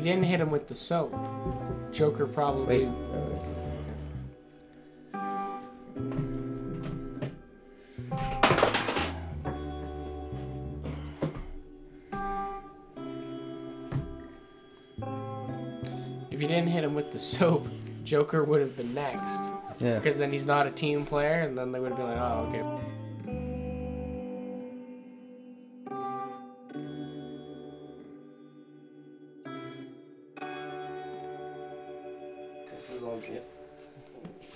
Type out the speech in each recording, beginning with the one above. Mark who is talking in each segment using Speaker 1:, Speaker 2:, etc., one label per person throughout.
Speaker 1: He didn't hit him with the soap, Joker probably.
Speaker 2: Wait.
Speaker 1: If you didn't hit him with the soap, Joker would have been next.
Speaker 2: Yeah.
Speaker 1: Because then he's not a team player, and then they would have been like, oh, okay.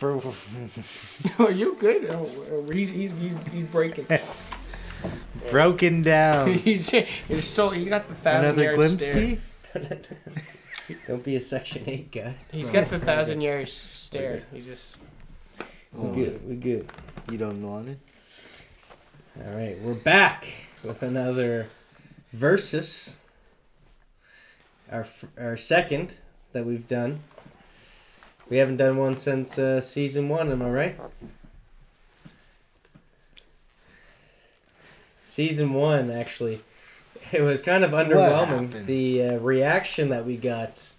Speaker 3: For
Speaker 1: Are oh, you good? Oh, oh, he's, he's, he's, he's breaking.
Speaker 3: broken down.
Speaker 1: he's, he's so he got the thousand
Speaker 3: Another
Speaker 1: yard stare.
Speaker 3: Glimpsky?
Speaker 2: Don't be a Section 8 guy.
Speaker 1: He's got the thousand yard stare. He's just.
Speaker 2: We good. We good.
Speaker 3: You don't want it?
Speaker 2: All right, we're back with another versus. Our f- our second that we've done. We haven't done one since uh, season one. Am I right? Season one, actually, it was kind of underwhelming. The uh, reaction that we got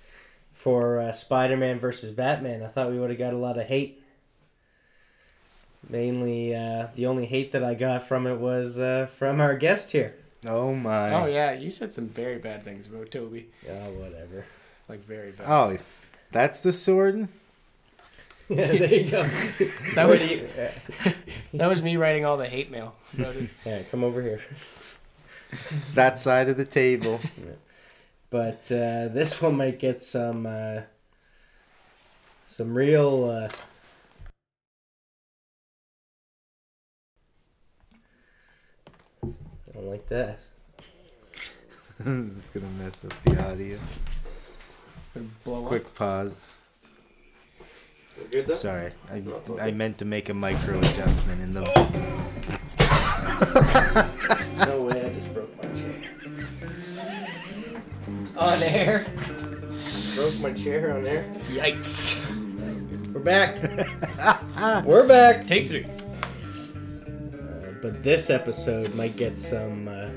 Speaker 2: for uh, Spider-Man versus Batman, I thought we would have got a lot of hate. Mainly, uh, the only hate that I got from it was uh, from our guest here.
Speaker 3: Oh my.
Speaker 1: Oh yeah, you said some very bad things about Toby.
Speaker 2: Oh, whatever.
Speaker 1: Like very bad.
Speaker 3: Oh, that's the sword?
Speaker 2: yeah, there you go.
Speaker 1: That was
Speaker 2: you-
Speaker 1: that was me writing all the hate mail.
Speaker 2: yeah, come over here.
Speaker 3: That side of the table.
Speaker 2: But uh, this one might get some uh, some real. Uh, I don't like that.
Speaker 3: it's gonna mess up the audio.
Speaker 1: Gonna up.
Speaker 3: Quick pause.
Speaker 2: Good
Speaker 3: Sorry, I, I meant to make a micro adjustment in the.
Speaker 2: No way! I just broke my chair. On air. Broke my chair on air.
Speaker 1: Yikes!
Speaker 2: We're back. We're back.
Speaker 1: Take three.
Speaker 2: Uh, but this episode might get some uh,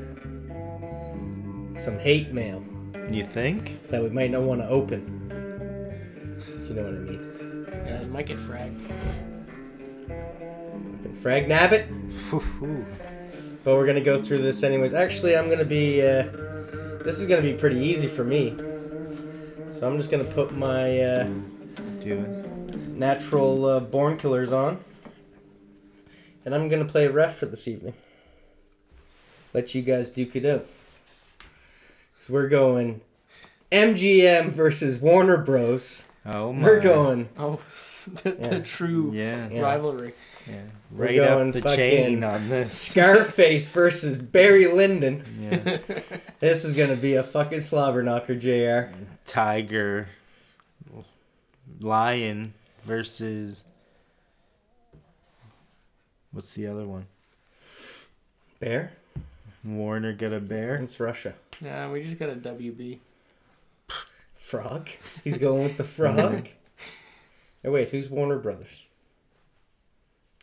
Speaker 2: some hate mail
Speaker 3: You think?
Speaker 2: that we might not want to open. If you know what I mean.
Speaker 1: Yeah, it might get fragged.
Speaker 2: Fucking Frag nabbit. But we're gonna go through this anyways. Actually, I'm gonna be. Uh, this is gonna be pretty easy for me. So I'm just gonna put my uh,
Speaker 3: Do it.
Speaker 2: natural uh, born killers on, and I'm gonna play ref for this evening. Let you guys duke it out. So we're going MGM versus Warner Bros.
Speaker 3: Oh my.
Speaker 2: We're going
Speaker 1: Oh, the,
Speaker 2: Yeah.
Speaker 1: the true
Speaker 3: Yeah,
Speaker 2: Yeah.
Speaker 1: rivalry.
Speaker 3: yeah.
Speaker 2: We're
Speaker 3: Right
Speaker 2: going
Speaker 3: up the
Speaker 2: fucking
Speaker 3: chain on this.
Speaker 2: Scarface versus Barry Lyndon.
Speaker 3: Yeah.
Speaker 2: This is gonna be a fucking slobber knocker, Jr.
Speaker 3: Tiger. Lion versus. What's the other one?
Speaker 2: Bear.
Speaker 3: Warner get a bear.
Speaker 2: It's Russia.
Speaker 1: Yeah, we just got a WB.
Speaker 2: Frog. He's going with the frog. oh wait, who's Warner Brothers?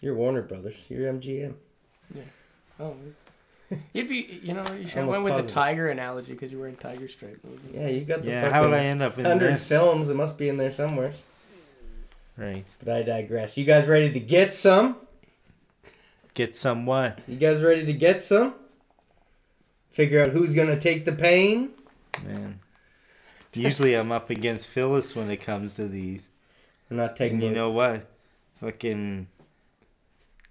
Speaker 2: You're Warner Brothers. You're MGM. Yeah.
Speaker 1: Oh, you'd be. You know, you should have went with
Speaker 2: positive.
Speaker 1: the tiger analogy because you were in tiger stripe.
Speaker 2: Yeah, you got the
Speaker 3: Yeah, how would I end up in
Speaker 2: hundred
Speaker 3: this?
Speaker 2: films. It must be in there somewhere.
Speaker 3: Right.
Speaker 2: But I digress. You guys ready to get some?
Speaker 3: Get some what?
Speaker 2: You guys ready to get some? Figure out who's gonna take the pain.
Speaker 3: Man. Usually I'm up against Phyllis when it comes to these.
Speaker 2: I'm not taking.
Speaker 3: And you know what? Fucking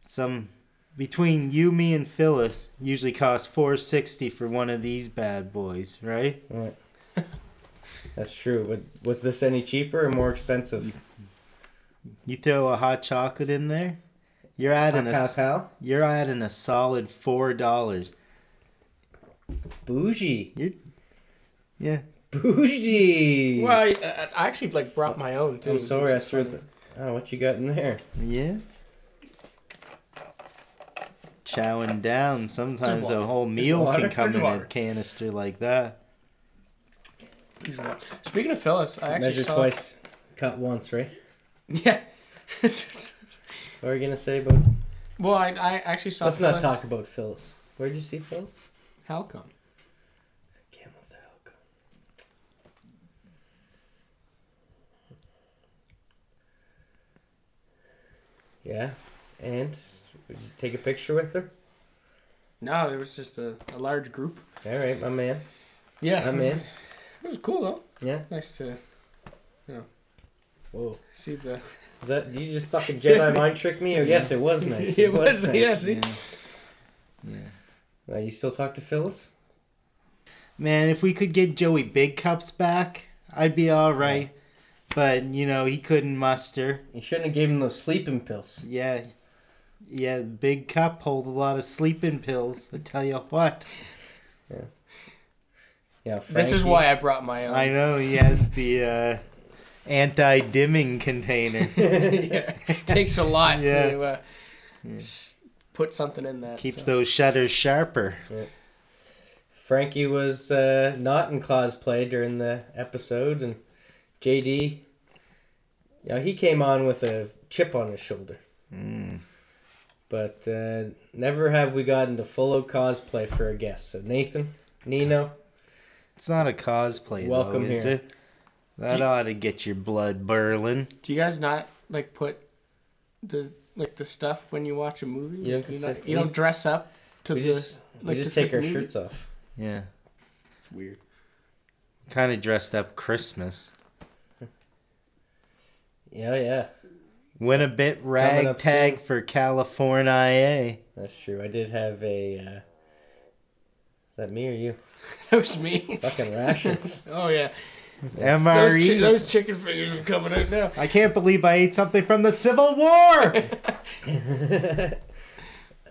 Speaker 3: some between you, me, and Phyllis usually costs four sixty for one of these bad boys, right?
Speaker 2: Right. That's true. But was this any cheaper or more expensive?
Speaker 3: You throw a hot chocolate in there, you're adding a
Speaker 2: pow.
Speaker 3: you're adding a solid four dollars.
Speaker 2: Bougie.
Speaker 3: You're yeah.
Speaker 2: Bougie.
Speaker 1: Well, I, I I actually like brought my own too.
Speaker 2: I'm sorry, I threw the. Oh, what you got in there?
Speaker 3: Yeah. Chowing down. Sometimes a whole meal can come
Speaker 1: there's
Speaker 3: in a canister like that.
Speaker 1: Speaking of Phyllis, I actually
Speaker 2: Measure
Speaker 1: saw.
Speaker 2: twice, cut once, right?
Speaker 1: Yeah.
Speaker 2: What are you gonna say about?
Speaker 1: well, I, I actually saw.
Speaker 2: Let's not talk about Phyllis. Where did you see Phyllis?
Speaker 1: Halcon.
Speaker 2: Camel the Halcon. Yeah, and would you take a picture with her?
Speaker 1: No, it was just a, a large group.
Speaker 2: All right, my man.
Speaker 1: Yeah,
Speaker 2: my man.
Speaker 1: It was cool though.
Speaker 2: Yeah.
Speaker 1: Nice to, you know.
Speaker 2: Whoa.
Speaker 1: See the.
Speaker 2: Is that did you just fucking Jedi mind trick me? Or yes, it was nice.
Speaker 1: It, was,
Speaker 2: nice.
Speaker 1: Yeah, see?
Speaker 3: Yeah. yeah.
Speaker 2: Uh, you still talk to Phyllis?
Speaker 3: Man, if we could get Joey Big Cups back, I'd be all right. But you know he couldn't muster.
Speaker 2: You shouldn't have gave him those sleeping pills.
Speaker 3: Yeah, yeah. Big Cup hold a lot of sleeping pills. I tell you what.
Speaker 2: Yeah. Yeah.
Speaker 1: This is why I brought my own.
Speaker 3: I know he has the uh, anti-dimming container.
Speaker 1: yeah, takes a lot
Speaker 3: Yeah.
Speaker 1: to uh,
Speaker 3: Yeah.
Speaker 1: s- put something in that.
Speaker 3: Keeps
Speaker 1: so.
Speaker 3: those shutters sharper.
Speaker 2: Frankie was uh, not in cosplay during the episode, and JD, yeah, he came on with a chip on his shoulder.
Speaker 3: Mm.
Speaker 2: But uh, never have we gotten to full cosplay for a guest. So Nathan, Nino,
Speaker 3: It's not a cosplay,
Speaker 2: Welcome
Speaker 3: though, is
Speaker 2: here.
Speaker 3: it? That ought to get your blood boiling.
Speaker 1: Do you guys not like put the like the stuff when you watch a movie?
Speaker 2: You don't
Speaker 1: you,
Speaker 2: consider-
Speaker 1: not, you don't dress up to
Speaker 2: we
Speaker 1: the.
Speaker 2: just
Speaker 1: like
Speaker 2: we
Speaker 1: to
Speaker 2: just
Speaker 1: fit
Speaker 2: take our
Speaker 1: movie?
Speaker 2: shirts off.
Speaker 3: Yeah,
Speaker 1: It's weird.
Speaker 3: kind of dressed up Christmas.
Speaker 2: Yeah, yeah,
Speaker 3: Went a bit
Speaker 2: Coming up
Speaker 3: ragtag for California.
Speaker 2: that's true. I did have a. Uh, is that me or you?
Speaker 1: That was me.
Speaker 2: Fucking rations.
Speaker 1: oh yeah,
Speaker 3: MRE.
Speaker 1: those, chi- those chicken fingers are coming out now.
Speaker 3: I can't believe I ate something from the Civil War.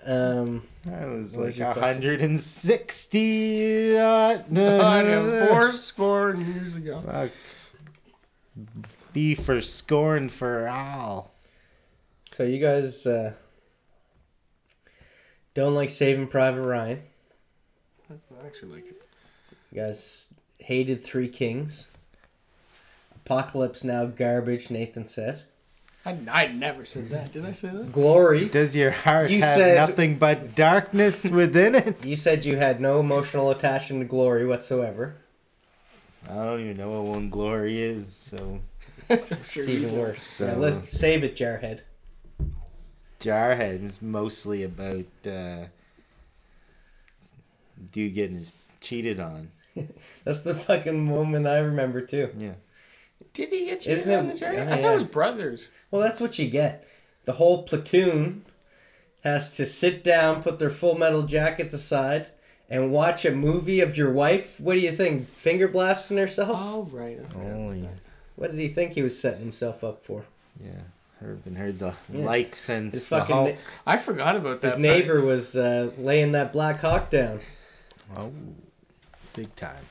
Speaker 2: um,
Speaker 3: That was
Speaker 2: What was
Speaker 3: like
Speaker 2: your
Speaker 3: a
Speaker 2: question?
Speaker 3: 160. Uh,
Speaker 1: I know, four score years ago.
Speaker 3: Fuck. B for scorn for all.
Speaker 2: so you guys uh, don't like Saving Private Ryan.
Speaker 1: I actually like it.
Speaker 2: You guys hated Three Kings. Apocalypse Now garbage, Nathan said.
Speaker 1: I, I never said that. Did I say that?
Speaker 2: Glory.
Speaker 3: Does your heart
Speaker 2: You
Speaker 3: have
Speaker 2: said-
Speaker 3: nothing but darkness within it?
Speaker 2: You said you had no emotional attachment to Glory whatsoever.
Speaker 3: I don't even know what one glory is, so
Speaker 1: I'm sure
Speaker 2: It's
Speaker 1: you
Speaker 2: even
Speaker 1: do.
Speaker 2: worse.
Speaker 3: So-
Speaker 2: Yeah, let's save it, Jarhead.
Speaker 3: Jarhead is mostly about uh, dude getting his cheated on.
Speaker 2: That's the fucking moment I remember too.
Speaker 3: Yeah.
Speaker 1: Did he get you
Speaker 2: Isn't
Speaker 1: on
Speaker 2: it-
Speaker 1: the cherry?
Speaker 2: yeah,
Speaker 1: I thought
Speaker 2: yeah.
Speaker 1: it was brothers.
Speaker 2: Well, that's what you get. The whole platoon has to sit down, put their full metal jackets aside, and watch a movie of your wife. What do you think? Finger blasting herself?
Speaker 1: Oh right. okay.
Speaker 3: Oh, yeah.
Speaker 2: What did he think he was setting himself up for?
Speaker 3: Yeah. Heard, been heard the
Speaker 2: Yeah.
Speaker 3: like since
Speaker 2: His
Speaker 3: the
Speaker 2: fucking
Speaker 3: Hulk.
Speaker 2: na-
Speaker 1: I forgot about that.
Speaker 2: his
Speaker 1: part.
Speaker 2: neighbor was uh, laying that Black Hawk down.
Speaker 3: Oh, big time.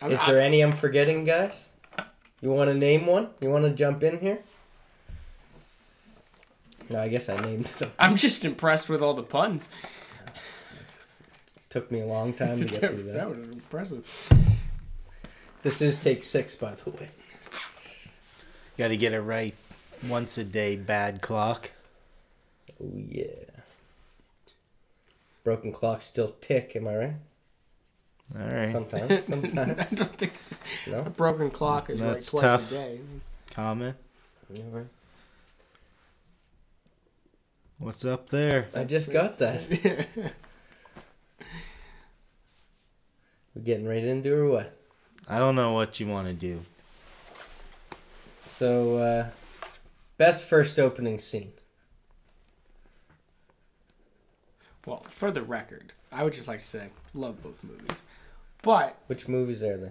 Speaker 1: I'm,
Speaker 2: Is
Speaker 1: I-
Speaker 2: there any I'm forgetting, guys? You want to name one? You want to jump in here? No, I guess I named them.
Speaker 1: I'm just impressed with all the puns.
Speaker 2: Took me a long time to get through that.
Speaker 1: that was impressive.
Speaker 2: This is take six, by the way.
Speaker 3: Got to get it right once a day. Bad clock.
Speaker 2: Oh yeah. Broken clocks still tick. Am I right?
Speaker 3: All right.
Speaker 2: Sometimes. sometimes.
Speaker 1: I don't think so. a broken clock is
Speaker 3: That's
Speaker 1: right twice
Speaker 3: tough.
Speaker 1: a day.
Speaker 3: Comment.
Speaker 2: You all right?
Speaker 3: What's up there?
Speaker 2: I just got that. We're getting right into it or what?
Speaker 3: I don't know what you want to do.
Speaker 2: So, uh, best first opening scene.
Speaker 1: well, for the record, I would just like to say, love both movies, but
Speaker 2: Which movies are they?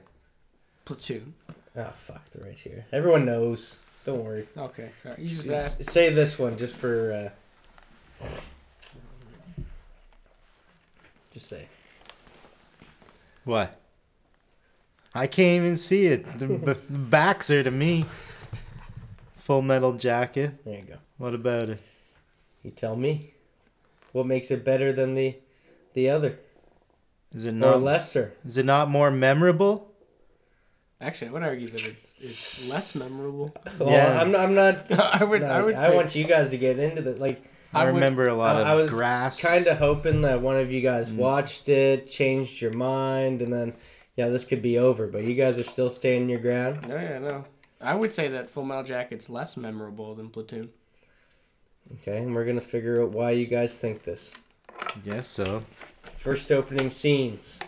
Speaker 1: Platoon.
Speaker 2: Oh fuck, they're right here. Everyone knows. Don't worry.
Speaker 1: Okay, sorry. You just
Speaker 2: Just
Speaker 1: asked.
Speaker 2: say this one just for. Uh, just say.
Speaker 3: What? I can't even see it. The b- backs are to me. Full metal jacket.
Speaker 2: There you go.
Speaker 3: What about it?
Speaker 2: You tell me. What makes it better than the, the other
Speaker 3: Is it
Speaker 2: or
Speaker 3: not?
Speaker 2: lesser?
Speaker 3: Is it not more memorable?
Speaker 1: Actually, I would argue that it's it's less memorable.
Speaker 2: Well,
Speaker 3: Yeah.
Speaker 2: I'm not. I'm not
Speaker 1: I would
Speaker 2: no,
Speaker 1: I would
Speaker 2: I
Speaker 1: say
Speaker 2: want you guys to get into the like.
Speaker 3: I,
Speaker 1: I would-
Speaker 3: remember a lot
Speaker 2: I-
Speaker 3: of
Speaker 2: I was
Speaker 3: grass.
Speaker 2: Kind of hoping that one of you guys
Speaker 3: Mm.
Speaker 2: watched it, changed your mind, and then yeah, this could be over. But you guys are still standing your ground.
Speaker 1: No, yeah, no. I would say that Full Metal Jacket's less memorable than Platoon.
Speaker 2: Okay, and we're gonna figure out why you guys think this.
Speaker 3: Guess so.
Speaker 2: First opening scenes.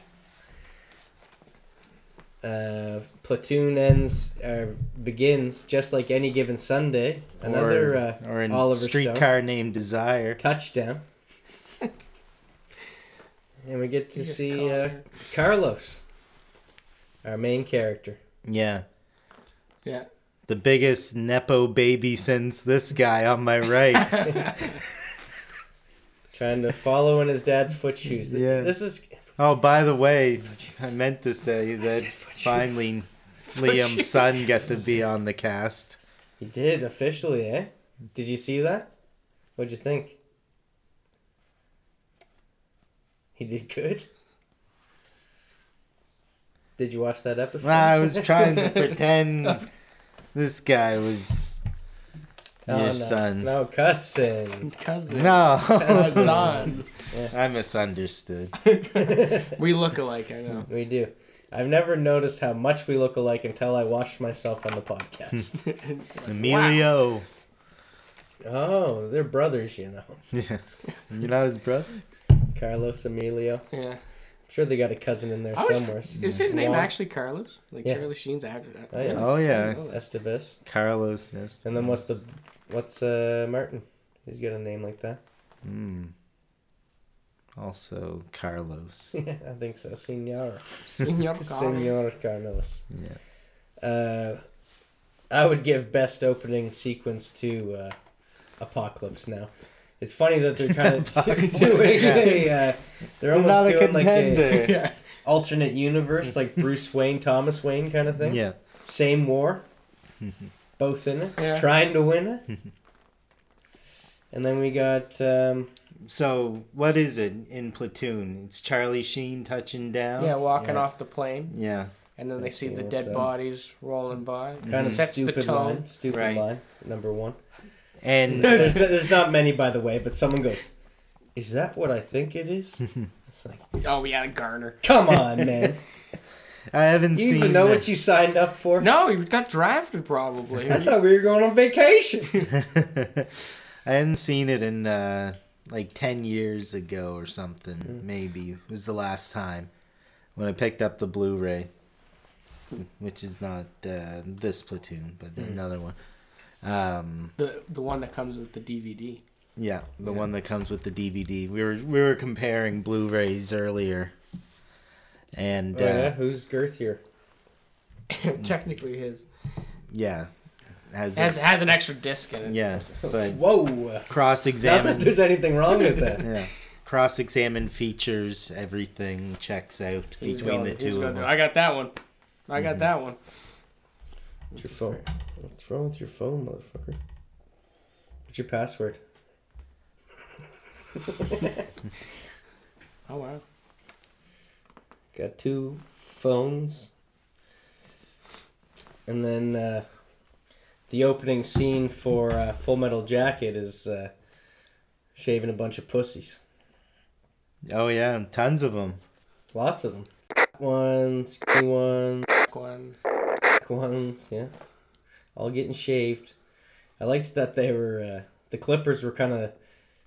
Speaker 2: Uh, platoon ends uh, begins just like any given Sunday. Another
Speaker 3: or,
Speaker 2: uh,
Speaker 3: or in
Speaker 2: Oliver Stone.
Speaker 3: Streetcar Named Desire.
Speaker 2: touchdown. and we get to
Speaker 1: You
Speaker 2: see uh. Carlos, our main character.
Speaker 3: Yeah.
Speaker 1: Yeah.
Speaker 3: The biggest Nepo baby since this guy on my right.
Speaker 2: Trying to follow in his dad's foot shoes.
Speaker 3: Yeah.
Speaker 2: This is
Speaker 3: oh, by the way, I meant to say that finally Liam's son got to be on the cast.
Speaker 2: he did officially, eh? Did you see that? What'd you think? He did good. Did you watch that episode?
Speaker 3: Well, I was trying to pretend this guy was your oh,
Speaker 2: no.
Speaker 3: son.
Speaker 2: No cousin.
Speaker 1: Cousin.
Speaker 3: No,
Speaker 1: Cousin.
Speaker 3: I misunderstood.
Speaker 1: we look alike, I know.
Speaker 2: We do. I've never noticed how much we look alike until I watched myself on the podcast.
Speaker 3: Emilio.
Speaker 2: oh, they're brothers, you know.
Speaker 3: Yeah. You're not his brother?
Speaker 2: Carlos Emilio.
Speaker 1: Yeah.
Speaker 2: I'm sure they got a cousin in there
Speaker 1: I was-
Speaker 2: somewhere.
Speaker 1: Is his name
Speaker 2: Juan
Speaker 1: actually Carlos? Like
Speaker 2: Yeah.
Speaker 1: Charlie Sheen's actor?
Speaker 2: Oh, yeah.
Speaker 3: Oh, yeah.
Speaker 2: Oh, Estevez.
Speaker 3: Carlos. Yes.
Speaker 2: And then what's the what's uh Martin? He's got a name like that.
Speaker 3: Hmm. Also, Carlos.
Speaker 2: yeah, I think so. Senor.
Speaker 1: Senor Carlos.
Speaker 2: Senor Carlos.
Speaker 3: Yeah.
Speaker 2: Uh, I would give best opening sequence to uh, Apocalypse now. It's funny that they're kind of doing
Speaker 3: yeah.
Speaker 2: a. Uh, they're
Speaker 3: They're
Speaker 2: almost
Speaker 3: not a
Speaker 2: doing like a
Speaker 1: yeah.
Speaker 2: alternate universe, like Bruce Wayne, Thomas Wayne kind of thing.
Speaker 3: Yeah.
Speaker 2: Same war, both in it,
Speaker 1: Yeah.
Speaker 2: trying to win it. and then we got um,
Speaker 3: So, what is it in Platoon? It's Charlie Sheen touching down?
Speaker 1: Yeah, walking
Speaker 2: Yeah.
Speaker 1: off the plane,
Speaker 3: Yeah.
Speaker 1: and then they
Speaker 2: Let's
Speaker 1: see
Speaker 2: see
Speaker 1: the dead
Speaker 2: up.
Speaker 1: bodies rolling by.
Speaker 2: kind of
Speaker 1: Sets the tone.
Speaker 2: line. Stupid
Speaker 3: Right.
Speaker 2: line number one.
Speaker 3: And
Speaker 2: there's, there's not many, by the way, but someone goes, "Is that what I think it is?" it's like,
Speaker 1: Oh yeah, Garner.
Speaker 2: come on, man.
Speaker 3: I haven't
Speaker 2: You
Speaker 3: seen You
Speaker 2: even know
Speaker 3: the-
Speaker 2: what you signed up for?
Speaker 1: No, you got drafted probably.
Speaker 2: I thought we were going on vacation.
Speaker 3: I hadn't seen it in uh, like 10 years ago or something.
Speaker 2: Mm.
Speaker 3: Maybe. It was the last time when I picked up the Blu ray, which is not uh, this platoon, but
Speaker 2: Mm.
Speaker 3: another one. Um,
Speaker 1: the the one that comes with the DVD.
Speaker 3: yeah, the
Speaker 1: Yeah.
Speaker 3: one that comes with the DVD. We were we were comparing Blu-rays earlier, and
Speaker 2: oh, yeah?
Speaker 3: uh,
Speaker 2: Who's girthier?
Speaker 1: Technically, his
Speaker 3: yeah, has, a-
Speaker 1: has has an extra disc in it.
Speaker 3: yeah, but
Speaker 2: Whoa! Not
Speaker 3: cross
Speaker 2: that
Speaker 3: examine.
Speaker 2: there's anything wrong with that.
Speaker 3: Yeah. Cross examine features, everything checks out
Speaker 1: He's
Speaker 3: between
Speaker 1: going-
Speaker 3: the two of them.
Speaker 1: I got that one. I got
Speaker 3: Mhm.
Speaker 1: that one.
Speaker 2: What's your phone? What's wrong with your phone, motherfucker? What's your password?
Speaker 1: Oh wow.
Speaker 2: Got two phones. And then uh, the opening scene for uh, Full Metal Jacket is uh, shaving a bunch of pussies.
Speaker 3: Oh yeah, and tons of them.
Speaker 2: Lots of them. Ones, skinny ones,
Speaker 1: One.
Speaker 2: thick ones, yeah. All getting shaved. I liked that they were, uh, the clippers were kind of,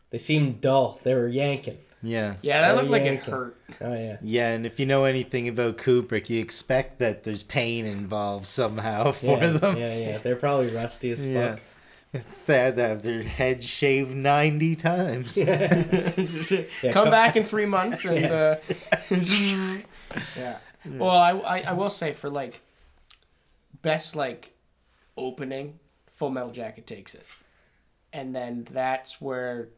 Speaker 2: they seemed dull. They were yanking.
Speaker 3: Yeah.
Speaker 1: Yeah, that
Speaker 2: Oh,
Speaker 1: looked like it
Speaker 2: yanking.
Speaker 1: hurt.
Speaker 2: Oh, yeah.
Speaker 3: Yeah, and if you know anything about Kubrick, you expect that there's pain involved somehow for
Speaker 2: yeah,
Speaker 3: them.
Speaker 2: Yeah, yeah. They're probably rusty as
Speaker 3: Yeah.
Speaker 2: fuck.
Speaker 3: They had to have their head shaved 90 times.
Speaker 1: Just,
Speaker 2: Yeah,
Speaker 1: come
Speaker 2: come-
Speaker 1: back in three months and uh, yeah. Well, I, I I will say for like best like opening, Full Metal Jacket takes it, and then that's where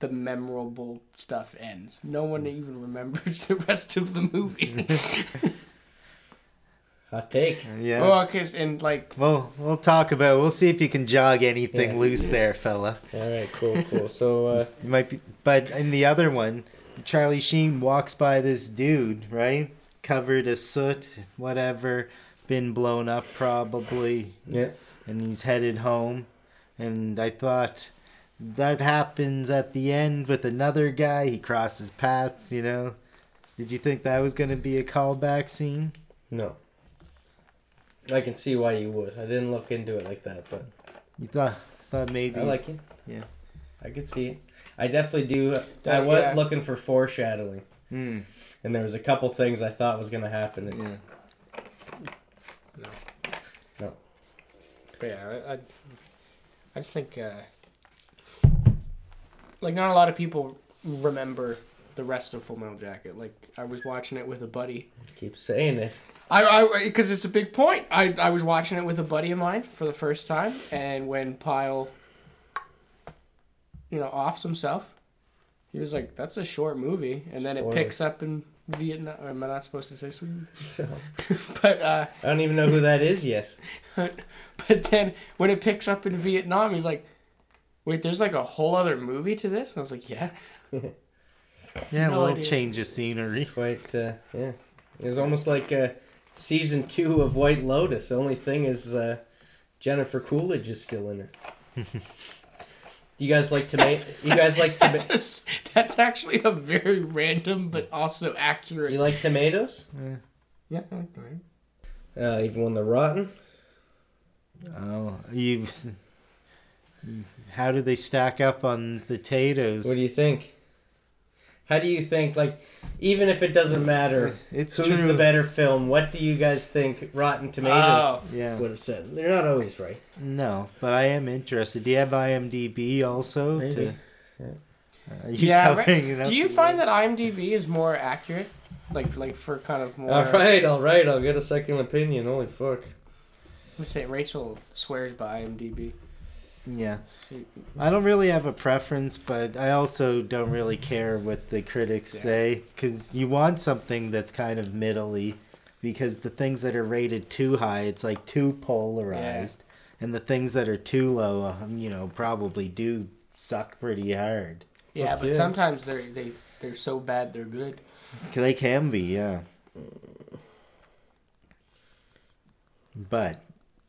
Speaker 1: the memorable stuff ends. No one even remembers the rest of the movie.
Speaker 2: Hot take.
Speaker 3: Yeah.
Speaker 1: well, cause and like
Speaker 3: Well, we'll talk about. We'll see if you can jog anything
Speaker 2: Yeah.
Speaker 3: loose there, fella.
Speaker 2: All right, cool, cool. So, uh,
Speaker 3: You might be, but in the other one, Charlie Sheen walks by this dude, right? Covered in soot, whatever, been blown up probably,
Speaker 2: yeah.
Speaker 3: and he's headed home. And I thought that happens at the end with another guy. He crosses paths, you know. Did you think that was gonna be a callback scene?
Speaker 2: No. I can see why you would. I didn't look into it like that, but
Speaker 3: You thought thought maybe
Speaker 2: I like it. Yeah, I could see it. I definitely do. I was
Speaker 1: yeah.
Speaker 2: looking for foreshadowing,
Speaker 3: Hmm.
Speaker 2: and there was a couple things I thought was gonna happen. and-
Speaker 3: Yeah.
Speaker 1: But yeah, I, I, I just think uh, like not a lot of people remember the rest of Full Metal Jacket. Like I was watching it with a buddy.
Speaker 2: Keep saying it.
Speaker 1: I, I, because it's a big point. I, I was watching it with a buddy of mine for the first time, and when Pyle, you know, offs himself, he was like, "That's a short movie," and then it
Speaker 2: Spoiler.
Speaker 1: picks up in Vietnam. Am I not supposed to say Sweden? but uh,
Speaker 2: I don't even know who that is yet.
Speaker 1: but then when it picks up in Vietnam, he's like, "Wait, there's like a whole other movie to this." And I was like, "Yeah."
Speaker 3: Yeah,
Speaker 1: No
Speaker 3: a little
Speaker 1: idea.
Speaker 3: change of scenery.
Speaker 2: Quite, uh, yeah. It was almost like uh, season two of White Lotus. The only thing is uh, Jennifer Coolidge is still in it. you guys like tomato? You guys like tomato?
Speaker 1: That's that's actually a very random but also accurate.
Speaker 2: You like tomatoes?
Speaker 1: Yeah. okay.
Speaker 2: Uh, even when they're rotten.
Speaker 3: Oh, you. How do they stack up on the potatoes?
Speaker 2: What do you think? How do you think? Like, even if it doesn't matter,
Speaker 3: It's
Speaker 2: who's
Speaker 3: true.
Speaker 2: the better film? What do you guys think? Rotten Tomatoes
Speaker 1: Oh.
Speaker 3: Yeah.
Speaker 2: would have said. They're not always right.
Speaker 3: No, but I am interested. Do you have IMDb also?
Speaker 2: Maybe.
Speaker 3: To,
Speaker 2: Yeah.
Speaker 3: uh, you
Speaker 1: Yeah. right. Do you find that IMDb is more accurate? Like, like for kind of more.
Speaker 2: All right, all right. I'll get a second opinion. Holy fuck.
Speaker 1: Let me say, Rachel swears by IMDb.
Speaker 3: Yeah.
Speaker 1: She,
Speaker 3: I don't really have a preference, but I also don't really care what the critics
Speaker 1: Yeah.
Speaker 3: say because you want something that's kind of middly, because the things that are rated too high, it's like too polarized, and the things that are too low, um, you know, probably do suck pretty hard.
Speaker 1: yeah,
Speaker 2: Fuck
Speaker 1: but
Speaker 2: yeah.
Speaker 1: sometimes they're they they're so bad they're good.
Speaker 3: They can be, yeah. But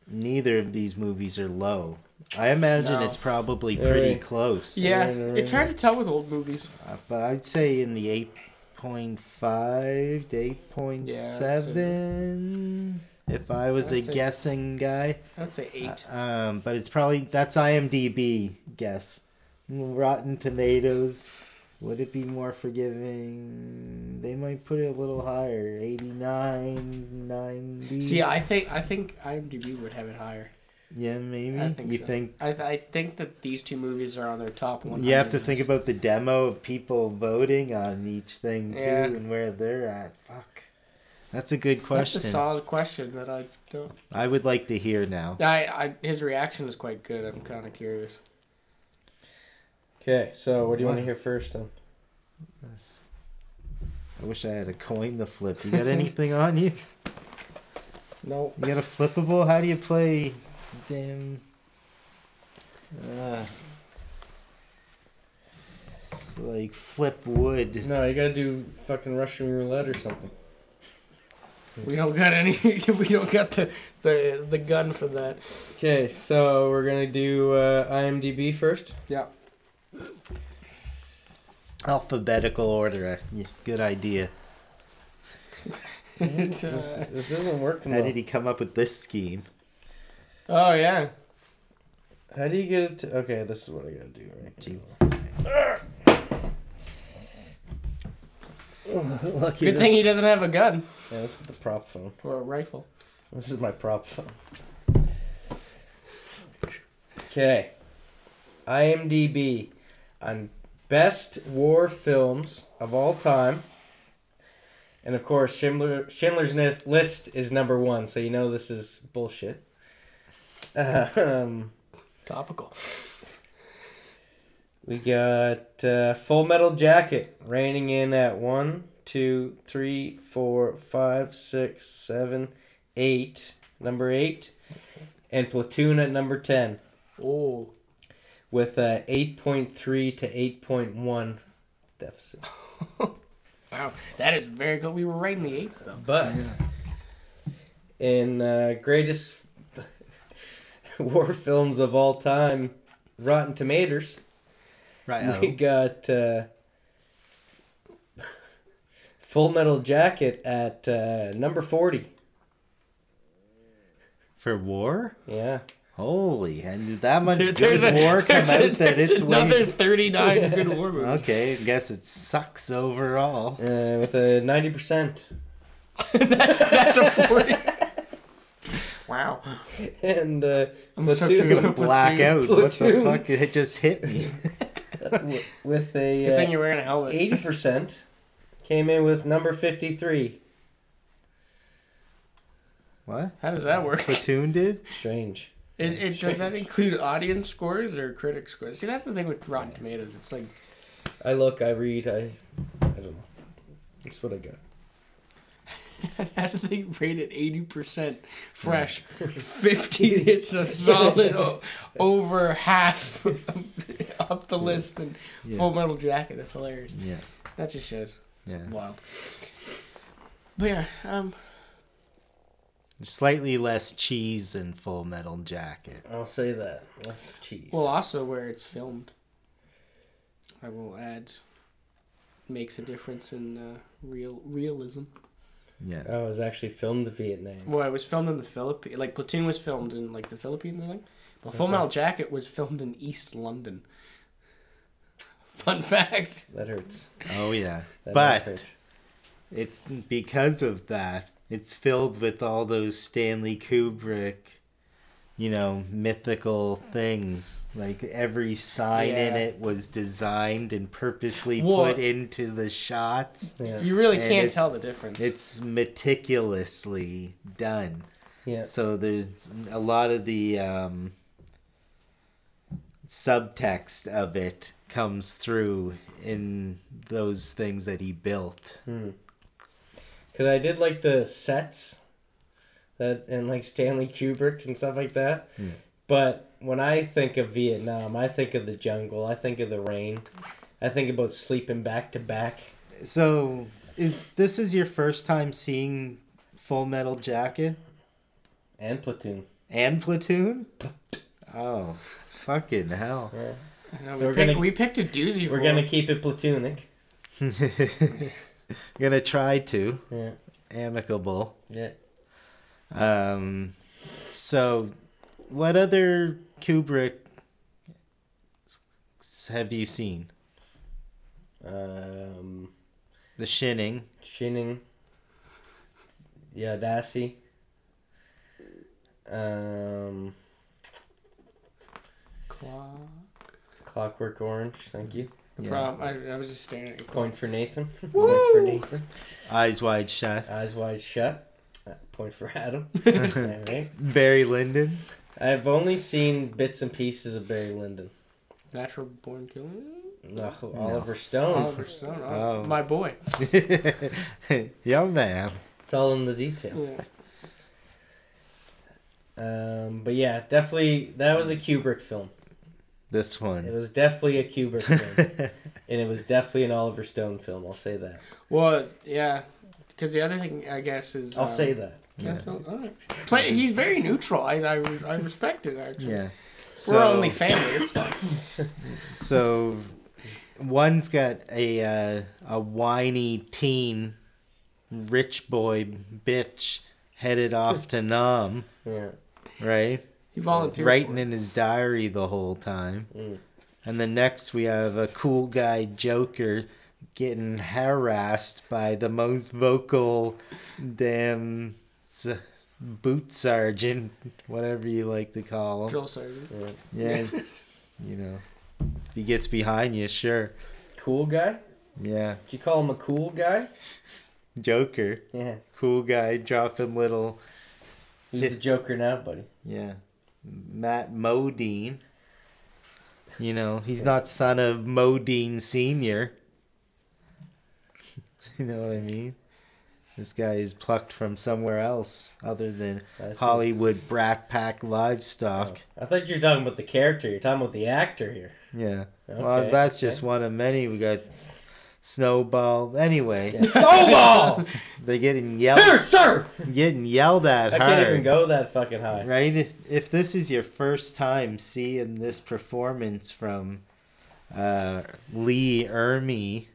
Speaker 3: neither of these movies are low. I imagine
Speaker 1: No.
Speaker 3: it's probably
Speaker 2: Yeah,
Speaker 3: pretty
Speaker 2: right.
Speaker 3: close.
Speaker 1: Yeah,
Speaker 2: right, right,
Speaker 1: it's hard to tell with old movies.
Speaker 3: Uh, but I'd say in the 8.5 to 8.7 if I was a
Speaker 1: I'd say-
Speaker 3: guessing guy.
Speaker 1: I'd say eight.
Speaker 3: Uh, um, but it's probably that's IMDb guess. Rotten Tomatoes. Would it be more forgiving? They might put it a little higher, 89, 90.
Speaker 1: See, I think I think IMDb would have it higher.
Speaker 3: Yeah, maybe.
Speaker 1: I think
Speaker 3: you
Speaker 1: so.
Speaker 3: think
Speaker 1: I, th- I think that these two movies are on their top one.
Speaker 3: you have to think about the demo of people voting on each thing too
Speaker 1: Yeah.
Speaker 3: and where they're at. Fuck. That's a good question.
Speaker 1: That's a solid question that I don't.
Speaker 3: I would like to hear now.
Speaker 1: I, I his reaction is quite good. I'm kind of curious.
Speaker 2: Okay, so what do you want to hear first then?
Speaker 3: I wish I had a coin to flip. You got anything on you?
Speaker 1: No.
Speaker 3: You got a flippable? How do you play? Damn. Uh, it's like flip wood.
Speaker 2: No, you gotta do fucking Russian roulette or something.
Speaker 1: We don't got any. we don't got the, the the gun for that.
Speaker 2: Okay, so we're gonna do uh, IMDb first.
Speaker 1: Yeah.
Speaker 3: Alphabetical order. Yeah, good idea.
Speaker 1: It's,
Speaker 2: This,
Speaker 1: uh,
Speaker 2: this isn't working.
Speaker 3: How
Speaker 2: well.
Speaker 3: did he come up with this scheme?
Speaker 1: Oh yeah.
Speaker 2: How do you get it? To... Okay, this is what I gotta do. Right.
Speaker 3: Jeez.
Speaker 2: Lucky
Speaker 1: Good
Speaker 2: this-
Speaker 1: thing he doesn't have a gun
Speaker 2: Yeah, this is the prop phone.
Speaker 1: or a rifle.
Speaker 2: This is my prop phone. Okay. IMDb on best war films of all time. And of course, Schindler, Schindler's List is number one, so you know this is bullshit. Um,
Speaker 1: Topical.
Speaker 2: we got uh, Full Metal Jacket reigning in at one, two, three, four, five, six, seven, eight. Number eight. And Platoon at number 10
Speaker 1: Oh.
Speaker 2: with a 8.3 to 8.1 deficit.
Speaker 1: Wow. That is very good. We were right in the eights though.
Speaker 2: But in uh, greatest war films of all time, Rotten Tomatoes,
Speaker 3: Right.
Speaker 2: we got uh, Full Metal Jacket at uh, number 40.
Speaker 3: For war?
Speaker 2: Yeah.
Speaker 3: Holy, and did that much
Speaker 1: There-
Speaker 3: good
Speaker 1: there's a-
Speaker 3: war come
Speaker 1: a-
Speaker 3: out that it's
Speaker 1: another
Speaker 3: way...
Speaker 1: 39 good war movies.
Speaker 3: Okay, I guess it sucks overall.
Speaker 2: Uh, with a 90%.
Speaker 1: that's that's a 40. Wow.
Speaker 2: And uh,
Speaker 1: I'm so
Speaker 2: Platoon-
Speaker 3: I'm gonna
Speaker 1: Platoon.
Speaker 3: black out. What the fuck? It just hit me.
Speaker 2: w- with
Speaker 1: Good
Speaker 2: a
Speaker 1: thing
Speaker 2: uh,
Speaker 1: you're wearing a helmet.
Speaker 2: 80%, came in with number 53.
Speaker 3: What?
Speaker 1: How does that work?
Speaker 3: Platoon did?
Speaker 2: Strange.
Speaker 1: Is, it, does that include audience scores or critic scores? See, that's the thing with Rotten Tomatoes. It's like
Speaker 2: I look, I read, I. I don't know. That's what I got.
Speaker 1: how do they rate it eighty percent fresh, fifty? It's a solid o- over half up the list than
Speaker 3: Yeah.
Speaker 1: Full Metal Jacket. That's hilarious.
Speaker 3: Yeah.
Speaker 1: That just shows it's
Speaker 3: Yeah.
Speaker 1: wild. But yeah, um,
Speaker 3: Slightly less cheese than Full Metal Jacket.
Speaker 2: I'll say that. Less cheese.
Speaker 1: well, also where it's filmed, I will add makes a difference in uh, real realism.
Speaker 3: Yeah.
Speaker 2: I was actually filmed in Vietnam.
Speaker 1: Well, it was filmed in the Philippines. Like Platoon was filmed in like the Philippines, I think. But Full
Speaker 2: Okay.
Speaker 1: Metal Jacket was filmed in East London. Fun fact.
Speaker 2: That hurts.
Speaker 3: Oh yeah.
Speaker 2: That
Speaker 3: but it's because of that. It's filled with all those Stanley Kubrick, you know, mythical things. Like every sign in it was designed and purposely
Speaker 1: Well-
Speaker 3: put into the shots.
Speaker 2: Yeah.
Speaker 1: You really
Speaker 3: And
Speaker 1: can't tell the difference.
Speaker 3: It's meticulously done.
Speaker 2: yeah.
Speaker 3: So there's a lot of the um, subtext of it comes through in those things that he built.
Speaker 2: Because I did like the sets that and like Stanley Kubrick and stuff like that.
Speaker 3: Hmm.
Speaker 2: But when I think of Vietnam, I think of the jungle. I think of the rain. I think about sleeping back to back.
Speaker 3: So is this is your first time seeing Full Metal Jacket
Speaker 2: And platoon.
Speaker 3: and Platoon? Oh, fucking hell.
Speaker 2: Yeah.
Speaker 1: Know,
Speaker 2: so
Speaker 1: we,
Speaker 2: we're
Speaker 1: picked,
Speaker 2: gonna-
Speaker 1: we picked a doozy
Speaker 2: We're
Speaker 1: for
Speaker 2: gonna
Speaker 1: it.
Speaker 2: keep it platonic.
Speaker 3: gonna try to
Speaker 2: Yeah.
Speaker 3: amicable.
Speaker 2: Yeah.
Speaker 3: Um, so what other Kubrick have you seen?
Speaker 2: Um,
Speaker 3: The Shinning.
Speaker 2: Shinning. Yeah, Dassy. Um,
Speaker 1: Clock.
Speaker 2: Clockwork Orange. Thank you.
Speaker 1: The
Speaker 3: Yeah.
Speaker 1: problem, I, I was just staring at your
Speaker 2: Point for Nathan.
Speaker 1: Woo!
Speaker 2: Point for Nathan.
Speaker 3: Eyes Wide Shut.
Speaker 2: Eyes wide shut. Point for Adam. Alright.
Speaker 3: Barry Lyndon.
Speaker 2: I've only seen bits and pieces of Barry Lyndon.
Speaker 1: Natural Born Killer.
Speaker 2: No, Oliver Stone.
Speaker 1: Oliver Stone. Oh,
Speaker 3: Oh.
Speaker 1: My boy.
Speaker 3: yeah, man.
Speaker 2: It's all in the detail.
Speaker 1: Yeah.
Speaker 2: Um, but yeah, definitely that was a Kubrick film.
Speaker 3: This one.
Speaker 2: It was definitely a Kubrick film, and it was definitely an Oliver Stone film. I'll say that.
Speaker 1: Well, yeah. Because the other thing, I guess, is.
Speaker 2: I'll
Speaker 1: um,
Speaker 2: say that.
Speaker 1: Yeah, so, all right. Play, he's very neutral. I, I, I respect it, actually.
Speaker 3: Yeah.
Speaker 1: We're only family. It's fine.
Speaker 3: So one's got a uh, a whiny teen rich boy bitch headed off to Nam,
Speaker 2: Yeah.
Speaker 3: right?
Speaker 1: He volunteered.
Speaker 3: Writing
Speaker 1: for it.
Speaker 3: in his diary the whole time.
Speaker 2: Mm.
Speaker 3: And then next we have a cool guy Joker getting harassed by the most vocal damn s- uh, boot sergeant, whatever you like to call him.
Speaker 1: Drill sergeant.
Speaker 2: yeah.
Speaker 3: Yeah, you know, if he gets behind you, sure.
Speaker 2: Cool guy.
Speaker 3: Yeah,
Speaker 2: Did you call him a cool guy?
Speaker 3: Joker,
Speaker 2: Yeah.
Speaker 3: cool guy, dropping little,
Speaker 2: Who's the Joker now, buddy?
Speaker 3: yeah, Matt Modine. You know, he's not son of Modine Senior. you know what I mean? This guy is plucked from somewhere else other than Hollywood Brat Pack livestock.
Speaker 2: Oh, I thought you were talking about the character. You're talking about the actor here.
Speaker 3: Yeah. well, that's
Speaker 2: okay.
Speaker 3: just one of many. We got Snowball. Anyway,
Speaker 2: Yeah. Snowball!
Speaker 3: they're getting yelled Here,
Speaker 2: sir!
Speaker 3: getting yelled at
Speaker 2: I
Speaker 3: hard.
Speaker 2: can't even go that fucking high.
Speaker 3: Right? If, if this is your first time seeing this performance from uh, Lee Ermey,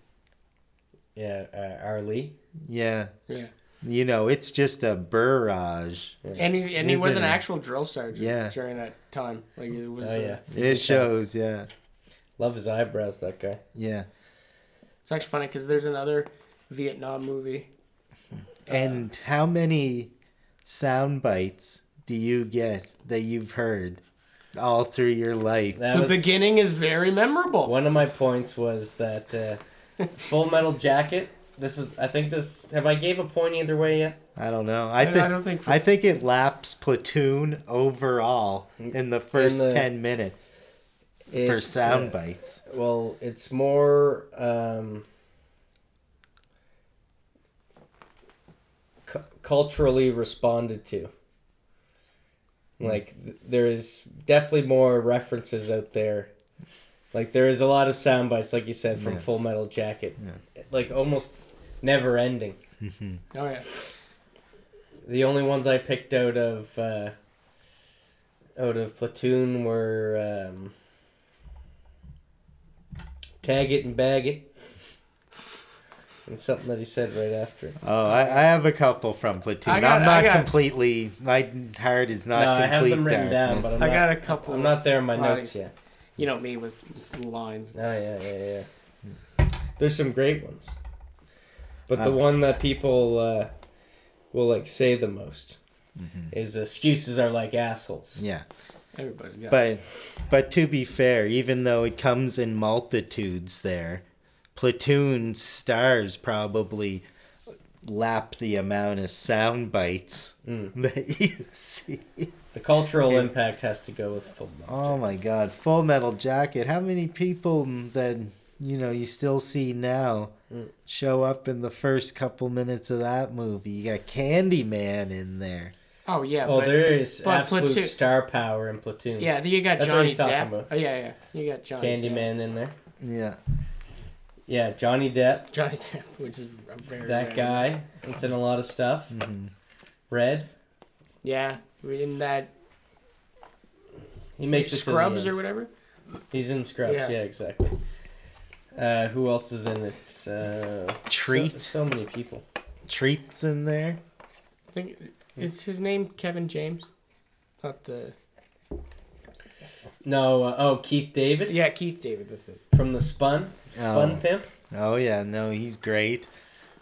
Speaker 2: Yeah, uh, R. Lee.
Speaker 3: Yeah,
Speaker 1: Yeah.
Speaker 3: you know, it's just a barrage.
Speaker 1: And he and he was an
Speaker 3: it?
Speaker 1: actual drill sergeant
Speaker 3: Yeah.
Speaker 1: during that time. Like it was.
Speaker 2: Oh
Speaker 1: uh,
Speaker 2: yeah,
Speaker 3: It shows, yeah,
Speaker 2: love his eyebrows. That guy.
Speaker 3: yeah.
Speaker 1: It's actually funny because there's another Vietnam movie.
Speaker 3: And how many sound bites do you get that you've heard all through your life?
Speaker 1: The
Speaker 2: was,
Speaker 1: beginning is very memorable.
Speaker 2: One of my points was that uh, Full Metal Jacket. This is. I think this. Have I gave a point either way yet?
Speaker 3: I don't know. I
Speaker 1: I,
Speaker 3: think
Speaker 1: I don't think. For,
Speaker 3: I think it laps Platoon overall in the first
Speaker 2: the-
Speaker 3: ten minutes for
Speaker 2: It's,
Speaker 3: sound
Speaker 2: uh,
Speaker 3: bites.
Speaker 2: Well, it's more um, cu- culturally responded to. Like th- there is definitely more references out there. Like there is a lot of sound bites, like you said, from
Speaker 3: Yeah.
Speaker 2: Full Metal Jacket. Like almost never ending.
Speaker 1: oh yeah.
Speaker 2: The only ones I picked out of uh, out of Platoon were um, Tag It and Bag It. And something that he said right after.
Speaker 3: Oh, I, I have a couple from Platoon.
Speaker 1: I got-
Speaker 3: I'm not
Speaker 1: got-
Speaker 3: completely. My heart is not
Speaker 2: No, I have
Speaker 3: complete
Speaker 2: them written down, but
Speaker 1: I
Speaker 2: I'm
Speaker 1: got a couple.
Speaker 2: I'm not there in my
Speaker 1: Like-
Speaker 2: notes yet.
Speaker 1: You know me with lines.
Speaker 2: Oh yeah, yeah, yeah. There's some great ones, but the
Speaker 3: Uh,
Speaker 2: one that people uh, will like say the most is excuses are like assholes.
Speaker 3: yeah,
Speaker 1: Everybody's got.
Speaker 3: but but to be fair, even though it comes in multitudes, there, Platoon stars probably lap the amount of sound bites
Speaker 2: Mm.
Speaker 3: that you see.
Speaker 2: The cultural impact has to go with Full Metal
Speaker 3: Oh my God, Full Metal Jacket! How many people that you know you still see now
Speaker 2: Mm.
Speaker 3: show up in the first couple minutes of that movie? You got Candyman in there.
Speaker 1: oh yeah.
Speaker 2: Oh,
Speaker 1: but,
Speaker 2: there is
Speaker 1: but
Speaker 2: absolute
Speaker 1: Platoon-
Speaker 2: star power in Platoon.
Speaker 1: Yeah, you got
Speaker 2: That's what
Speaker 1: Johnny
Speaker 2: he's talking
Speaker 1: Depp.
Speaker 2: about.
Speaker 1: Oh yeah, yeah. You got Johnny Depp.
Speaker 2: Candyman in there.
Speaker 3: Yeah.
Speaker 2: Yeah, Johnny Depp,
Speaker 1: Johnny Depp, which is a very
Speaker 2: that
Speaker 1: random.
Speaker 2: guy. It's in a lot of stuff.
Speaker 3: Mhm.
Speaker 2: Red.
Speaker 1: Yeah, in that
Speaker 2: He makes it to the
Speaker 1: Scrubs or whatever.
Speaker 2: He's in Scrubs.
Speaker 1: Yeah.
Speaker 2: Yeah, exactly. Uh, who else is in it? Uh,
Speaker 3: Treat.
Speaker 2: So, so many people.
Speaker 3: Treats in there.
Speaker 1: I think is his name Kevin James, not the
Speaker 2: No. Uh, oh, Keith David
Speaker 1: yeah Keith David. That's it.
Speaker 2: from the Spun. Spun
Speaker 3: Oh.
Speaker 2: Pimp.
Speaker 3: Oh yeah, no, he's great.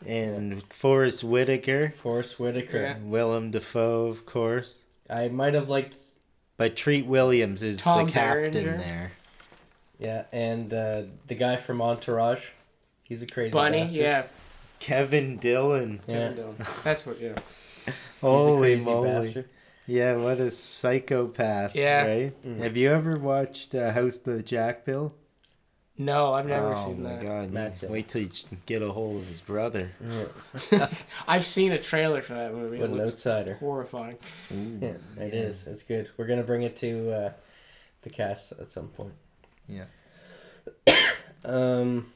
Speaker 3: And Forest Whitaker,
Speaker 2: Forest Whitaker.
Speaker 1: Yeah.
Speaker 3: Willem Dafoe, of course.
Speaker 2: I might have liked.
Speaker 3: But Treat Williams is
Speaker 1: Tom
Speaker 3: the captain
Speaker 1: Berenger.
Speaker 3: there.
Speaker 2: Yeah, and uh, the guy from Entourage. He's a crazy
Speaker 1: Bunny,
Speaker 2: bastard.
Speaker 1: yeah.
Speaker 3: Kevin Dillon.
Speaker 2: Yeah.
Speaker 1: Kevin Dillon. That's what. Yeah.
Speaker 3: Holy moly.
Speaker 2: bastard.
Speaker 3: Yeah, what a psychopath.
Speaker 1: Yeah.
Speaker 3: Right?
Speaker 2: Mhm.
Speaker 3: Have you ever watched uh, House of the Jack Bill?
Speaker 1: No, I've never
Speaker 3: oh
Speaker 1: seen
Speaker 3: my
Speaker 1: that.
Speaker 3: god.
Speaker 2: Matt
Speaker 3: you-
Speaker 2: Dillon.
Speaker 3: wait till you get a hold of his brother.
Speaker 2: Yeah.
Speaker 1: I've seen a trailer for that movie.
Speaker 2: What
Speaker 1: It
Speaker 2: an
Speaker 1: looks
Speaker 2: outsider.
Speaker 1: horrifying.
Speaker 2: Yeah, it is. It's good. We're gonna bring it to uh, the cast at some point.
Speaker 3: Yeah.
Speaker 2: Um.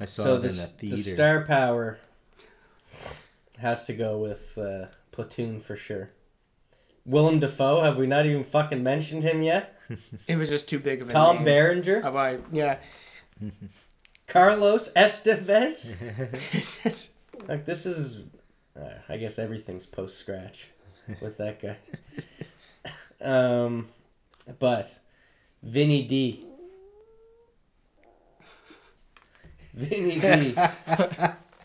Speaker 3: I saw
Speaker 2: so
Speaker 3: it
Speaker 2: the,
Speaker 3: in a
Speaker 2: s-
Speaker 3: theater.
Speaker 2: the star power has to go with uh, Platoon for sure. Willem Dafoe, have we not even fucking mentioned him yet?
Speaker 1: It was just too big of a
Speaker 2: Tom
Speaker 1: name.
Speaker 2: Berenger,
Speaker 1: Have I? Yeah.
Speaker 2: Carlos Estevez. like this is, uh, I guess everything's post scratch with that guy. um, but Vinny D. Vinny D.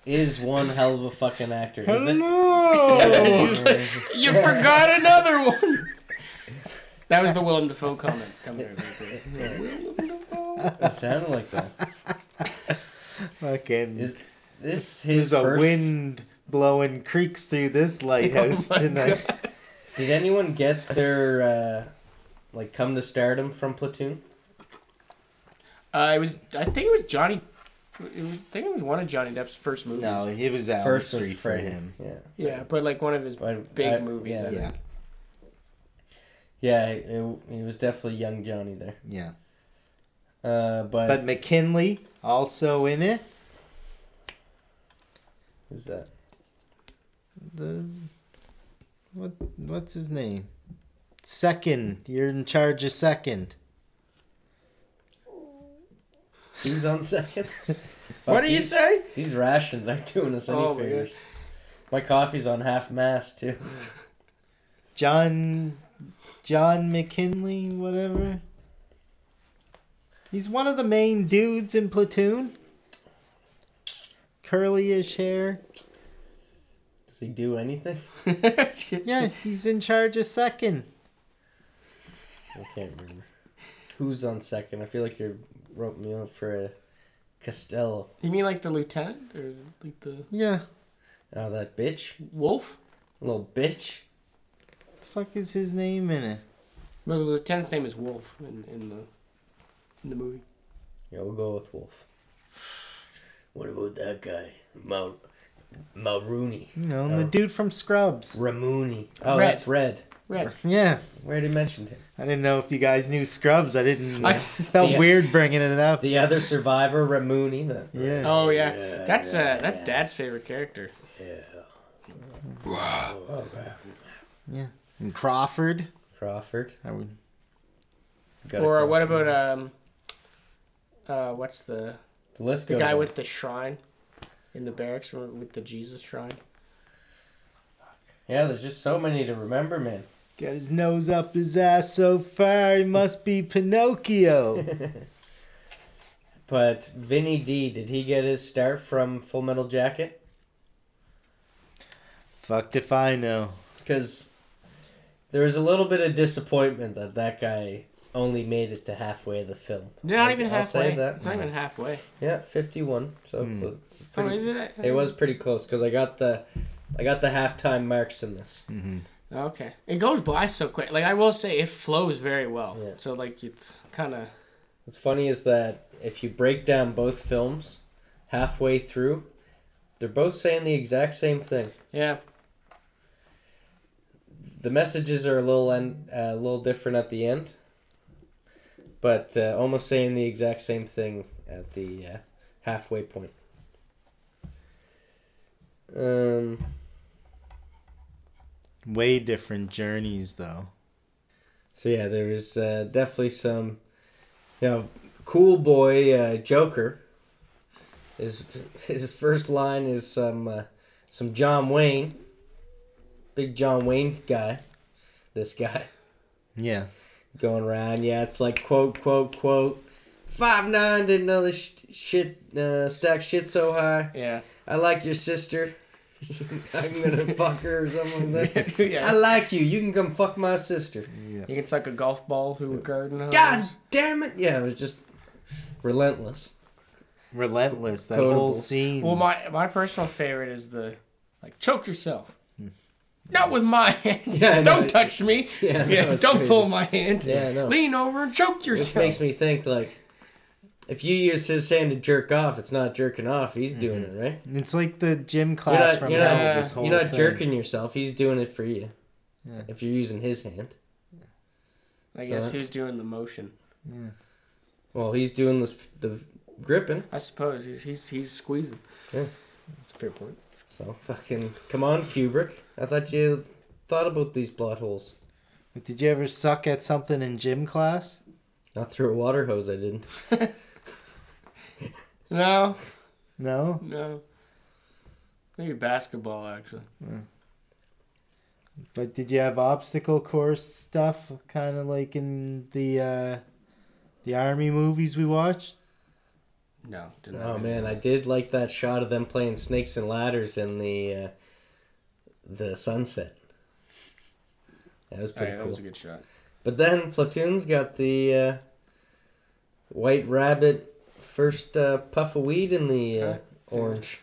Speaker 2: is one hell of a fucking actor. Is it-
Speaker 3: Hello.
Speaker 1: You forgot another one. That was the Willem Dafoe comment. Come here. Willem Dafoe.
Speaker 2: It sounded like that.
Speaker 3: Fucking.
Speaker 2: Is this his
Speaker 3: There's a
Speaker 2: first?
Speaker 3: wind blowing creaks through this lighthouse
Speaker 1: Oh my
Speaker 3: tonight.
Speaker 2: Did anyone get their uh, like come to stardom from Platoon?
Speaker 1: Uh, it was. I think it was Johnny. It was, I think it was one of Johnny Depp's first movies.
Speaker 3: No, it was Elm
Speaker 2: First was
Speaker 3: Street for him.
Speaker 2: Yeah.
Speaker 1: Yeah, but like one of his
Speaker 2: But
Speaker 1: big
Speaker 2: I-
Speaker 1: movies.
Speaker 2: Yeah,
Speaker 1: I
Speaker 3: Yeah.
Speaker 1: think.
Speaker 2: yeah it, he was definitely young Johnny there.
Speaker 3: Yeah.
Speaker 2: Uh, but,
Speaker 3: But McKinley also in it.
Speaker 2: who's that?
Speaker 3: The what what's his name? Second. You're in charge of second.
Speaker 2: Who's on second?
Speaker 1: What
Speaker 2: Fuck,
Speaker 1: do you
Speaker 2: these-
Speaker 1: say?
Speaker 2: These rations aren't doing us any
Speaker 1: Oh
Speaker 2: favors. My coffee's on half mast too.
Speaker 3: John John McGinley, whatever. He's one of the main dudes in Platoon. Curly-ish hair.
Speaker 2: Does he do anything?
Speaker 3: Yeah, he's in charge of second.
Speaker 2: I can't remember. Who's on second? I feel like you wrote me up for a Costello.
Speaker 1: You mean like the lieutenant or like the
Speaker 3: Yeah.
Speaker 2: Oh, that bitch,
Speaker 1: wolf?
Speaker 2: little bitch.
Speaker 3: The Fuck is his name in it?
Speaker 1: Well, the lieutenant's name is Wolf in, in the in the movie.
Speaker 2: Yeah, we'll go with Wolf. What about that guy, Mal, Mulrooney,
Speaker 3: You know, the
Speaker 2: Oh.
Speaker 3: dude from Scrubs.
Speaker 2: Ramooney? Oh,
Speaker 1: Red.
Speaker 2: that's Red.
Speaker 1: Red.
Speaker 3: Yeah.
Speaker 2: We already mentioned him.
Speaker 3: I didn't know if you guys knew Scrubs. I didn't.
Speaker 1: I-
Speaker 3: I felt
Speaker 2: Yeah.
Speaker 3: weird bringing it up.
Speaker 2: The other survivor, Ramooney. The,
Speaker 3: Yeah.
Speaker 1: Oh yeah,
Speaker 2: Yeah,
Speaker 1: that's
Speaker 2: yeah,
Speaker 1: uh that's
Speaker 2: yeah.
Speaker 1: Dad's favorite character.
Speaker 2: yeah.
Speaker 3: Yeah. And Crawford.
Speaker 2: Crawford.
Speaker 3: I would.
Speaker 1: Or
Speaker 2: go.
Speaker 1: what about um uh what's the
Speaker 2: The list
Speaker 1: the
Speaker 2: goes
Speaker 1: guy
Speaker 2: on.
Speaker 1: with the shrine in the barracks with the Jesus shrine?
Speaker 2: Yeah, there's just so many to remember, man.
Speaker 3: Got his nose up his ass so far, he must be Pinocchio.
Speaker 2: But Vinny D, did he get his start from Full Metal Jacket?
Speaker 3: Fucked if I know.
Speaker 2: Because there was a little bit of disappointment that that guy only made it to halfway of the film.
Speaker 1: Not
Speaker 2: I'll-
Speaker 1: even
Speaker 2: I'll say
Speaker 1: halfway.
Speaker 2: that.
Speaker 1: It's not even halfway.
Speaker 2: Yeah, 51. So
Speaker 3: Hmm.
Speaker 2: clo-
Speaker 1: Oh, is it?
Speaker 2: it was pretty close because I got the I got the halftime marks in this.
Speaker 3: Mm-hmm.
Speaker 1: Okay. It goes by so quick. Like I will say, it flows very well.
Speaker 2: Yeah.
Speaker 1: So like it's kind of
Speaker 2: What's funny is that if you break down both films halfway through, they're both saying the exact same thing.
Speaker 1: yeah.
Speaker 2: The messages are a little en- uh, a little different at the end, but uh, almost saying the exact same thing at the uh, halfway point. Um,
Speaker 3: Way different journeys, though.
Speaker 2: so yeah, there was uh, definitely some, you know, cool boy uh, Joker. His his first line is some uh, some John Wayne, big John Wayne guy. This guy.
Speaker 3: Yeah.
Speaker 2: going around. Yeah, it's like quote quote quote. Five nine didn't know this sh- shit uh, stack shit so high.
Speaker 1: Yeah.
Speaker 2: I like your sister. I'm gonna fuck her or something like that. I like you. You can come fuck my sister.
Speaker 3: Yeah.
Speaker 1: You can suck a golf ball through a garden hose.
Speaker 2: God damn it! Yeah, it was just relentless.
Speaker 3: Relentless. That
Speaker 2: Quotable.
Speaker 3: whole scene.
Speaker 1: Well, my my personal favorite is the like choke yourself.
Speaker 2: Hmm.
Speaker 1: Not with my hands.
Speaker 2: Yeah,
Speaker 1: don't touch me.
Speaker 2: Yeah,
Speaker 1: Yeah,
Speaker 2: that was
Speaker 1: don't
Speaker 2: crazy.
Speaker 1: pull my hand.
Speaker 2: Yeah, I know.
Speaker 1: Lean over and choke
Speaker 2: This
Speaker 1: yourself.
Speaker 2: makes me think like, if you use his hand to jerk off, it's not jerking off. He's doing mm-hmm. it right.
Speaker 3: it's like the gym
Speaker 2: You're
Speaker 3: class
Speaker 2: not,
Speaker 3: from
Speaker 2: you're
Speaker 3: hell.
Speaker 2: not,
Speaker 3: this whole
Speaker 2: you're not
Speaker 3: thing.
Speaker 2: jerking yourself. He's doing it for you.
Speaker 3: Yeah.
Speaker 2: If you're using his hand.
Speaker 1: I guess
Speaker 2: So-
Speaker 1: who's doing the motion?
Speaker 3: Yeah.
Speaker 2: Well, he's doing this the gripping.
Speaker 1: I suppose he's he's he's squeezing.
Speaker 2: Yeah.
Speaker 1: That's a fair point.
Speaker 2: So fucking come on, Kubrick. I thought you thought about these plot holes.
Speaker 3: But did you ever suck at something in gym class?
Speaker 2: Not through a water hose. I didn't.
Speaker 1: No,
Speaker 3: No.
Speaker 1: no. Maybe basketball actually.
Speaker 3: But did you have obstacle course stuff, kind of like in the uh, the army movies we watched?
Speaker 1: No, didn't
Speaker 2: Oh man,
Speaker 1: any.
Speaker 2: I did like that shot of them playing snakes and ladders in the uh, the sunset. That was pretty
Speaker 1: yeah, that
Speaker 2: cool.
Speaker 1: was a good shot.
Speaker 2: But then Platoon's got the uh, White Rabbit first uh, puff of weed in the uh,
Speaker 1: Huh?
Speaker 2: orange.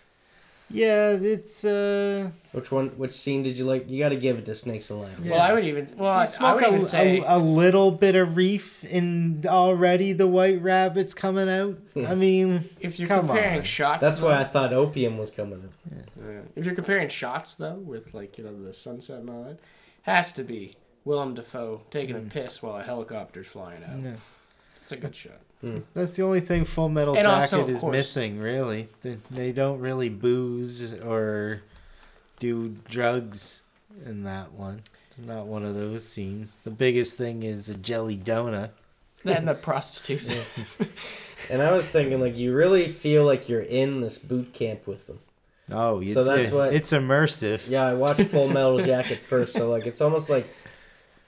Speaker 3: Yeah, it's uh.
Speaker 2: Which one? Which scene did you like? You got to give it to Snakes and Ladders.
Speaker 3: Yeah.
Speaker 1: Well, I would even well, I,
Speaker 3: You
Speaker 1: I
Speaker 3: smoke
Speaker 1: would
Speaker 3: a,
Speaker 1: even say
Speaker 3: a, a little bit of reef, and already the white rabbit's coming out.
Speaker 2: Yeah.
Speaker 3: I mean,
Speaker 1: if you're
Speaker 3: come
Speaker 1: comparing
Speaker 3: on.
Speaker 1: shots.
Speaker 2: That's why I thought opium was coming up.
Speaker 1: Yeah. If you're comparing shots though, with like you know the sunset and all that, has to be Willem Dafoe taking a piss while a helicopter's flying out.
Speaker 3: no.
Speaker 1: It's a good shot.
Speaker 3: That's the only thing Full Metal
Speaker 1: And
Speaker 3: Jacket
Speaker 1: also,
Speaker 3: is
Speaker 1: course-
Speaker 3: missing. Really, they, they don't really booze or do drugs in that one. It's not one of those scenes. The biggest thing is a jelly donut.
Speaker 1: And the prostitute.
Speaker 2: And I was thinking, like, you really feel like you're in this boot camp with them.
Speaker 3: Oh, it's,
Speaker 2: So that's
Speaker 3: uh,
Speaker 2: what-
Speaker 3: it's immersive.
Speaker 2: Yeah, I watched Full Metal Jacket first, so like it's almost like,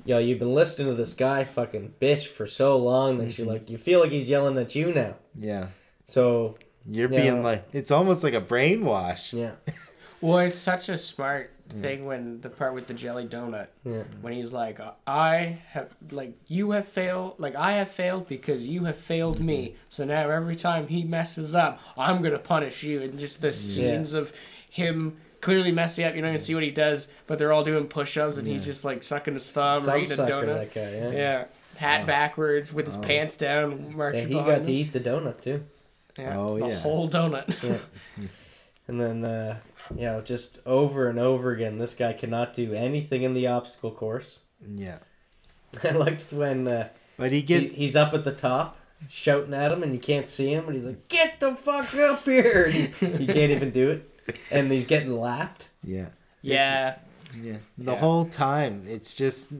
Speaker 2: yo, you've been listening to this guy fucking bitch for so long that you mm-hmm. like you feel like he's yelling at you now.
Speaker 3: Yeah.
Speaker 2: So
Speaker 3: You're
Speaker 2: Yeah.
Speaker 3: being like, it's almost like a brainwash.
Speaker 2: yeah,
Speaker 1: Well, it's such a smart mm. thing when the part with the jelly donut,
Speaker 2: yeah,
Speaker 1: when he's like, I have, like, you have failed, like, I have failed because you have failed me. Mm-hmm. So now every time he messes up, I'm going to punish you. And just the scenes of him clearly messing up, you don't even see what he does, but they're all doing push ups and he's just, like, sucking his thumb, or
Speaker 2: thumb
Speaker 1: eating a donut.
Speaker 2: that guy. Yeah,
Speaker 1: Yeah. Hat backwards with his pants down, marching
Speaker 2: and he
Speaker 1: behind
Speaker 2: got to eat the donut too.
Speaker 1: Yeah,
Speaker 3: Oh,
Speaker 1: the
Speaker 3: yeah.
Speaker 1: whole donut.
Speaker 2: Yeah. And then, uh, you know, just over and over again, this guy cannot do anything in the obstacle course.
Speaker 3: Yeah.
Speaker 2: I liked when uh,
Speaker 3: But he
Speaker 2: he,
Speaker 3: gets.
Speaker 2: he's up at the top shouting at him and you can't see him, and he's like, "Get the fuck up here!" And he, he can't even do it, and he's getting lapped.
Speaker 3: yeah.
Speaker 1: yeah.
Speaker 3: Yeah. The
Speaker 1: Yeah.
Speaker 3: whole time, it's just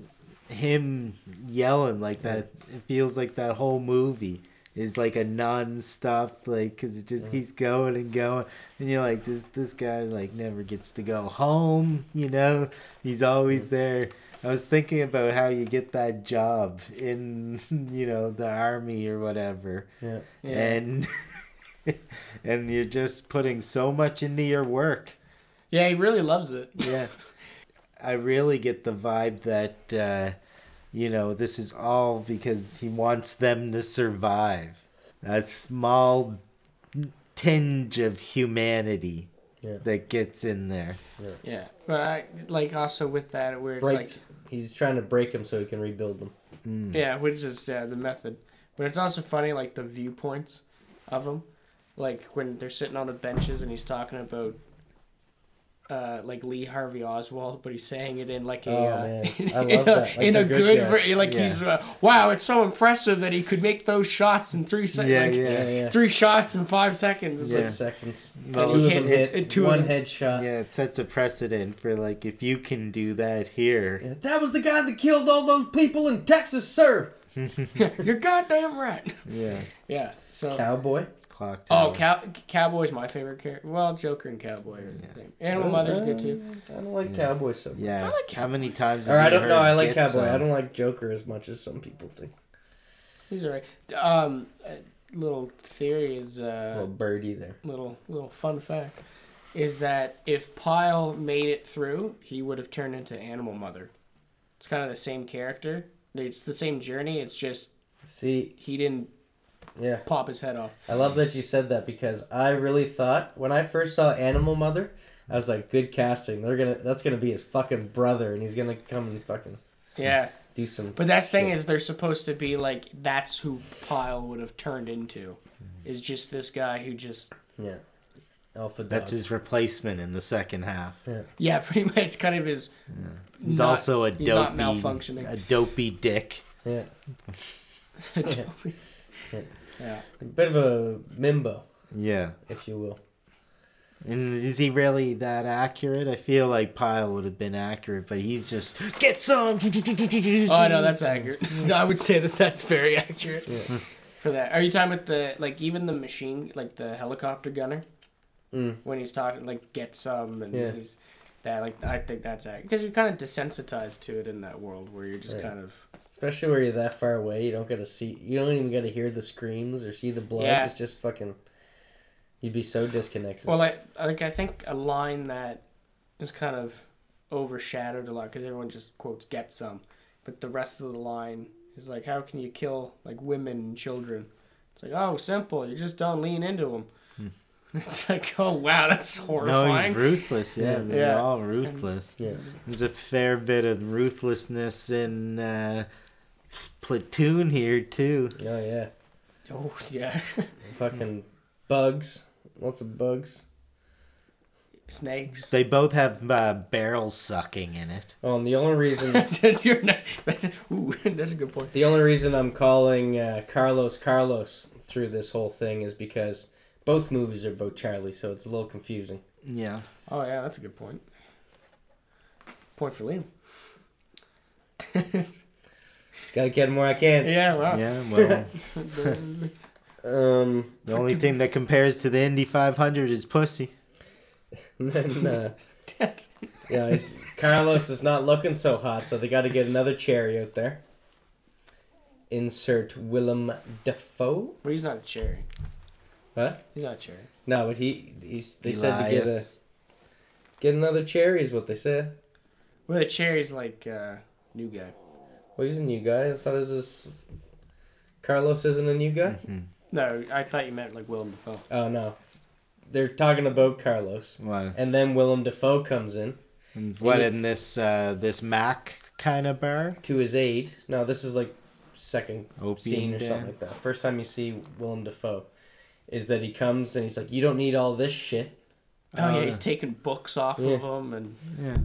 Speaker 3: him yelling like that. It feels like that whole movie is like a non-stop like because it just keeps going and going and you're like this this guy like never gets to go home you know he's always there i was thinking about how you get that job in you know the army or whatever
Speaker 2: Yeah.
Speaker 1: Yeah.
Speaker 3: and and you're just putting so much into your work
Speaker 1: Yeah, he really loves it.
Speaker 3: yeah. I really get the vibe that, uh, you know, this is all because he wants them to survive. That small tinge of humanity
Speaker 2: Yeah.
Speaker 3: that gets in there.
Speaker 1: Yeah, but I like also with that where it's
Speaker 2: Breaks. He's trying to break him so he can rebuild them.
Speaker 3: Mm.
Speaker 1: yeah, which is yeah the method, but it's also funny like the viewpoints of them, like when they're sitting on the benches and he's talking about. Uh, like Lee Harvey Oswald, but he's saying it in like a
Speaker 2: Oh,
Speaker 1: uh, in, a.
Speaker 2: Like
Speaker 1: in a
Speaker 2: good
Speaker 1: good, ver- like
Speaker 3: Yeah.
Speaker 1: he's uh, wow, it's so impressive that he could make those shots in three seconds.
Speaker 3: Yeah,
Speaker 1: like,
Speaker 3: yeah.
Speaker 2: Yeah, yeah.
Speaker 1: Three shots in five seconds. It's
Speaker 3: Yeah.
Speaker 1: like,
Speaker 2: seconds.
Speaker 3: Well,
Speaker 2: two
Speaker 1: he
Speaker 2: of
Speaker 1: hit-
Speaker 2: hit.
Speaker 1: two
Speaker 2: one
Speaker 1: them-
Speaker 2: headshot.
Speaker 3: Yeah, it sets a precedent for like if you can do that here.
Speaker 2: Yeah, That was the guy that killed all those people in Texas, sir.
Speaker 1: You're goddamn right.
Speaker 3: Yeah,
Speaker 1: Yeah. So.
Speaker 2: Cowboy.
Speaker 3: Clock
Speaker 1: Oh. Cow- Cowboy's my favorite character. Well, Joker and Cowboy are the same. Animal Mother's good too.
Speaker 2: I don't like
Speaker 3: Yeah.
Speaker 2: Cowboy so much.
Speaker 3: Yeah.
Speaker 1: I like
Speaker 3: How many times?
Speaker 2: Or
Speaker 3: have
Speaker 2: I
Speaker 3: you
Speaker 2: don't know. I like
Speaker 3: get
Speaker 2: Cowboy. I
Speaker 3: some?
Speaker 2: don't like Joker as much as some people think.
Speaker 1: He's alright. Um, a little theory is uh,
Speaker 2: Little birdie there.
Speaker 1: little little fun fact is that if Pyle made it through, he would have turned into Animal Mother. It's kind of the same character. It's the same journey. It's just
Speaker 2: See,
Speaker 1: he didn't
Speaker 2: yeah,
Speaker 1: pop his head off.
Speaker 2: I love that you said that because I really thought when I first saw Animal Mother, I was like, good casting. They're gonna. That's gonna be his fucking brother, and he's gonna come and fucking
Speaker 1: Yeah,
Speaker 2: do some.
Speaker 1: but that's the thing is they're supposed to be like that's who Pyle would have turned into, is just this guy who just
Speaker 2: Yeah. Alpha dog.
Speaker 3: That's his replacement in the second half.
Speaker 1: yeah yeah pretty much it's kind of his.
Speaker 3: He's
Speaker 1: not-
Speaker 3: also a
Speaker 1: he's not
Speaker 3: dopey,
Speaker 1: malfunctioning.
Speaker 3: a dopey dick.
Speaker 2: Yeah.
Speaker 1: yeah.
Speaker 2: A bit of a mimbo,
Speaker 3: Yeah.
Speaker 2: if you will.
Speaker 3: And is he really that accurate? I feel like Pyle would have been accurate, but he's just get some.
Speaker 1: Oh no, that's accurate. I would say that that's very accurate
Speaker 2: Yeah.
Speaker 1: for that. Are you talking about the like even the machine like the helicopter gunner
Speaker 2: Mm.
Speaker 1: when he's talking like get some and
Speaker 2: Yeah.
Speaker 1: he's that like I think that's accurate because you're kind of desensitized to it in that world where you're just
Speaker 2: Right.
Speaker 1: kind of
Speaker 2: Especially where you're that far away, you don't get to see. You don't even get to hear the screams or see the blood.
Speaker 1: Yeah.
Speaker 2: It's just fucking. You'd be so disconnected.
Speaker 1: well I like I think a line that is kind of overshadowed a lot because everyone just quotes get some, but the rest of the line is like how can you kill like women and children? It's like oh simple, you just don't lean into them. It's like oh wow that's horrifying.
Speaker 3: No,
Speaker 1: horrifying.
Speaker 3: he's ruthless. Yeah,
Speaker 2: Yeah.
Speaker 3: they're
Speaker 1: Yeah.
Speaker 3: all ruthless.
Speaker 2: yeah.
Speaker 3: There's a fair bit of ruthlessness in uh, Platoon here too.
Speaker 2: Oh yeah.
Speaker 1: oh yeah,
Speaker 2: Fucking bugs. Lots of bugs.
Speaker 1: snakes.
Speaker 3: They both have uh, barrel sucking in it.
Speaker 2: Oh, and the only reason
Speaker 1: You're not, ooh, that's a good point.
Speaker 2: the only reason I'm calling uh, Carlos Carlos through this whole thing is because both movies are about Charlie, so it's a little confusing.
Speaker 3: Yeah.
Speaker 1: Oh yeah, that's a good point. Point for Liam.
Speaker 2: Gotta get him where I can.
Speaker 1: Yeah, wow.
Speaker 3: Yeah. Well,
Speaker 2: Um,
Speaker 3: the only thing that compares to the Indy 500 is pussy.
Speaker 2: And then, uh, yeah, he's, Carlos is not looking so hot, so they got to get another cherry out there. Insert Willem Dafoe.
Speaker 1: Well, he's not a cherry.
Speaker 2: What?
Speaker 1: He's not a cherry.
Speaker 2: No, but he he's they said to get a
Speaker 3: Elias.
Speaker 2: get another cherry is what they said.
Speaker 1: Well, the cherry's like uh, new guy.
Speaker 2: Well, he's a new guy. I thought it was this. Carlos isn't a new guy.
Speaker 3: Mhm.
Speaker 1: No, I thought you meant like Willem Dafoe.
Speaker 2: Oh no, they're talking about Carlos,
Speaker 3: What?
Speaker 2: and then Willem Dafoe comes in
Speaker 3: And what
Speaker 2: He-
Speaker 3: in this uh this Mac kind of bar?
Speaker 2: to his aid. No, this is like second
Speaker 3: Opium
Speaker 2: scene or
Speaker 3: den?
Speaker 2: something like that. First time you see Willem Dafoe is that he comes and he's like, "You don't need all this shit."
Speaker 1: Oh
Speaker 3: Uh,
Speaker 1: yeah, he's taking books off
Speaker 2: Yeah.
Speaker 1: of him and
Speaker 3: Yeah.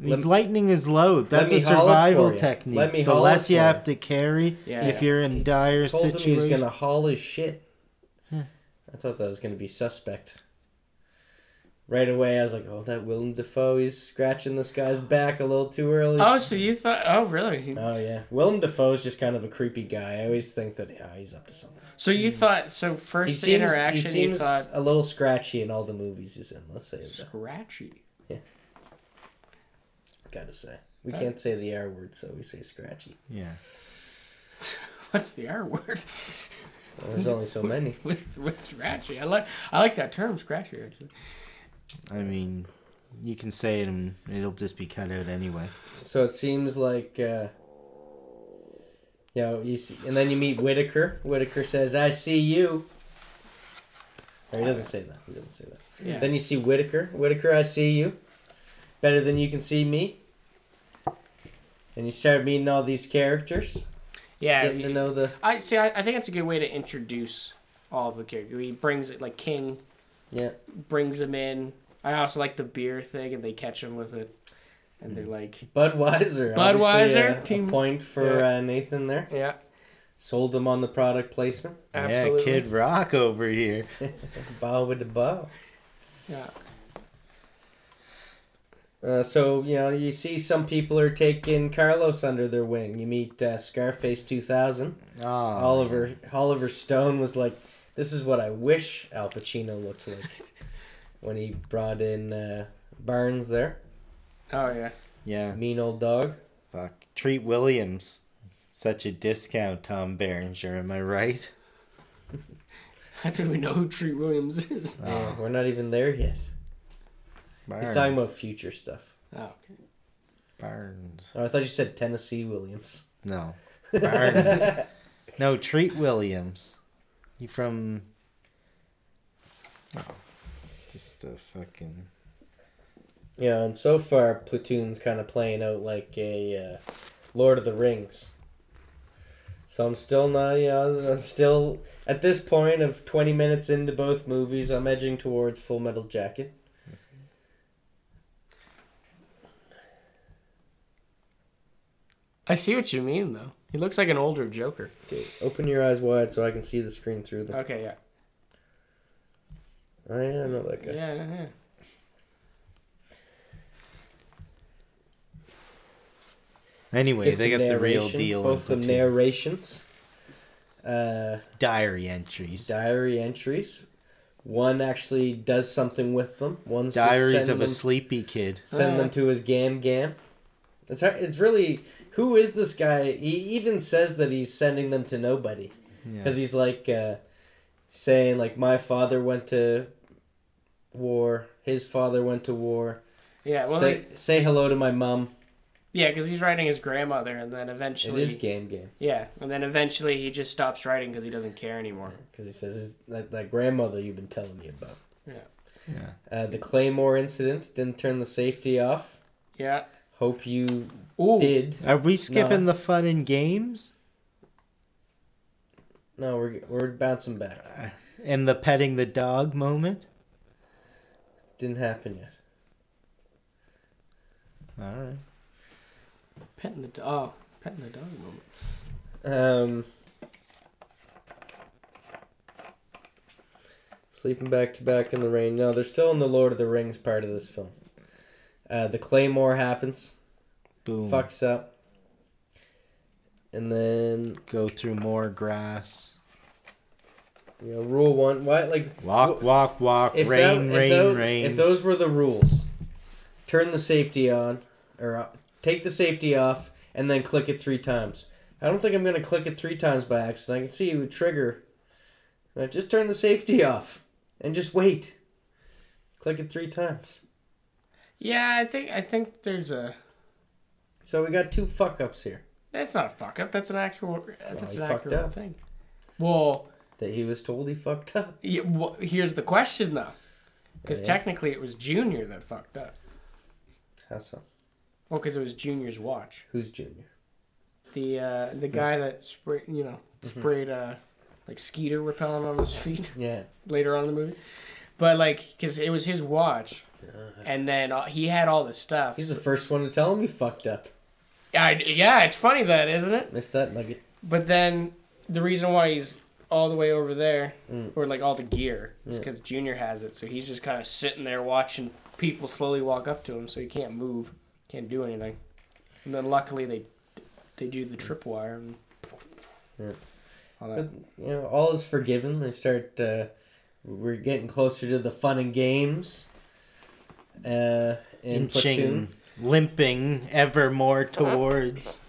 Speaker 2: Let-
Speaker 3: He's lightening his load. That's a survival technique.
Speaker 2: Let me
Speaker 3: the less you have to carry
Speaker 1: Yeah,
Speaker 3: if
Speaker 1: yeah.
Speaker 3: you're in dire
Speaker 2: Told him he was gonna haul his shit.
Speaker 3: Hmm.
Speaker 2: I thought that was gonna be suspect. Right away, I was like, "Oh, that Willem Dafoe, he's scratching this guy's back a little too early."
Speaker 1: oh, so you thought? Oh, really? He-
Speaker 2: Oh yeah, Willem Dafoe's just kind of a creepy guy. I always think that yeah, he's up to something.
Speaker 1: So you thought? So
Speaker 2: He
Speaker 1: first
Speaker 2: seems,
Speaker 1: interaction,
Speaker 2: he
Speaker 1: you
Speaker 2: seems
Speaker 1: thought
Speaker 2: a little scratchy in all the movies he's in. Let's say that.
Speaker 1: scratchy.
Speaker 2: Gotta say, we
Speaker 1: That-
Speaker 2: can't say the R word, so we say scratchy.
Speaker 3: yeah.
Speaker 1: What's the R word?
Speaker 2: Well, there's only so many.
Speaker 1: with with scratchy. I like I like that term, scratchy. Actually.
Speaker 3: I mean, you can say it and it'll just be cut out anyway.
Speaker 2: So it seems like, uh, you know, you see, and then you meet Whitaker. Whitaker says, "I see you." Or he doesn't say that. He doesn't say that.
Speaker 1: Yeah.
Speaker 2: Then you see Whitaker. Whitaker, I see you. Better than you can see me. And you start meeting all these characters,
Speaker 1: yeah.
Speaker 2: getting to know the
Speaker 1: I see. I, I think it's a good way to introduce all of the characters. He brings it like King
Speaker 2: yeah.
Speaker 1: brings him in. I also like the beer thing, and they catch him with it, and they're like,
Speaker 2: Budweiser.
Speaker 1: Budweiser,
Speaker 2: obviously a, a
Speaker 1: team-
Speaker 2: point for
Speaker 1: Yeah.
Speaker 2: uh, Nathan there.
Speaker 1: yeah,
Speaker 2: Sold him on the product placement.
Speaker 1: absolutely.
Speaker 3: Yeah, Kid Rock over here.
Speaker 2: Bow with the bow.
Speaker 1: Yeah.
Speaker 2: Uh, so you know, you see some people are taking Carlos under their wing. You meet uh, Scarface 2000.
Speaker 3: Oh,
Speaker 2: Oliver Oliver Stone was like, "This is what I wish Al Pacino looked like." when he brought in uh, Barnes there,
Speaker 1: Oh yeah.
Speaker 3: Yeah.
Speaker 2: mean old dog.
Speaker 3: Fuck. Treat Williams. Such a discount, Tom Berenger. Am I right?
Speaker 1: How do we know who Treat Williams is?
Speaker 2: Uh, we're not even there yet. He's talking about future stuff.
Speaker 1: Oh, okay.
Speaker 3: Barnes.
Speaker 2: Oh, I thought you said Tennessee Williams.
Speaker 3: No. Barnes. no, Treat Williams. He from. Oh, just a fucking.
Speaker 2: Yeah, and so far Platoon's kind of playing out like a uh, Lord of the Rings. So I'm still not, you know, I'm still at this point of 20 minutes into both movies. I'm edging towards Full Metal Jacket.
Speaker 1: I see what you mean though. He looks like an older Joker.
Speaker 2: Okay, open your eyes wide so I can see the screen through them.
Speaker 1: Okay, yeah.
Speaker 2: Oh yeah, I know that guy.
Speaker 1: Yeah, yeah, yeah.
Speaker 3: Anyway,
Speaker 2: Get
Speaker 3: they
Speaker 2: some
Speaker 3: got the real
Speaker 2: narration,
Speaker 3: deal.
Speaker 2: Both the
Speaker 3: in Platoon.
Speaker 2: narrations, uh,
Speaker 3: diary entries.
Speaker 2: diary entries. One actually does something with them. One's just
Speaker 3: Diaries
Speaker 2: send
Speaker 3: of a
Speaker 2: them-
Speaker 3: sleepy kid.
Speaker 2: send
Speaker 1: Uh.
Speaker 2: them to his gam gam. It's hard, it's really who is this guy? He even says that he's sending them to nobody because
Speaker 3: Yeah.
Speaker 2: he's like uh, saying like my father went to war, his father went to war.
Speaker 1: Yeah, well,
Speaker 2: say say hello to my mom.
Speaker 1: yeah, because he's writing his grandmother, and then eventually,
Speaker 2: is game game.
Speaker 1: yeah, and then eventually he just stops writing because he doesn't care anymore.
Speaker 2: because he says "Is that that grandmother you've been telling me about.
Speaker 3: Yeah.
Speaker 2: Uh, the Claymore incident didn't turn the safety off.
Speaker 1: Yeah.
Speaker 2: Hope you
Speaker 1: Ooh.
Speaker 2: did.
Speaker 3: Are we skipping the fun and games
Speaker 2: No, we're we're bouncing back.
Speaker 3: and the petting the dog moment?
Speaker 2: Didn't happen yet.
Speaker 3: All right.
Speaker 1: Petting the dog. Oh, petting the dog moment.
Speaker 2: Um, sleeping back to back in the rain. No, they're still in the Lord of the Rings part of this film. Uh, the Claymore happens,
Speaker 3: Boom.
Speaker 2: fucks up, and then
Speaker 3: Go through more grass.
Speaker 2: You know, rule one. Why like
Speaker 3: Walk, walk, walk. rain,
Speaker 2: that- if
Speaker 3: rain,
Speaker 2: those,
Speaker 3: rain.
Speaker 2: If those were the rules, turn the safety on or uh, take the safety off and then click it three times. I don't think I'm gonna click it three times by accident. I can see it would trigger. Just turn the safety off and just wait. Click it three times.
Speaker 1: Yeah, I think I think there's a.
Speaker 2: So we got two fuck ups here.
Speaker 1: That's not a fuck up. That's an accurate. That's an accurate thing. Well,
Speaker 2: That he was told he fucked up.
Speaker 1: yeah, well, here's the question though, because
Speaker 2: Yeah.
Speaker 1: technically it was Junior that fucked up.
Speaker 2: How so?
Speaker 1: Well, because it was Junior's watch.
Speaker 2: Who's Junior?
Speaker 1: The uh, the guy that sprayed, you know,
Speaker 2: Mm-hmm.
Speaker 1: sprayed uh, like skeeter repellent on his feet
Speaker 2: Yeah.
Speaker 1: later on in the movie. But like, because it was his watch, and then uh, he had all the stuff.
Speaker 2: He's the first one to tell him he fucked up.
Speaker 1: I, yeah, it's funny that, isn't it?
Speaker 2: Missed that nugget.
Speaker 1: But then the reason why he's all the way over there,
Speaker 2: Mm.
Speaker 1: or like all the gear, is because Junior has it. So he's just kind of sitting there watching people slowly walk up to him, so he can't move, can't do anything. And then luckily they they do the tripwire and
Speaker 2: Yeah.
Speaker 1: all
Speaker 2: But you know, all is forgiven. They start. Uh, we're getting closer to the fun and games. Uh, in
Speaker 3: Inching,
Speaker 2: platoon,
Speaker 3: limping ever more towards.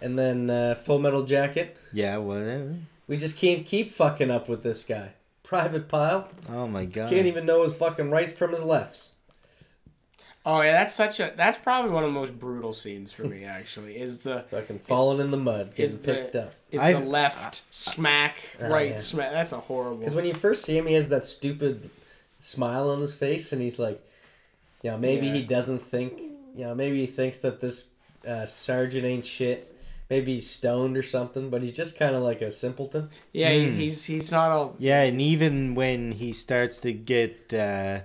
Speaker 2: and then uh, Full Metal Jacket.
Speaker 3: Yeah, well,
Speaker 2: We just can't keep fucking up with this guy. Private Pyle
Speaker 3: oh my god.
Speaker 2: can't even know his fucking rights from his lefts.
Speaker 1: Oh yeah, that's such a that's probably one of the most brutal scenes for me. Actually, is the
Speaker 2: Fucking falling in the mud, getting
Speaker 1: Is the-
Speaker 2: picked up.
Speaker 1: is
Speaker 3: I-
Speaker 1: the left smack,
Speaker 2: Oh,
Speaker 1: right
Speaker 2: yeah.
Speaker 1: smack. That's a horrible.
Speaker 2: Because when you first see him, he has that stupid smile on his face, and he's like, you know, maybe
Speaker 1: Yeah.
Speaker 2: he doesn't think, you know, maybe he thinks that this uh, sergeant ain't shit. Maybe he's stoned or something, but he's just kind of like a simpleton.
Speaker 1: yeah, he's,
Speaker 3: Hmm.
Speaker 1: he's he's not all.
Speaker 3: Yeah, and even when he starts to get uh,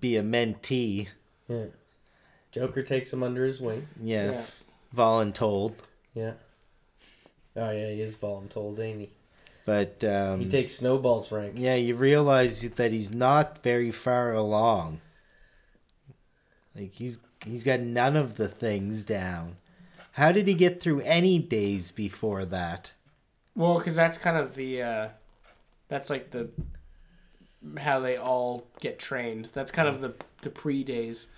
Speaker 3: be a mentee,
Speaker 2: Yeah. Joker takes him under his wing.
Speaker 3: yeah,
Speaker 1: Yeah.
Speaker 3: voluntold.
Speaker 2: Yeah. Oh yeah, he is voluntold, ain't he?
Speaker 3: But um,
Speaker 2: He takes Snowball's rank.
Speaker 3: yeah, you realize that he's not very far along. Like he's he's got none of the things down. How did he get through any days before that?
Speaker 1: Well, because that's kind of the, uh, that's like the, how they all get trained. That's kind of the the pre days,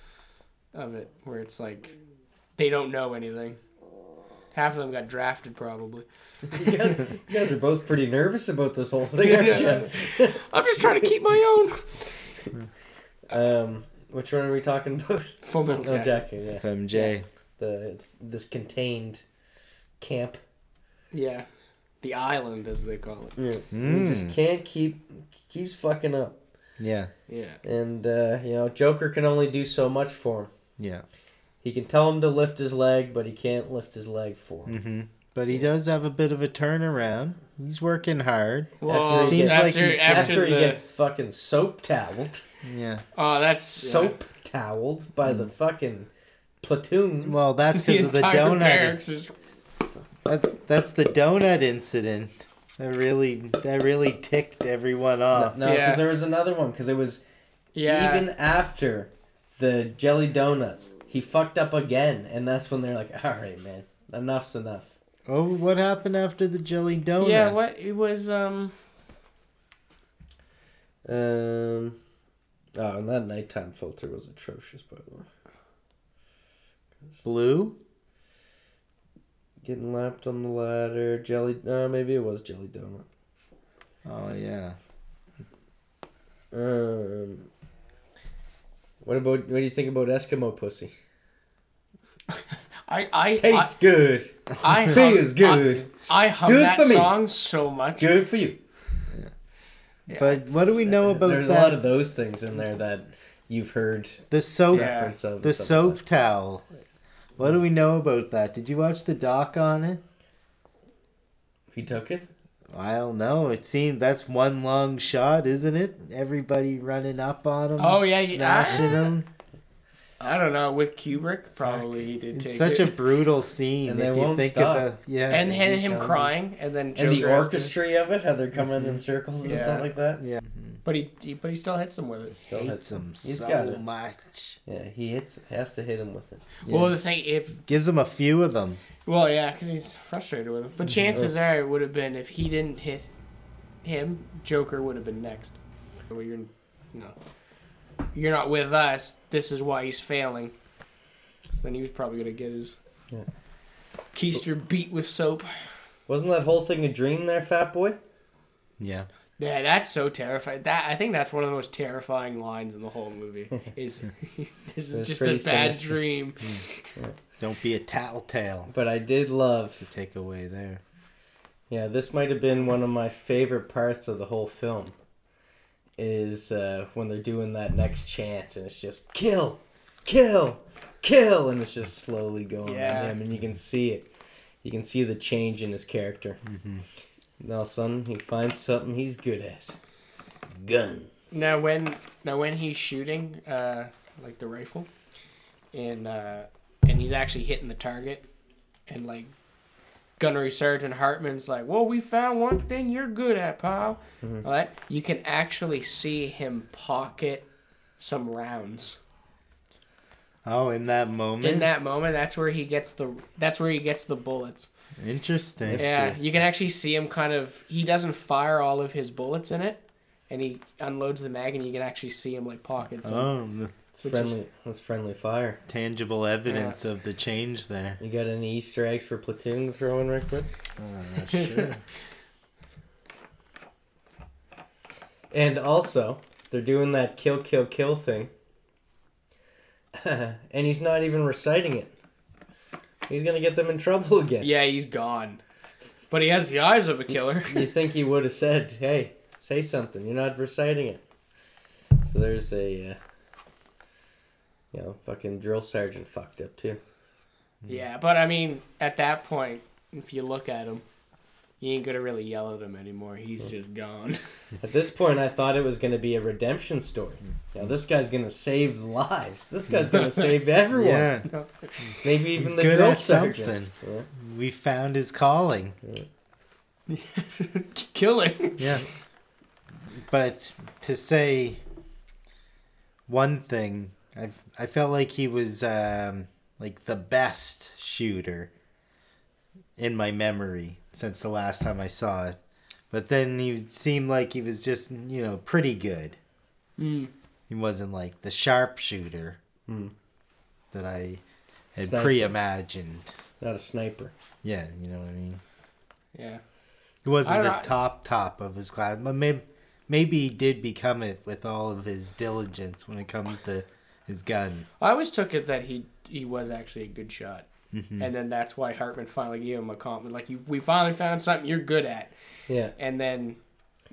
Speaker 1: of it, where it's like, they don't know anything. Half of them got drafted probably.
Speaker 2: you, guys, you guys are both pretty nervous about this whole thing, aren't you?
Speaker 1: I'm just trying to keep my own.
Speaker 2: Um, which one are we talking about?
Speaker 1: Full Metal
Speaker 2: Oh,
Speaker 1: Jacket.
Speaker 2: Yeah.
Speaker 3: FMJ.
Speaker 2: The this contained camp.
Speaker 1: Yeah, the island as they call it.
Speaker 2: Yeah.
Speaker 3: Mm.
Speaker 2: He just can't keep keeps fucking up,
Speaker 3: Yeah,
Speaker 1: Yeah.
Speaker 2: and uh, you know Joker can only do so much for him.
Speaker 3: yeah.
Speaker 2: He can tell him to lift his leg, but he can't lift his leg for him.
Speaker 3: hmm But he does have a bit of a turnaround. He's working hard.
Speaker 1: Well,
Speaker 2: he
Speaker 3: Seems
Speaker 1: after,
Speaker 3: like he's-
Speaker 1: after,
Speaker 2: After, he
Speaker 1: the,
Speaker 2: gets fucking soap toweled,
Speaker 3: Yeah.
Speaker 1: oh, that's
Speaker 2: soap toweled by the fucking platoon.
Speaker 3: Well, that's because of the donut.
Speaker 1: barracks is
Speaker 3: That, that's the donut incident. That really that really ticked everyone off.
Speaker 2: No,
Speaker 3: off.
Speaker 2: because
Speaker 1: Yeah.
Speaker 2: there was another one. Because it was
Speaker 1: yeah.
Speaker 2: even after the jelly donut, he fucked up again, and that's when they're like, "All right, man, enough's enough."
Speaker 3: Oh, what happened after the jelly donut?
Speaker 1: Yeah, what it was um
Speaker 2: Um, oh, and that nighttime filter was atrocious, by the way.
Speaker 3: Blue?
Speaker 2: Getting lapped on the ladder, jelly. Uh, maybe it was jelly donut.
Speaker 3: Oh yeah.
Speaker 2: Um, what about what do you think about Eskimo pussy?
Speaker 1: I I
Speaker 2: Tastes good.
Speaker 1: I, I
Speaker 2: Feels good.
Speaker 1: I, I hum
Speaker 2: Good
Speaker 1: that
Speaker 2: for me.
Speaker 1: song so much.
Speaker 2: good for you.
Speaker 1: Yeah.
Speaker 3: But what do we know about
Speaker 2: There's
Speaker 3: that?
Speaker 2: a lot of those things in there that you've heard
Speaker 3: the soap
Speaker 1: Yeah.
Speaker 2: reference of.
Speaker 3: the soap
Speaker 2: like
Speaker 3: towel. What do we know about that? Did you watch the doc on it?
Speaker 2: that. He took it.
Speaker 3: I don't know. It seemed that's one long shot, isn't it? Everybody running up on him.
Speaker 1: Oh, yeah, you-
Speaker 3: smashing ah. him.
Speaker 1: I don't know with Kubrick probably he did
Speaker 3: It's such
Speaker 1: it.
Speaker 3: a brutal scene
Speaker 2: And
Speaker 3: if
Speaker 2: they
Speaker 3: you
Speaker 2: wont
Speaker 3: think
Speaker 2: stop.
Speaker 3: of the yeah.
Speaker 1: and and
Speaker 2: he
Speaker 1: him
Speaker 2: found
Speaker 1: crying and then
Speaker 2: and the
Speaker 1: Joker has
Speaker 2: orchestra of it, how they're coming in circles and stuff like that.
Speaker 3: yeah,
Speaker 1: but he, he but he still hits him with it.
Speaker 2: Still
Speaker 3: hates
Speaker 2: hits
Speaker 3: him
Speaker 2: He's
Speaker 3: so
Speaker 2: got
Speaker 3: much.
Speaker 2: Yeah, he hits has to hit him with it.
Speaker 3: Yeah.
Speaker 1: Well, the thing if
Speaker 3: Gives him a few of them.
Speaker 1: well yeah because he's frustrated with him. But
Speaker 2: Mm-hmm.
Speaker 1: chances are it would have been if he didn't hit him, Joker would have been next. Well, you're, you know, you're not with us. This is why he's failing. So then he was probably gonna get his
Speaker 2: Yeah.
Speaker 1: keister beat with soap.
Speaker 2: Wasn't that whole thing a dream there, fat boy?
Speaker 3: Yeah.
Speaker 1: Yeah, that's so terrifying. That I think that's one of the most terrifying lines in the whole movie. Is this is just a bad
Speaker 2: sinister.
Speaker 1: dream?
Speaker 3: Don't be a tattletale.
Speaker 2: But I did love
Speaker 3: That's the takeaway there.
Speaker 2: Yeah, this might have been one of my favorite parts of the whole film. Is uh, when they're doing that next chant and it's just kill, kill, kill, and it's just slowly going
Speaker 1: Yeah.
Speaker 2: on him, and you can see it. You can see the change in his character.
Speaker 3: Mm-hmm.
Speaker 2: And all of a sudden, he finds something he's good at. guns.
Speaker 1: Now when now when he's shooting, uh, like the rifle, and uh, and he's actually hitting the target, and like Gunnery Sergeant Hartman's like, "Well, we found one thing you're good at, pal."
Speaker 2: Mhm.
Speaker 1: All right, you can actually see him pocket some rounds.
Speaker 3: Oh, in that moment.
Speaker 1: In that moment, that's where he gets the that's where he gets the bullets.
Speaker 3: Interesting.
Speaker 1: Yeah, you can actually see him kind of. He doesn't fire all of his bullets in it, and he unloads the mag, and you can actually see him like pocket some.
Speaker 3: Oh, the
Speaker 2: It's
Speaker 1: is-
Speaker 2: friendly. That's friendly fire.
Speaker 3: tangible evidence of the change there.
Speaker 2: You got any Easter eggs for Platoon to throw in, right quick?
Speaker 3: Uh, sure.
Speaker 2: And also, they're doing that kill, kill, kill thing. and he's not even reciting it. He's gonna get them in trouble again.
Speaker 1: Yeah, he's gone. But he has the eyes of a killer.
Speaker 2: You think he would have said, "Hey, say something. You're not reciting it." So there's a, uh, you know, fucking drill sergeant fucked up too.
Speaker 1: yeah, but I mean, at that point, if you look at him, you ain't gonna really yell at him anymore. He's mm-hmm. just gone.
Speaker 2: At this point, I thought it was gonna be a redemption story. Now this guy's gonna save lives. This guy's gonna save everyone.
Speaker 3: yeah.
Speaker 2: Maybe even
Speaker 3: He's
Speaker 2: the
Speaker 3: good
Speaker 2: drill
Speaker 3: at
Speaker 2: sergeant.
Speaker 3: something.
Speaker 2: Yeah.
Speaker 3: We found his calling.
Speaker 1: Killing.
Speaker 3: Yeah. But to say one thing, I I felt like he was um, like the best shooter in my memory since the last time I saw it. But then he seemed like he was just you know pretty good.
Speaker 1: Mm.
Speaker 3: He wasn't like the sharpshooter
Speaker 2: Hmm.
Speaker 3: that I had
Speaker 2: Sniper.
Speaker 3: pre-imagined.
Speaker 2: Not a sniper.
Speaker 3: Yeah, you know what I mean.
Speaker 1: Yeah.
Speaker 3: He wasn't the
Speaker 1: don't-
Speaker 3: top top of his class, but maybe maybe he did become it with all of his diligence when it comes to his gun.
Speaker 1: I always took it that he he was actually a good shot,
Speaker 3: Mhm.
Speaker 1: and then that's why Hartman finally gave him a compliment. Like, you, we finally found something you're good at,
Speaker 2: Yeah.
Speaker 1: and then,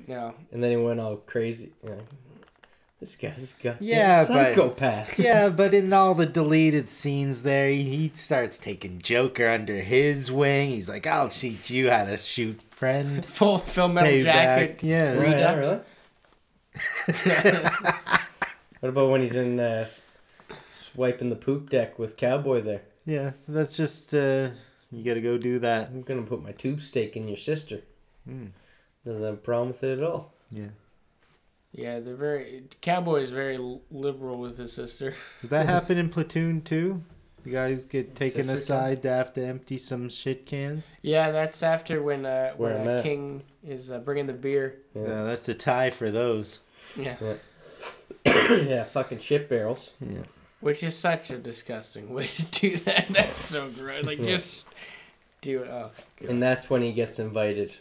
Speaker 1: you know,
Speaker 2: And then he went all crazy. You know, this guy's got
Speaker 3: Yeah, but-
Speaker 2: psychopath.
Speaker 3: yeah, but in all the deleted scenes there, he, he starts taking Joker under his wing. He's like, "I'll teach you how to shoot, friend."
Speaker 1: full Full Metal
Speaker 3: Payback.
Speaker 1: Jacket.
Speaker 3: Yeah,
Speaker 1: Right. Redux.
Speaker 2: what about when he's in uh, swiping the poop deck with Cowboy there?
Speaker 3: yeah. That's just uh, you got to go do that.
Speaker 2: I'm gonna put my tube steak in your sister.
Speaker 3: Mm.
Speaker 2: Doesn't have a problem with it at all.
Speaker 3: Yeah.
Speaker 1: Yeah, they're very. Cowboy is very liberal with his sister.
Speaker 3: Did that happen in Platoon too? The guys get taken
Speaker 2: Sister
Speaker 3: aside to have to empty some shit cans.
Speaker 1: Yeah, that's after when uh,
Speaker 2: Where
Speaker 1: when uh. King is uh, bringing the beer.
Speaker 2: Yeah,
Speaker 3: Yeah, that's the tie for those.
Speaker 1: Yeah,
Speaker 2: yeah fucking shit barrels.
Speaker 3: Yeah.
Speaker 1: which is such a disgusting way to do that. That's so gross. Like
Speaker 2: Yeah.
Speaker 1: just do it. Oh, God.
Speaker 2: And that's when he gets invited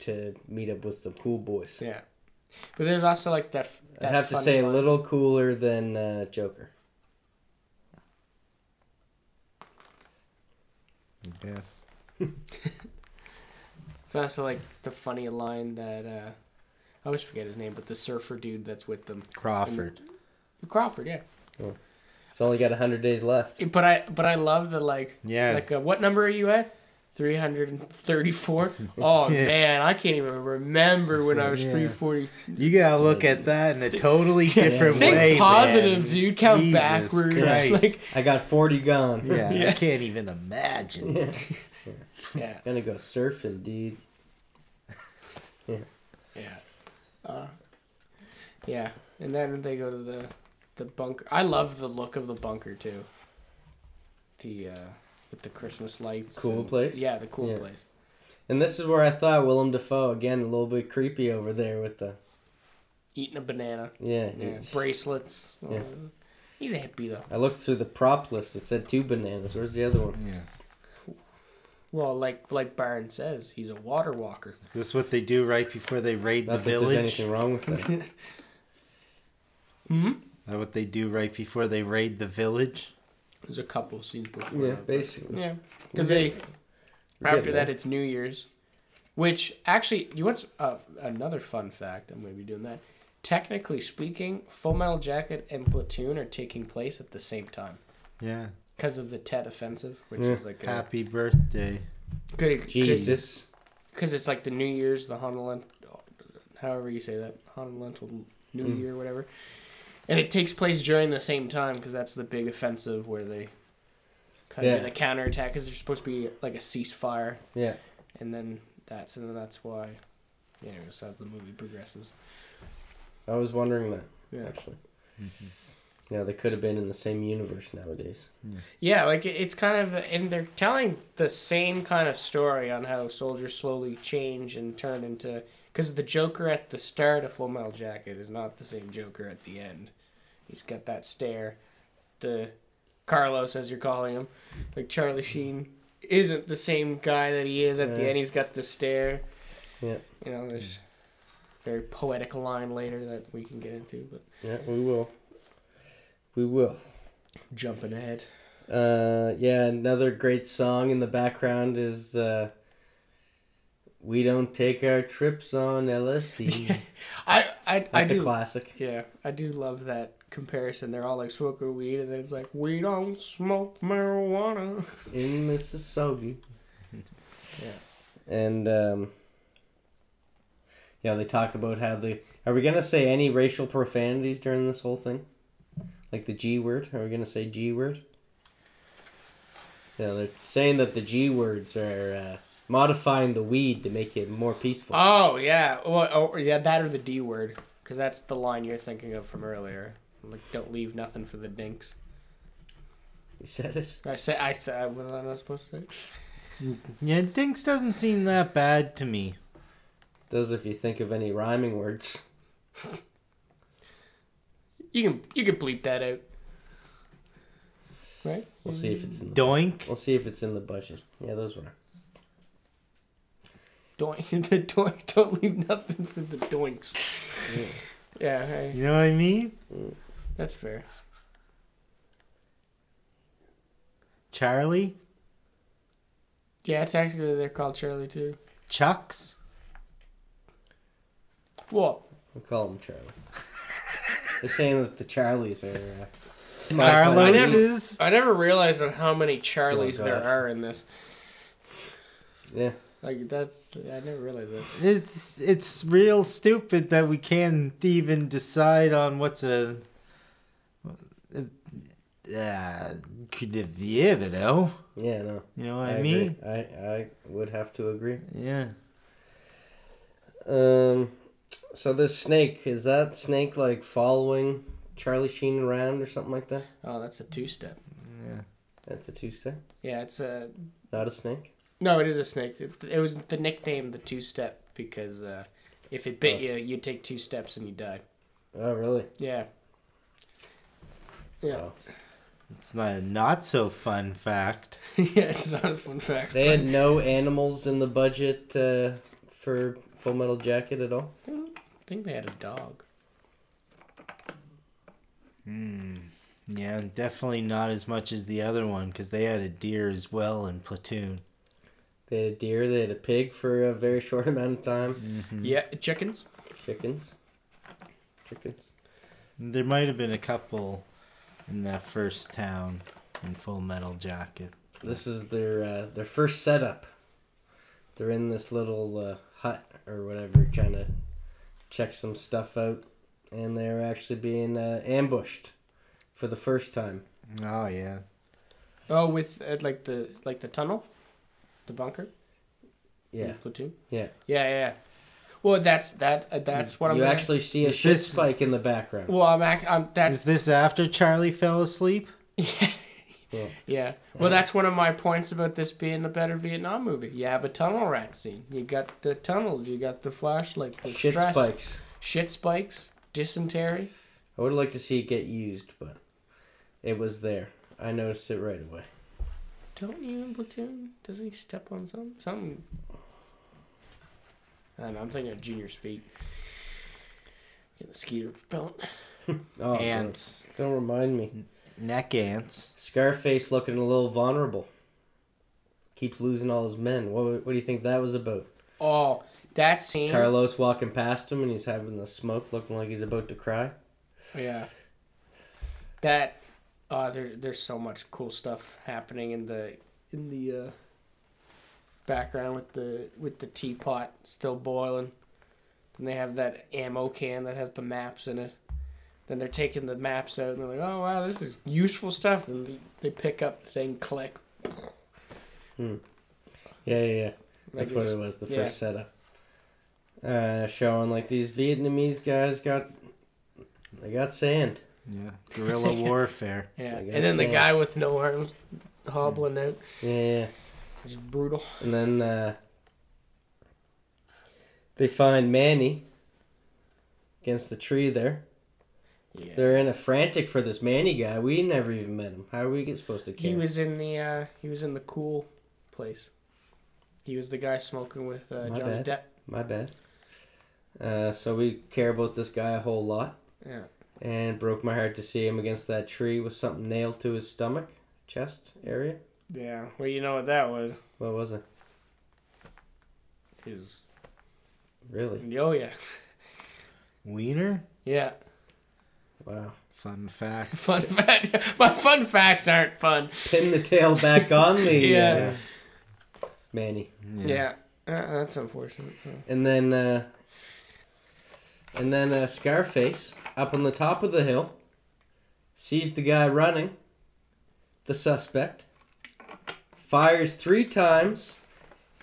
Speaker 2: to meet up with the cool boys.
Speaker 1: yeah. But there's also like that.
Speaker 2: I'd
Speaker 1: that
Speaker 2: have to
Speaker 1: funny
Speaker 2: say a little cooler than uh, Joker.
Speaker 3: Yes.
Speaker 1: It's also like the funny line that uh, I always forget his name, but the surfer dude that's with them,
Speaker 3: Crawford.
Speaker 1: Crawford. Yeah.
Speaker 2: It's only got hundred days left.
Speaker 1: But I but I love the like
Speaker 3: Yeah.
Speaker 1: like uh, what number are you at? 334 oh
Speaker 3: Yeah.
Speaker 1: man i can't even remember when i was
Speaker 3: Yeah.
Speaker 1: 340
Speaker 3: You gotta look at that in a totally different
Speaker 1: think
Speaker 3: way.
Speaker 1: positive
Speaker 3: man.
Speaker 1: dude count
Speaker 3: Jesus
Speaker 1: backwards
Speaker 3: Christ.
Speaker 1: like
Speaker 2: I got forty gone.
Speaker 3: yeah,
Speaker 1: Yeah.
Speaker 3: I can't even imagine.
Speaker 1: yeah yeah.
Speaker 2: Gonna go surfing, dude.
Speaker 1: yeah yeah uh, yeah and then they go to the the bunker i love the look of the bunker too the uh with the christmas lights
Speaker 2: Cool
Speaker 1: and-
Speaker 2: place?
Speaker 1: yeah the cool
Speaker 2: Yeah.
Speaker 1: place
Speaker 2: And this is where I thought Willem Dafoe again a little bit creepy over there with the
Speaker 1: Eating a banana.
Speaker 2: yeah.
Speaker 1: Yeah. Bracelets.
Speaker 2: Yeah.
Speaker 1: He's a hippie though.
Speaker 2: I looked through the prop list. It said two bananas. Where's the other one?
Speaker 3: Yeah.
Speaker 1: Well, like like Byron says, he's a water walker.
Speaker 3: Is this what they do right before they raid
Speaker 2: Not
Speaker 3: the
Speaker 2: that there's
Speaker 3: village?
Speaker 2: anything wrong with that.
Speaker 1: Hmm.
Speaker 3: That what they do right before they raid the village?
Speaker 1: There's a couple scenes before.
Speaker 2: yeah,
Speaker 1: that, but-
Speaker 2: basically.
Speaker 1: Yeah, because they after
Speaker 2: getting
Speaker 1: that it's New Year's, which actually you want uh, another fun fact? I'm gonna be doing that. Technically speaking, Full Metal Jacket and Platoon are taking place at the same time
Speaker 3: Yeah.
Speaker 1: Because of the Tet Offensive, which
Speaker 2: Yeah.
Speaker 1: is like a
Speaker 3: Happy birthday.
Speaker 1: good
Speaker 2: Jesus.
Speaker 1: because it's like the New Year's, the Honolent, however you say that, Honolent New
Speaker 2: Mm.
Speaker 1: Year, whatever. And it takes place during the same time because that's the big offensive where they kind of
Speaker 2: Yeah.
Speaker 1: did a counterattack because there's supposed to be like a ceasefire,
Speaker 2: Yeah.
Speaker 1: and then that's and then that's why. Yeah, anyways, as the movie progresses.
Speaker 2: I was wondering that
Speaker 1: Yeah,
Speaker 2: actually. Yeah, they could have been in the same universe nowadays.
Speaker 1: yeah, like it's kind of, and they're telling the same kind of story on how soldiers slowly change and turn into. Because the Joker at the start of Full Metal Jacket is not the same Joker at the end. He's got that stare. The Carlos, as you're calling him, like Charlie Sheen, isn't the same guy that he is at the end. He's got the stare.
Speaker 2: Yeah.
Speaker 1: You know, there's very poetic line later that we can get into, but
Speaker 2: Yeah, we will. We will.
Speaker 1: jumping ahead.
Speaker 2: Uh, yeah, another great song in the background is uh, "We Don't Take Our Trips on LSD."
Speaker 1: I I, I
Speaker 2: That's a
Speaker 1: do
Speaker 2: classic.
Speaker 1: Yeah, I do love that comparison. They're all like smoking weed, and then it's like we don't smoke marijuana.
Speaker 2: in Mississauga.
Speaker 1: Yeah.
Speaker 2: And um, yeah, they talk about how they are we gonna say any racial profanities during this whole thing, like the G word. Are we gonna say G word? Yeah, they're saying that the G words are uh, modifying the weed to make it more peaceful.
Speaker 1: Oh yeah, well, oh, yeah, that or the D word, because that's the line you're thinking of from earlier. Like, don't leave nothing for the dinks.
Speaker 2: you said it.
Speaker 1: I said, I said, what am I not supposed to say?
Speaker 3: Yeah, Dinks doesn't seem that bad to me.
Speaker 2: Does if you think of any rhyming words.
Speaker 1: You can you can bleep that out, right?
Speaker 2: We'll see if it's in the,
Speaker 3: Doink.
Speaker 2: we'll see if it's in the budget. Yeah, those were.
Speaker 1: Doink, the doink, don't leave nothing for the doinks.
Speaker 2: Yeah.
Speaker 1: Yeah, hey,
Speaker 3: You know what I mean? Mm.
Speaker 1: that's fair.
Speaker 3: Charlie?
Speaker 1: Yeah, technically they're called Charlie too.
Speaker 3: Chucks?
Speaker 1: Well,
Speaker 2: We'll call them Charlie. They're saying that the Charlies are. Uh,
Speaker 3: Carlos's?
Speaker 1: I never realized on how many Charlies
Speaker 2: Oh,
Speaker 1: there are in this.
Speaker 2: Yeah.
Speaker 1: Like that's I never realized that.
Speaker 3: It's it's real stupid that we can't even decide on what's a. Uh, could it be you know?
Speaker 2: Yeah, no.
Speaker 3: You know what I,
Speaker 2: agree.
Speaker 3: mean?
Speaker 2: I, I would have to agree.
Speaker 3: Yeah.
Speaker 2: Um, so this snake is that snake like following Charlie Sheen around or something like that?
Speaker 1: Oh, that's a two step.
Speaker 3: Yeah.
Speaker 2: That's a two step,
Speaker 1: Yeah, it's a
Speaker 2: not a snake.
Speaker 1: no. It is a snake. It, it was the nickname the two step because uh, if it bit
Speaker 2: Oh.
Speaker 1: you, you'd take two steps and you die.
Speaker 2: Oh, really?
Speaker 1: Yeah. Yeah.
Speaker 2: Wow.
Speaker 3: It's not a not so fun fact.
Speaker 1: yeah, it's not a fun fact.
Speaker 2: They had no animals in the budget uh, for Full Metal Jacket at all.
Speaker 1: I think they had a dog.
Speaker 3: Hmm. Yeah, definitely not as much as the other one because they had a deer as well in Platoon.
Speaker 2: They had a deer. They had a pig for a very short amount of time.
Speaker 3: Mm-hmm.
Speaker 1: Yeah, chickens.
Speaker 2: Chickens. Chickens.
Speaker 3: There might have been a couple in that first town in Full Metal Jacket.
Speaker 2: This is their uh, their first setup. They're in this little uh, hut or whatever, trying to check some stuff out, and they're actually being uh, ambushed for the first time.
Speaker 3: Oh yeah.
Speaker 1: Oh, with uh, like the like the tunnel, the bunker.
Speaker 2: Yeah,
Speaker 1: in platoon.
Speaker 2: yeah.
Speaker 1: Yeah, yeah. yeah. Well, that's that. Uh, that's what I'm.
Speaker 2: you
Speaker 1: gonna-
Speaker 2: actually see a
Speaker 3: Is
Speaker 2: shit
Speaker 3: this-
Speaker 2: spike in the background.
Speaker 1: Well, I'm. Ac- I'm that's
Speaker 3: Is this after Charlie fell asleep?
Speaker 1: yeah.
Speaker 2: Yeah. Yeah.
Speaker 1: Well, that's one of my points about this being a better Vietnam movie. You have a tunnel rat scene. You got the tunnels. You got the flashlight. The
Speaker 2: Shit
Speaker 1: stress.
Speaker 2: spikes.
Speaker 1: Shit spikes. Dysentery.
Speaker 2: I would like to see it get used, but it was there. I noticed it right away.
Speaker 1: Don't you in Platoon? Doesn't he step on something? Something. I don't know. I'm thinking of Junior's feet. Get the skeeter repellent.
Speaker 2: Oh,
Speaker 3: ants,
Speaker 2: Don't, don't remind me.
Speaker 3: Neck ants.
Speaker 2: Scarface looking a little vulnerable. Keeps losing all his men. What, what do you think that was about?
Speaker 1: Oh, that scene.
Speaker 2: Carlos walking past him and he's having the smoke, looking like he's about to cry.
Speaker 1: Yeah. That uh there there's so much cool stuff happening in the in the uh background with the with the teapot still boiling. And they have that ammo can that has the maps in it. Then they're taking the maps out and they're like, "Oh wow, this is useful stuff." Then they- they pick up the thing, click. Hmm.
Speaker 2: Yeah, yeah, yeah.
Speaker 1: Like
Speaker 2: That's what it was, the
Speaker 1: yeah.
Speaker 2: first setup. Uh, showing like these Vietnamese guys got, they got sand.
Speaker 3: Yeah, guerrilla warfare.
Speaker 1: Yeah, and then the guy with no arms hobbling out,
Speaker 2: Yeah, yeah.
Speaker 1: which brutal.
Speaker 2: And then uh, they find Manny against the tree there.
Speaker 1: Yeah.
Speaker 2: They're in a frantic for this Manny guy. We never even met him. How are we get supposed to care?
Speaker 1: He was in the uh, he was in the cool place. He was the guy smoking with uh,
Speaker 2: My
Speaker 1: Johnny
Speaker 2: bad.
Speaker 1: Depp.
Speaker 2: My bad. Uh, so we care about this guy a whole lot.
Speaker 1: Yeah.
Speaker 2: And broke my heart to see him against that tree with something nailed to his stomach, chest area.
Speaker 1: Yeah. Well, you know what that was?
Speaker 2: What was it?
Speaker 1: His.
Speaker 2: Really?
Speaker 1: Oh yeah.
Speaker 3: Wiener.
Speaker 1: Yeah.
Speaker 2: Wow.
Speaker 3: Fun fact.
Speaker 1: Fun fact. My fun facts aren't fun.
Speaker 2: Pin the tail back on the
Speaker 1: Yeah.
Speaker 2: uh, Manny.
Speaker 1: Yeah. Uh, that's unfortunate. So.
Speaker 2: And then uh and then uh, Scarface up on the top of the hill sees the guy running, the suspect, fires three times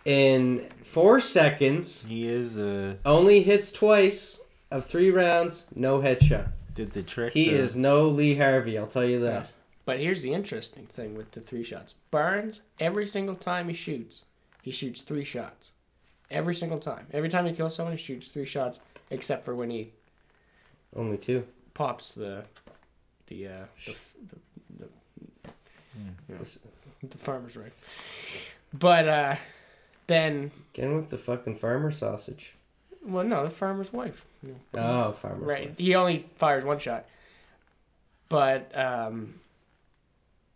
Speaker 2: in four seconds,
Speaker 3: He is uh
Speaker 2: only hits twice of three rounds, no headshot.
Speaker 3: Did the trick.
Speaker 2: He
Speaker 3: the-
Speaker 2: is no Lee Harvey, I'll tell you that.
Speaker 1: But here's the interesting thing with the three shots. Barnes, every single time he shoots, he shoots three shots. Every single time. Every time he kills someone, he shoots three shots, except for when he
Speaker 2: Only two.
Speaker 1: pops the the uh, the, the, the, you know, the farmer's right. But uh, then,
Speaker 2: Again with the fucking farmer sausage.
Speaker 1: Well, no, the farmer's wife.
Speaker 2: Oh, farmer's wife.
Speaker 1: right.
Speaker 2: wife.
Speaker 1: He only fires one shot. But um,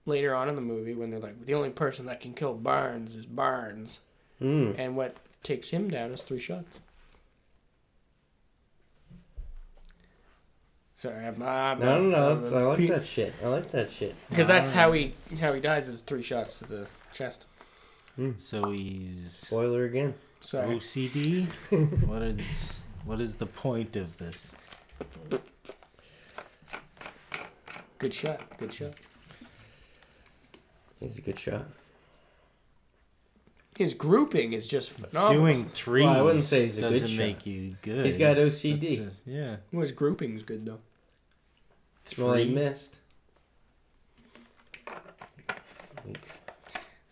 Speaker 1: later on in the movie, when they're like, the only person that can kill Barnes is Barnes,
Speaker 2: Hmm.
Speaker 1: and what takes him down is three shots. Sorry, I'm, I'm
Speaker 2: No, no, no. That's, I like that shit. I like that shit.
Speaker 1: Because that's how he how he dies is three shots to the chest.
Speaker 3: So he's
Speaker 2: Spoiler again.
Speaker 1: Sorry.
Speaker 3: OCD. what is what is the point of this?
Speaker 1: Good shot. Good shot.
Speaker 2: He's a good shot.
Speaker 1: His grouping is just phenomenal.
Speaker 3: Doing threes
Speaker 2: Well, I wouldn't say he's a good
Speaker 3: doesn't
Speaker 2: shot.
Speaker 3: make you good.
Speaker 2: He's got OCD.
Speaker 3: just- yeah.
Speaker 1: Well, his grouping's good though.
Speaker 2: Well, he
Speaker 3: Three.
Speaker 2: missed.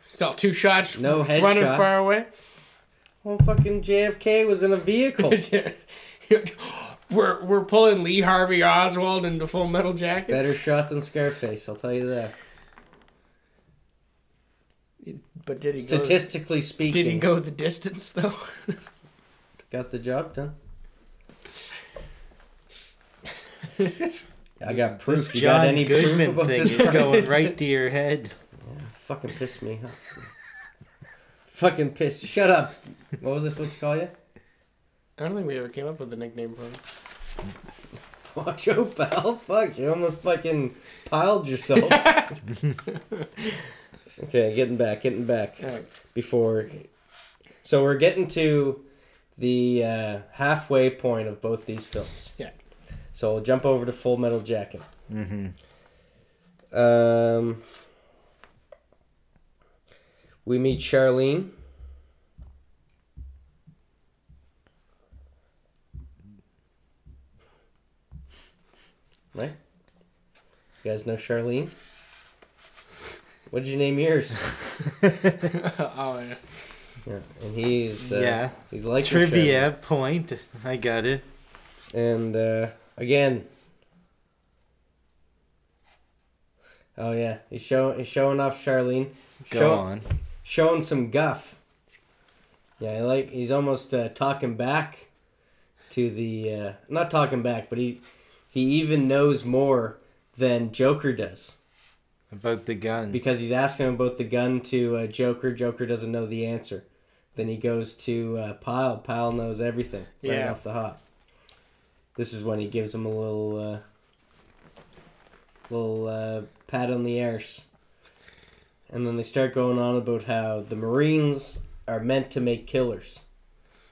Speaker 1: So two shots.
Speaker 2: No
Speaker 1: running
Speaker 2: headshot.
Speaker 1: far away.
Speaker 2: Well, fucking JFK was in a vehicle.
Speaker 1: we're we're pulling Lee Harvey Oswald into Full Metal Jacket.
Speaker 2: Better shot than Scarface, I'll tell you that.
Speaker 1: But did he go?
Speaker 2: Statistically speaking,
Speaker 1: Did he go the distance though?
Speaker 2: got the job done. I got proof.
Speaker 3: This
Speaker 2: you got
Speaker 3: John
Speaker 2: any
Speaker 3: Goodman
Speaker 2: proof about
Speaker 3: thing
Speaker 2: this?
Speaker 3: is going right to your head.
Speaker 2: Yeah, Fucking pissed me off. Fucking pissed. Shut up. What was I supposed to call you?
Speaker 1: I don't think we ever came up with a nickname for him.
Speaker 2: Watch out, pal. Fuck, you almost fucking piled yourself. okay, getting back, getting back.
Speaker 1: Alright.
Speaker 2: Before. So we're getting to the uh, halfway point of both these films.
Speaker 1: Yeah.
Speaker 2: So we'll jump over to Full Metal Jacket.
Speaker 3: Mm-hmm.
Speaker 2: Um, we meet Charlene. Right? You guys know Charlene? What'd you name yours?
Speaker 1: oh yeah.
Speaker 2: Yeah, and he's uh,
Speaker 3: yeah.
Speaker 2: he's like
Speaker 3: Trivia point. I got it.
Speaker 2: and uh, again. Oh yeah, he's showing he's showing off Charlene,
Speaker 3: Go
Speaker 2: Show-
Speaker 3: on.
Speaker 2: Showing some guff. Yeah, I like he's almost uh, talking back to the uh, not talking back, but he he even knows more than Joker does
Speaker 3: About the gun.
Speaker 2: because he's asking about the gun to uh, Joker. Joker doesn't know the answer. Then he goes to uh, Pile. Pile knows everything right
Speaker 1: Yeah.
Speaker 2: off the hop. This is when he gives him a little uh, little uh, pat on the arse. And then they start going on about how the Marines are meant to make killers,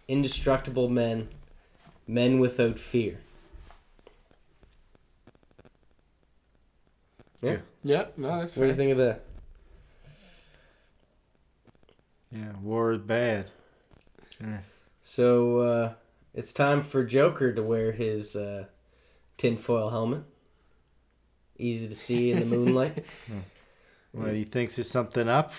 Speaker 2: indestructible men, men without fear. Yeah.
Speaker 1: Yep. No, that's
Speaker 2: What do you
Speaker 1: fair.
Speaker 2: think of that?
Speaker 3: yeah, war is bad. Yeah.
Speaker 2: So uh, it's time for Joker to wear his uh, tinfoil helmet. Easy to see in the moonlight.
Speaker 3: What, he thinks there's something up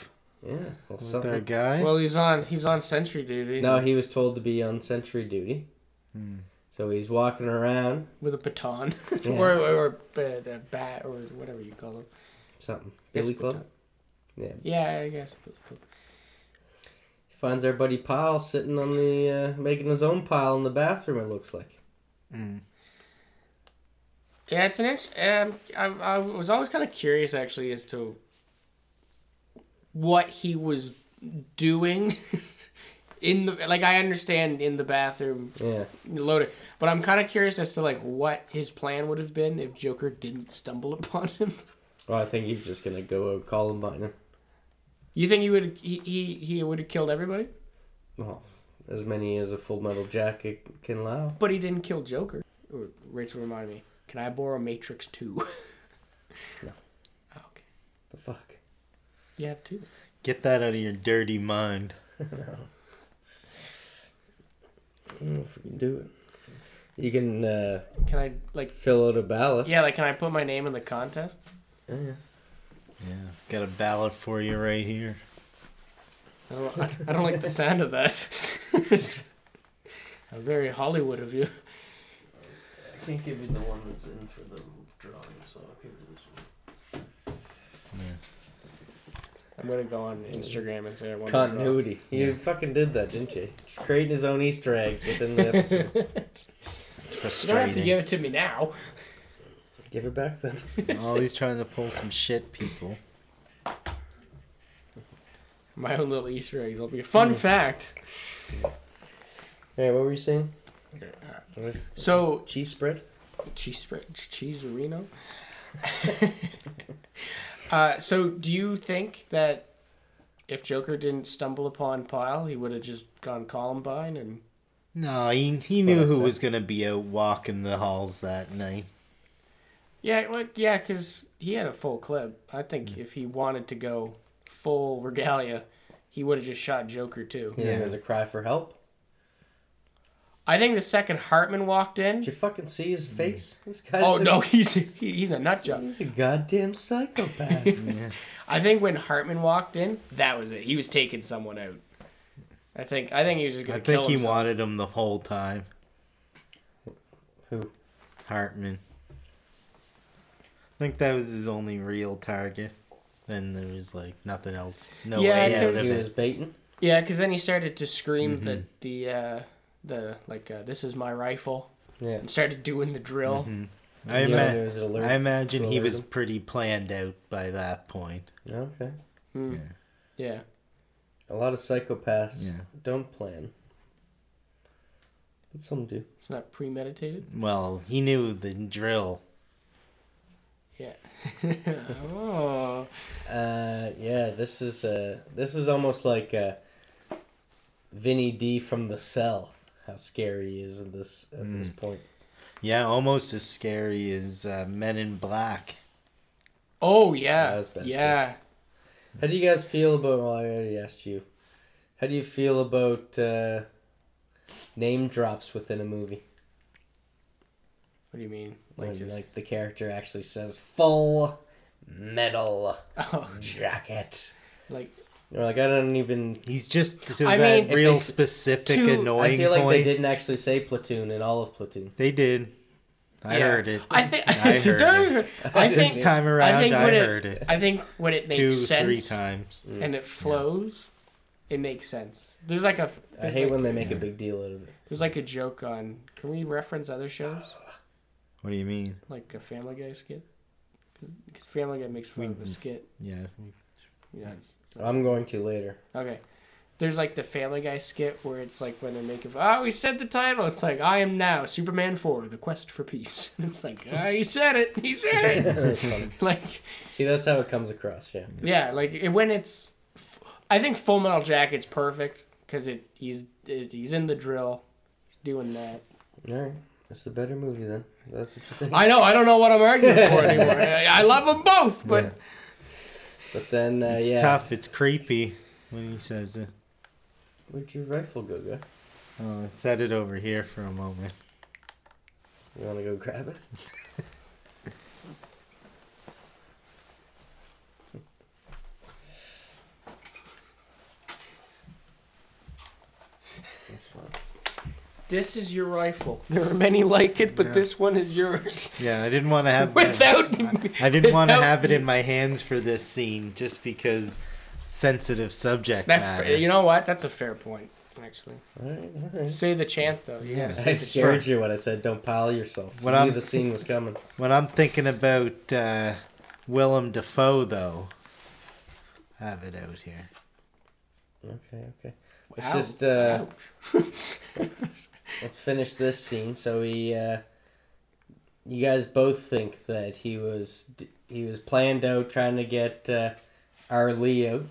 Speaker 2: yeah. Well,
Speaker 3: with
Speaker 2: something-
Speaker 3: our guy?
Speaker 1: Well, he's on he's on sentry duty.
Speaker 2: No, he was told to be on sentry duty.
Speaker 3: Hmm.
Speaker 2: So he's walking around.
Speaker 1: with a baton,
Speaker 2: Yeah.
Speaker 1: or or a, a bat or whatever you call them.
Speaker 2: Something.
Speaker 1: Guess
Speaker 2: Billy
Speaker 1: baton.
Speaker 2: Club? Yeah.
Speaker 1: Yeah, I guess.
Speaker 2: He finds our buddy Pile sitting on the, uh, making his own pile in the bathroom, it looks like.
Speaker 3: Mm.
Speaker 1: Yeah, it's an int- um, I, I was always kind of curious actually as to what he was doing in the like I understand in the bathroom
Speaker 2: Yeah.
Speaker 1: loaded, but I'm kind of curious as to like what his plan would have been if Joker didn't stumble upon him.
Speaker 2: Well, I think he's just to go out Columbine him.
Speaker 1: You think he would he he, he would have killed everybody?
Speaker 2: Well, as many as a full metal jacket can allow.
Speaker 1: But he didn't kill Joker. Rachel reminded me. Can I borrow Matrix Two?
Speaker 2: No.
Speaker 1: Oh, okay.
Speaker 2: The fuck?
Speaker 1: You have two.
Speaker 3: Get that out of your dirty mind.
Speaker 2: I don't know if we can do it. You can uh,
Speaker 1: Can I like?
Speaker 2: fill out a ballot.
Speaker 1: Yeah, like can I put my name in the contest?
Speaker 2: Yeah, yeah.
Speaker 3: Yeah. Got a ballot for you right here.
Speaker 1: I don't, I, I don't like the sound of that. Very Hollywood of you.
Speaker 2: I can't give you the one that's in for the drawing, so I'll give you this one.
Speaker 1: I'm gonna go on Instagram and say I want
Speaker 2: Continuity. You
Speaker 3: Yeah.
Speaker 2: fucking did that, didn't you? Creating his own Easter eggs within the episode.
Speaker 3: It's
Speaker 1: You don't have to
Speaker 3: frustrating.
Speaker 1: give it to me now.
Speaker 2: give it back then.
Speaker 3: Oh, Always trying to pull some shit, people.
Speaker 1: My own little Easter eggs will be a fun mm. fact.
Speaker 2: Hey, what were you saying?
Speaker 1: So
Speaker 2: Cheese spread?
Speaker 1: cheese spread, cheese Reno. uh, so do you think that if Joker didn't stumble upon Pyle, he would have just gone Columbine and
Speaker 3: No, he, he knew who was going to be out walking the halls that night.
Speaker 1: yeah, well, yeah, because he had a full clip. I think if he wanted to go full regalia, he would have just shot Joker too.
Speaker 2: Yeah.
Speaker 3: Yeah.
Speaker 2: There's a cry for help.
Speaker 1: I think the second Hartman walked in.
Speaker 2: Did you fucking see his face? This guy's
Speaker 1: Oh
Speaker 2: a,
Speaker 1: no, he's he, he's a nut job.
Speaker 2: He's a goddamn psychopath.
Speaker 3: Yeah.
Speaker 1: I think when Hartman walked in, that was it. He was taking someone out. I think I think he was just
Speaker 3: I
Speaker 1: gonna
Speaker 3: think
Speaker 1: kill
Speaker 3: he
Speaker 1: himself.
Speaker 3: wanted him the whole time.
Speaker 2: Who?
Speaker 3: Hartman. I think that was his only real target. Then there was like nothing else. No
Speaker 1: Yeah,
Speaker 3: way out
Speaker 1: because-
Speaker 3: of
Speaker 2: he was
Speaker 3: it.
Speaker 2: baiting.
Speaker 1: Yeah, because then he started to scream
Speaker 3: Mm-hmm.
Speaker 1: that the uh, the like uh, this is my rifle
Speaker 2: Yeah.
Speaker 1: and started doing the drill.
Speaker 3: Mhm. I, ima-
Speaker 2: there was an alert.
Speaker 3: I imagine he was
Speaker 2: him.
Speaker 3: pretty planned out by that point.
Speaker 2: Okay.
Speaker 1: Hmm.
Speaker 3: Yeah.
Speaker 1: Yeah.
Speaker 2: A lot of psychopaths
Speaker 3: Yeah.
Speaker 2: don't plan. But some do.
Speaker 1: It's not premeditated.
Speaker 3: Well, he knew the drill.
Speaker 1: Yeah. oh.
Speaker 2: Uh, yeah, this is uh, this was almost like uh, Vinny D from the cell. How scary he is at this at this
Speaker 3: Mm.
Speaker 2: point.
Speaker 3: Yeah, almost as scary as uh, Men in Black.
Speaker 1: Oh yeah.
Speaker 2: That was bad, too.
Speaker 1: yeah.
Speaker 2: How do you guys feel about? Well, I already asked you. How do you feel about uh, name drops within a movie?
Speaker 1: What do you mean?
Speaker 2: When
Speaker 1: Like just
Speaker 2: like the character actually says full metal
Speaker 1: Oh,
Speaker 2: jacket.
Speaker 1: like
Speaker 2: You're like I don't even.
Speaker 3: He's just to
Speaker 1: I
Speaker 3: that
Speaker 1: mean,
Speaker 3: real
Speaker 2: they-
Speaker 3: specific
Speaker 1: to-
Speaker 3: annoying
Speaker 2: I feel like
Speaker 3: point.
Speaker 2: they didn't actually say platoon in all of platoon.
Speaker 3: They did. I
Speaker 1: yeah.
Speaker 3: heard it.
Speaker 1: I think
Speaker 3: I heard it.
Speaker 1: I
Speaker 3: this
Speaker 1: think
Speaker 3: time around, I,
Speaker 1: I think when
Speaker 3: heard
Speaker 1: it,
Speaker 3: it.
Speaker 1: I think when it makes
Speaker 3: Two,
Speaker 1: sense
Speaker 3: three times. Mm.
Speaker 1: and it flows, it makes sense. There's like a.
Speaker 2: I
Speaker 1: there's
Speaker 2: hate
Speaker 1: like,
Speaker 2: when they make a big deal out of it.
Speaker 1: There's like a joke on. Can we reference other shows
Speaker 3: What do you mean?
Speaker 1: like a Family Guy skit? Because Family Guy makes fun of a skit.
Speaker 3: Yeah.
Speaker 1: Yeah.
Speaker 2: I'm going to later.
Speaker 1: Okay. There's like the Family Guy skit where it's like when they're making. Oh, he said the title. It's like I am now Superman Four: The Quest for Peace. It's like ah, he said it. He said it. Like
Speaker 2: See, that's how it comes across. Yeah.
Speaker 1: yeah, like it, when it's. I think Full Metal Jacket's perfect because it he's it, he's in the drill, he's doing that.
Speaker 2: All right. It's the better movie then. That's what you think.
Speaker 1: I know I don't know what I'm arguing for anymore. I, I love them both, but
Speaker 3: Yeah.
Speaker 2: But then, uh,
Speaker 3: It's
Speaker 2: yeah.
Speaker 3: tough. It's creepy when he says it.
Speaker 2: Where'd your rifle go, guy?
Speaker 3: Oh, set it over here for a moment.
Speaker 2: You want to go grab it? That's fine.
Speaker 1: This is your rifle. There are many like it, but
Speaker 3: Yeah.
Speaker 1: this one is yours.
Speaker 3: Yeah, I didn't want to have. that-
Speaker 1: Without
Speaker 3: I didn't want to have it in my hands for this scene just because sensitive subject
Speaker 1: That's
Speaker 3: matter.
Speaker 1: fair. you know what? That's a fair point. Actually,
Speaker 2: All right, all right.
Speaker 1: say the chant though. You
Speaker 3: Yeah.
Speaker 2: I
Speaker 1: the
Speaker 2: scared
Speaker 1: chant.
Speaker 2: you when I said don't pile yourself.
Speaker 3: When
Speaker 2: I knew
Speaker 3: I'm-
Speaker 2: the scene was coming.
Speaker 3: When I'm thinking about uh, Willem Dafoe, though, I have it out here.
Speaker 2: Okay, okay. Let's
Speaker 1: Ouch.
Speaker 2: just uh,
Speaker 1: Ouch.
Speaker 2: Let's finish this scene. So he, uh, you guys both think that he was he was planned out trying to get uh, our Leo.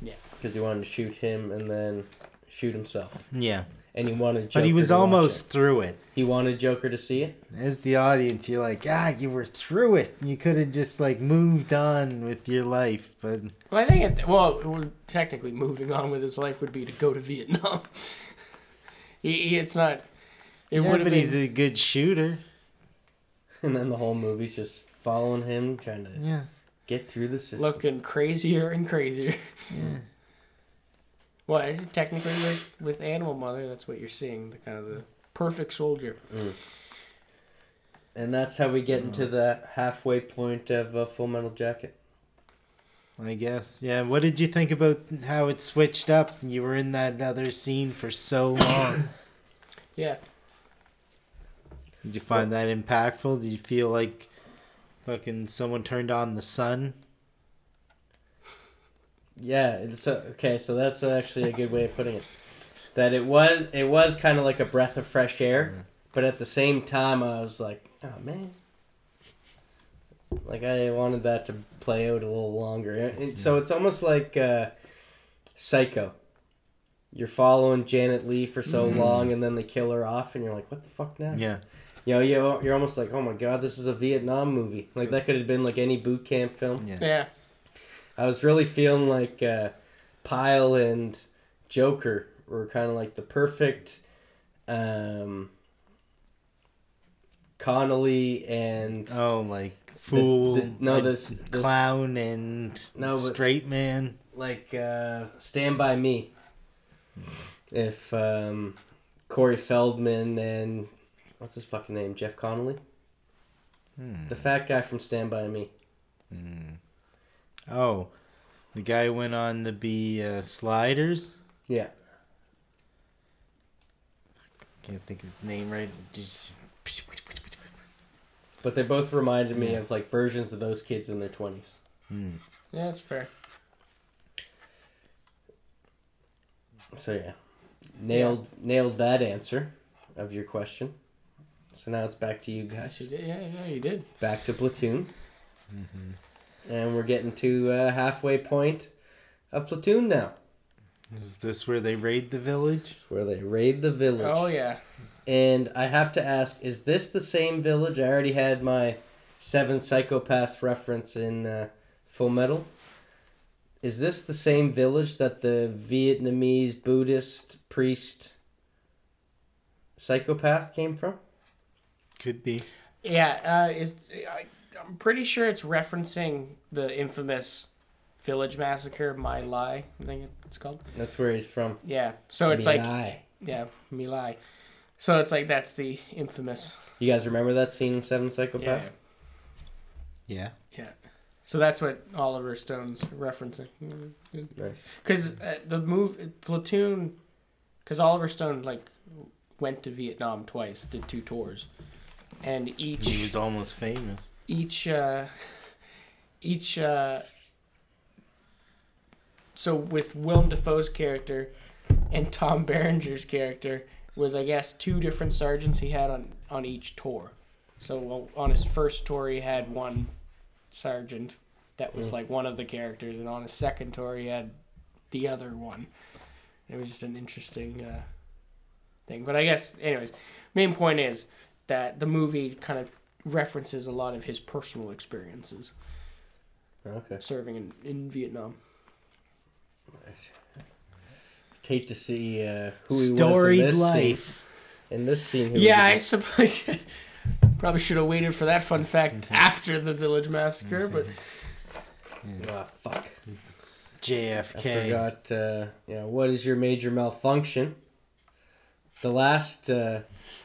Speaker 1: Yeah.
Speaker 2: Because he wanted to shoot him and then shoot himself,
Speaker 3: Yeah,
Speaker 2: and he wanted. Joker
Speaker 3: but he was
Speaker 2: to
Speaker 3: almost
Speaker 2: it.
Speaker 3: through it.
Speaker 2: He wanted Joker to see it.
Speaker 3: As the audience, you're like, ah, you were through it. You could have just like moved on with your life, but
Speaker 1: Well, I think it, well, well, technically, moving on with his life would be to go to Vietnam. he, he, it's not. It
Speaker 3: yeah, but
Speaker 1: been.
Speaker 3: he's a good shooter.
Speaker 2: And then the whole movie's just following him, trying to
Speaker 3: Yeah,
Speaker 2: get through the system.
Speaker 1: looking crazier and crazier.
Speaker 3: yeah.
Speaker 1: Well, technically, with, with Animal Mother, that's what you're seeing the kind of the perfect soldier.
Speaker 2: And that's how we get into the halfway point of uh, Full Metal Jacket.
Speaker 3: I guess. Yeah. What did you think about how it switched up? You were in that other scene for so long.
Speaker 1: Yeah,
Speaker 3: Did you find that impactful? Did you feel like fucking someone turned on the sun?
Speaker 2: Yeah, so okay, so that's actually a good way of putting it. That it was it was kind of like a breath of fresh air, but at the same time I was like, oh man. Like I wanted that to play out a little longer. And so it's almost like uh, Psycho. You're following Janet Leigh for so long and then they kill her off and you're like, what the fuck now?
Speaker 3: Yeah.
Speaker 2: You know, you- you're almost like, oh my god, this is a Vietnam movie. Like that could have been like any boot camp film.
Speaker 3: Yeah.
Speaker 1: yeah.
Speaker 2: I was really feeling like uh, Pyle and Joker were kind of like the perfect um, Connolly and
Speaker 3: Oh, like fool.
Speaker 2: the- no, this- this-
Speaker 3: clown and
Speaker 2: No,
Speaker 3: straight man.
Speaker 2: like uh, Stand By Me. If um, Corey Feldman and what's his fucking name, Jeff Connolly,
Speaker 3: Hmm.
Speaker 2: the fat guy from Stand By Me.
Speaker 3: Oh, the guy went on to be uh, Sliders.
Speaker 2: Yeah,
Speaker 3: Can't think of his name right. Just
Speaker 2: but they both reminded me
Speaker 3: Yeah.
Speaker 2: of like versions of those kids in their twenties.
Speaker 3: Hmm.
Speaker 1: Yeah, that's fair.
Speaker 2: So yeah, nailed nailed that answer of your question. So now it's back to you
Speaker 1: Yes, you
Speaker 2: guys.
Speaker 1: did. Yeah, yeah, you did.
Speaker 2: Back to platoon, and we're getting to uh, halfway point of platoon now.
Speaker 3: Is this where they raid the village?
Speaker 2: It's where they raid the village.
Speaker 1: Oh yeah.
Speaker 2: And I have to ask, is this the same village? I already had my seven psychopaths reference in uh, Full Metal. Is this the same village that the Vietnamese Buddhist priest psychopath came from?
Speaker 3: Could be.
Speaker 1: Yeah, uh, it's, I, I'm pretty sure it's referencing the infamous village massacre, My Lai. I think it's called.
Speaker 2: That's where he's from.
Speaker 1: Yeah. So it's like
Speaker 2: My Lai.
Speaker 1: yeah, My Lai. So it's like that's the infamous.
Speaker 2: You guys remember that scene in Seven Psychopaths?
Speaker 3: Yeah.
Speaker 1: Yeah. So that's what Oliver Stone's referencing.
Speaker 2: Nice.
Speaker 1: Because uh, the move Platoon, because Oliver Stone like went to Vietnam twice, did two tours, and each
Speaker 3: He was almost famous.
Speaker 1: each uh, each uh, so with Willem Dafoe's character and Tom Berenger's character was I guess two different sergeants he had on on each tour. So on his first tour he had one sergeant that was
Speaker 2: Mm.
Speaker 1: like one of the characters, and on his second tour he had the other one. It was just an interesting uh, thing. But I guess, anyways, main point is that the movie kind of references a lot of his personal experiences
Speaker 2: Okay.
Speaker 1: serving in, in Vietnam.
Speaker 2: Hate to see uh, who he
Speaker 3: Storied
Speaker 2: was in this
Speaker 3: life.
Speaker 2: Scene. In this scene, who
Speaker 1: Yeah, I suppose probably should have waited for that fun fact after the village massacre, but
Speaker 2: it? Ah, fuck. I
Speaker 3: JFK.
Speaker 2: forgot. Uh, you know, what is your major malfunction? The last uh,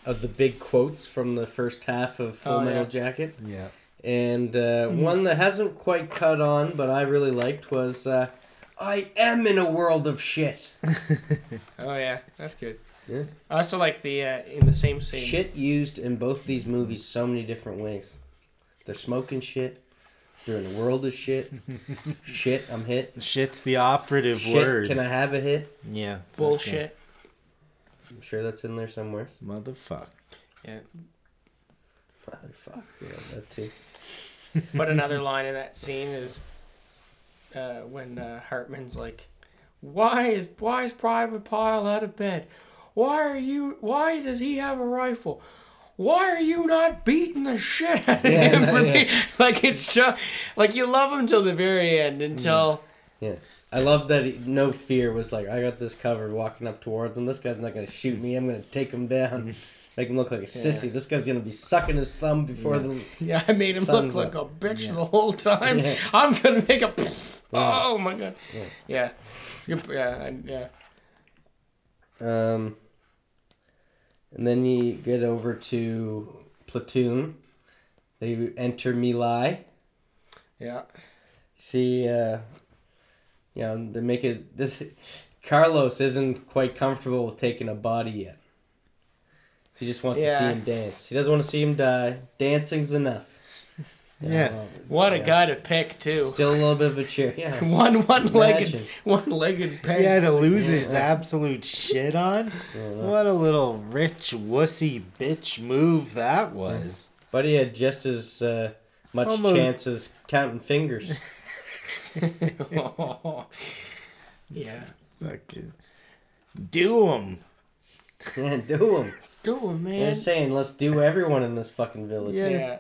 Speaker 2: of the big quotes from the first half of Full
Speaker 1: Oh,
Speaker 2: Metal
Speaker 1: yeah.
Speaker 2: Jacket,
Speaker 3: Yeah.
Speaker 2: and uh, one that hasn't quite cut on, but I really liked was, uh, "I am in a world of shit."
Speaker 1: oh yeah, that's good.
Speaker 2: Yeah.
Speaker 1: I also like the uh, in the same scene.
Speaker 2: Shit used in both these movies so many different ways. They're smoking shit. They're in a world of shit. shit, I'm hit.
Speaker 3: Shit's the operative
Speaker 2: Shit,
Speaker 3: word.
Speaker 2: can I have a hit?
Speaker 3: Yeah.
Speaker 1: bullshit.
Speaker 2: I'm sure that's in there somewhere.
Speaker 3: Okay. Motherfuck.
Speaker 1: Yeah.
Speaker 2: Motherfuck. Yeah, that too.
Speaker 1: But another line in that scene is uh, when uh, Hartman's like, "Why is why is Private Pile out of bed? Why are you? Why does he have a rifle? Why are you not beating the shit out of
Speaker 2: Yeah,
Speaker 1: him
Speaker 2: no, yeah.
Speaker 1: like it's so like you love him till the very end until
Speaker 2: Yeah. I love that he, no fear was like, I got this covered walking up towards him. This guy's not going to shoot me. I'm going to take him down. Make him look like a sissy. This guy's going to be sucking his thumb before the.
Speaker 1: yeah, I made him look like
Speaker 2: up.
Speaker 1: a bitch
Speaker 3: Yeah.
Speaker 1: the whole time.
Speaker 2: Yeah.
Speaker 1: I'm gonna make a.
Speaker 2: Yeah.
Speaker 1: Oh my god.
Speaker 2: Yeah.
Speaker 1: Yeah. It's good. Yeah. Yeah.
Speaker 2: Um, and then you get over to Platoon. They enter My Lai.
Speaker 1: Yeah.
Speaker 2: See, uh, you know, they make it. This Carlos isn't quite comfortable with taking a body yet. He just wants to see him dance. He doesn't want to see him die. Dancing's enough.
Speaker 3: Yeah.
Speaker 2: well,
Speaker 1: What a
Speaker 2: yeah.
Speaker 1: guy to pick too.
Speaker 2: Still a little bit of a cheer. Yeah.
Speaker 1: One one legged one legged peg.
Speaker 3: Yeah, to lose his
Speaker 2: Yeah.
Speaker 3: absolute shit on.
Speaker 2: Yeah,
Speaker 3: What a little rich wussy bitch move that was.
Speaker 2: But he had just as uh, much
Speaker 3: Almost-
Speaker 2: chance as counting fingers.
Speaker 1: yeah.
Speaker 3: Fucking do him.
Speaker 2: yeah, do them.
Speaker 1: Do man?
Speaker 2: They're saying, let's do everyone in this fucking village.
Speaker 3: Yeah.
Speaker 1: Yeah.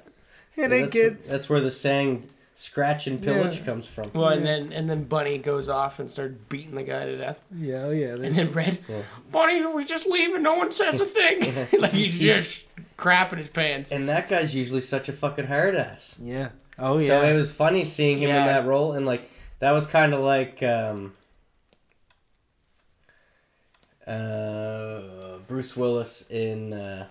Speaker 3: And
Speaker 2: that's,
Speaker 3: it gets
Speaker 2: that's where the saying "scratch and pillage"
Speaker 3: Yeah.
Speaker 2: comes from.
Speaker 1: Well, and
Speaker 3: Yeah.
Speaker 1: then and then Bunny goes off and starts beating the guy to death.
Speaker 3: yeah, oh yeah.
Speaker 1: And then Red,
Speaker 2: Yeah.
Speaker 1: Bunny, we just leave and no one says a thing. like he's just crapping his pants.
Speaker 2: And that guy's usually such a fucking hard ass.
Speaker 3: yeah. Oh yeah.
Speaker 2: So it was funny seeing him
Speaker 1: Yeah.
Speaker 2: in that role, and like that was kind of like um, uh, Bruce Willis in uh,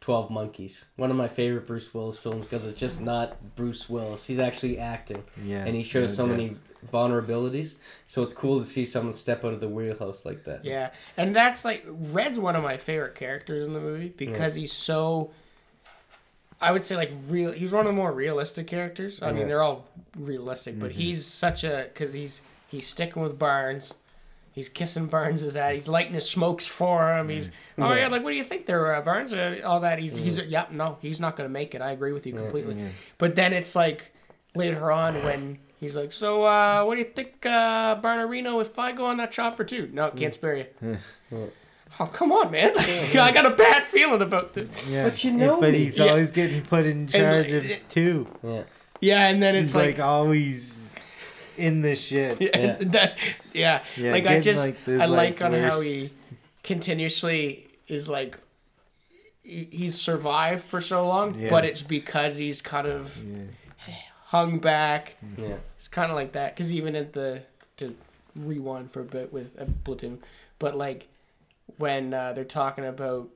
Speaker 2: Twelve Monkeys. One of my favorite Bruce Willis films because it's just not Bruce Willis. He's actually acting,
Speaker 3: yeah.
Speaker 2: and he shows
Speaker 3: no
Speaker 2: so
Speaker 3: doubt.
Speaker 2: many vulnerabilities. So it's cool to see someone step out of the wheelhouse like that.
Speaker 1: Yeah, and that's like Red's one of my favorite characters in the movie because he's so. I would say like real. He's one of the more realistic characters. I
Speaker 2: Yeah.
Speaker 1: mean, they're all realistic, but
Speaker 3: Mm-hmm.
Speaker 1: he's such a because he's he's sticking with Barnes. He's kissing Barnes' ass. He's lighting his smokes for him. He's oh yeah,
Speaker 2: Yeah.
Speaker 1: like what do you think there, uh, Barnes? Uh, all that. He's he's
Speaker 3: Mm-hmm.
Speaker 1: yeah, no, he's not gonna make it. I agree with you completely.
Speaker 3: yeah.
Speaker 1: But then it's like later on when he's like, so uh, what do you think, uh, Barnarino, if I go on that chopper too? No, can't spare you. oh come on, man! I got a bad feeling about this.
Speaker 3: Yeah.
Speaker 2: But you know
Speaker 3: But
Speaker 2: me.
Speaker 3: he's
Speaker 1: Yeah.
Speaker 3: always getting put in charge of
Speaker 1: it-
Speaker 3: two.
Speaker 2: Yeah.
Speaker 1: Yeah, and then it's
Speaker 3: He's
Speaker 1: like,
Speaker 3: like, always in the shit.
Speaker 1: yeah,
Speaker 2: Yeah.
Speaker 1: that, yeah.
Speaker 3: Yeah,
Speaker 1: like I just
Speaker 3: like, the,
Speaker 1: I like
Speaker 3: like,
Speaker 1: on how he continuously is like he- he's survived for so long,
Speaker 3: Yeah.
Speaker 1: but it's because he's kind of
Speaker 3: Yeah.
Speaker 1: hung back.
Speaker 2: Yeah.
Speaker 1: It's kind of like that because even at the to rewind for a bit with a platoon, but like when uh, they're talking about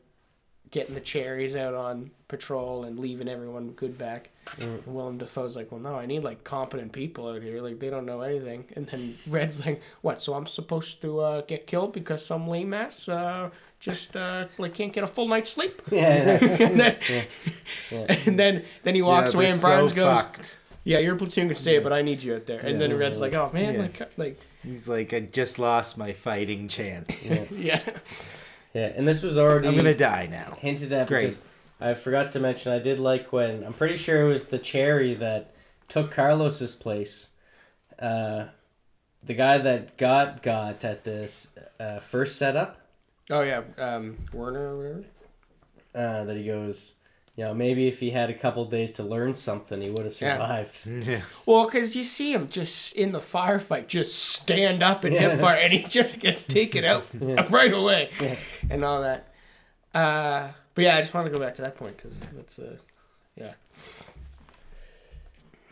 Speaker 1: getting the cherries out on patrol and leaving everyone good back, and Willem Dafoe's like, "Well, no, I need like competent people out here. Like they don't know anything." And then Red's like, "What? So I'm supposed to uh, get killed because some lame ass uh, just uh, like can't get a full night's sleep?"
Speaker 2: Yeah.
Speaker 1: and then,
Speaker 2: Yeah.
Speaker 1: and then then he walks
Speaker 3: Yeah,
Speaker 1: away and Barnes
Speaker 3: so
Speaker 1: goes.
Speaker 3: fucked.
Speaker 1: Yeah, your platoon can stay, but I need you out there. And
Speaker 3: Yeah.
Speaker 1: then Red's like, "Oh man,
Speaker 3: Yeah.
Speaker 1: like, like,
Speaker 3: He's like, I just lost my fighting chance.
Speaker 2: yeah.
Speaker 1: yeah,
Speaker 2: Yeah. And this was already
Speaker 3: I'm gonna die now.
Speaker 2: hinted at
Speaker 3: Great.
Speaker 2: because I forgot to mention I did like when I'm pretty sure it was the cherry that took Carlos's place. Uh, the guy that got got at this uh, first setup.
Speaker 1: oh yeah, um, Werner or whatever.
Speaker 2: Uh, that he goes, you know, maybe if he had a couple days to learn something, he would have survived.
Speaker 3: Yeah.
Speaker 1: Well, because you see him just in the firefight, just stand up and
Speaker 2: Yeah.
Speaker 1: hip fire, and he just gets taken out right away,
Speaker 2: Yeah.
Speaker 1: and all that. Uh, but yeah, I just want to go back to that point because that's uh, yeah.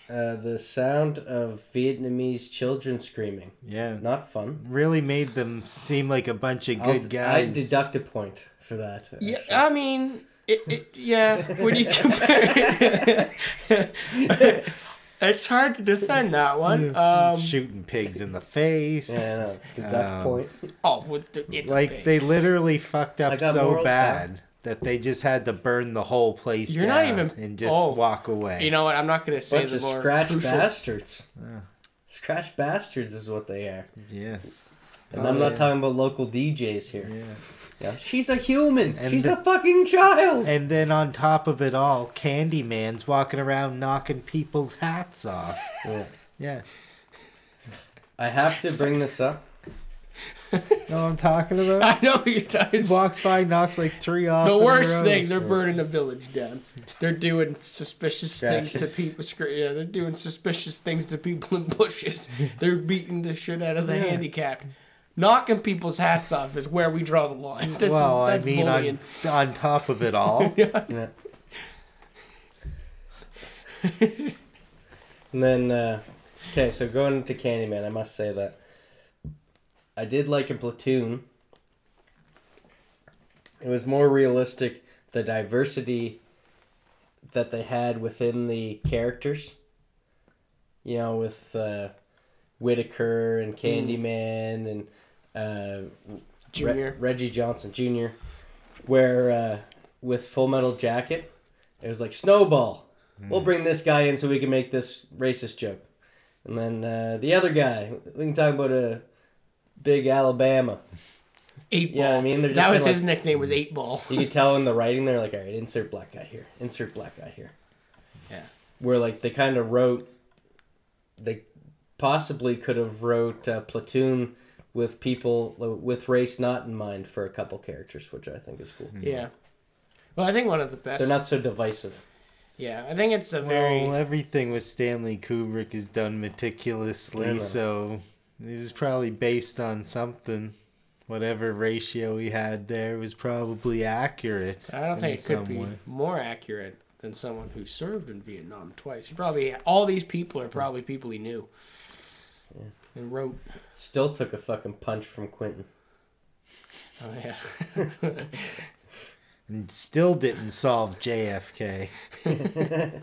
Speaker 2: Uh, the sound of Vietnamese children screaming,
Speaker 3: Yeah.
Speaker 2: not fun.
Speaker 3: Really made them seem like a bunch of
Speaker 2: I'll-
Speaker 3: good guys.
Speaker 2: I deduct a point for that.
Speaker 1: Yeah. I mean, it, it yeah. When you compare, it, it's hard to defend that one. Um,
Speaker 3: Shooting pigs in the face.
Speaker 2: Yeah, no, deduct
Speaker 3: Um,
Speaker 2: point.
Speaker 1: oh, with the, it's a
Speaker 3: like they literally fucked up so
Speaker 2: morals,
Speaker 3: bad that they just had to burn the whole place
Speaker 1: You're not
Speaker 3: down
Speaker 1: even-
Speaker 3: and just
Speaker 1: oh.
Speaker 3: walk away.
Speaker 1: You know what? I'm not going to say
Speaker 2: Bunch
Speaker 1: the
Speaker 2: of
Speaker 1: more
Speaker 2: scratch
Speaker 1: crucial-
Speaker 2: bastards.
Speaker 3: Yeah.
Speaker 2: Scratch bastards is what they are.
Speaker 3: yes.
Speaker 2: And
Speaker 1: Oh,
Speaker 2: I'm not oh,
Speaker 1: yeah.
Speaker 2: talking about local DJs here.
Speaker 3: Yeah.
Speaker 2: Yeah. She's a human.
Speaker 3: And
Speaker 2: She's
Speaker 3: the-
Speaker 2: a fucking child.
Speaker 3: And then on top of it all, Candyman's walking around knocking people's hats off.
Speaker 2: Yeah.
Speaker 3: Yeah.
Speaker 2: I have to bring this up.
Speaker 3: Know what I'm talking about?
Speaker 1: I know what you're talking.
Speaker 3: Walks by, knocks like three off.
Speaker 1: The worst
Speaker 3: row.
Speaker 1: thing, they're burning the village down. They're doing suspicious
Speaker 2: Scratch.
Speaker 1: things to people. Yeah, they're doing suspicious things to people in bushes. They're beating the shit out of the
Speaker 3: Yeah.
Speaker 1: handicapped. Knocking people's hats off is where we draw the line. This
Speaker 3: well,
Speaker 1: is
Speaker 3: I mean,
Speaker 1: bullying.
Speaker 3: on, on top of it all,
Speaker 2: Yeah. and then, uh, okay, so going into Candyman, I must say that I did like in Platoon. It was more realistic, the diversity that they had within the characters. You know, with uh, Whitaker and Candyman and uh, Re-
Speaker 1: Junior.
Speaker 2: Reggie Johnson Jr. Where uh, with Full Metal Jacket, it was like Snowball. We'll bring this guy in so we can make this racist joke, and then uh, the other guy we can talk about a big Alabama.
Speaker 1: Eight ball.
Speaker 2: Yeah, I mean, they're just
Speaker 1: that was
Speaker 2: kinda
Speaker 1: his nickname was Eight Ball.
Speaker 2: You could tell in the writing they're like, all right, insert black guy here, insert black guy here.
Speaker 1: Yeah.
Speaker 2: Where like they kind of wrote, they possibly could have wrote uh, Platoon with people with race not in mind for a couple characters, which I think is cool.
Speaker 1: Yeah. Well, I think one of the best.
Speaker 2: They're not so divisive.
Speaker 1: Yeah, I think it's a very.
Speaker 3: well, everything with Stanley Kubrick is done meticulously,
Speaker 2: Yeah, man.
Speaker 3: so it was probably based on something. Whatever ratio he had there was probably accurate.
Speaker 1: I don't think it could be
Speaker 3: way.
Speaker 1: more accurate than someone who served in Vietnam twice. He probably all these people are probably people he knew. And wrote.
Speaker 2: Still took a fucking punch from Quentin.
Speaker 1: Oh yeah.
Speaker 3: And still didn't solve JFK.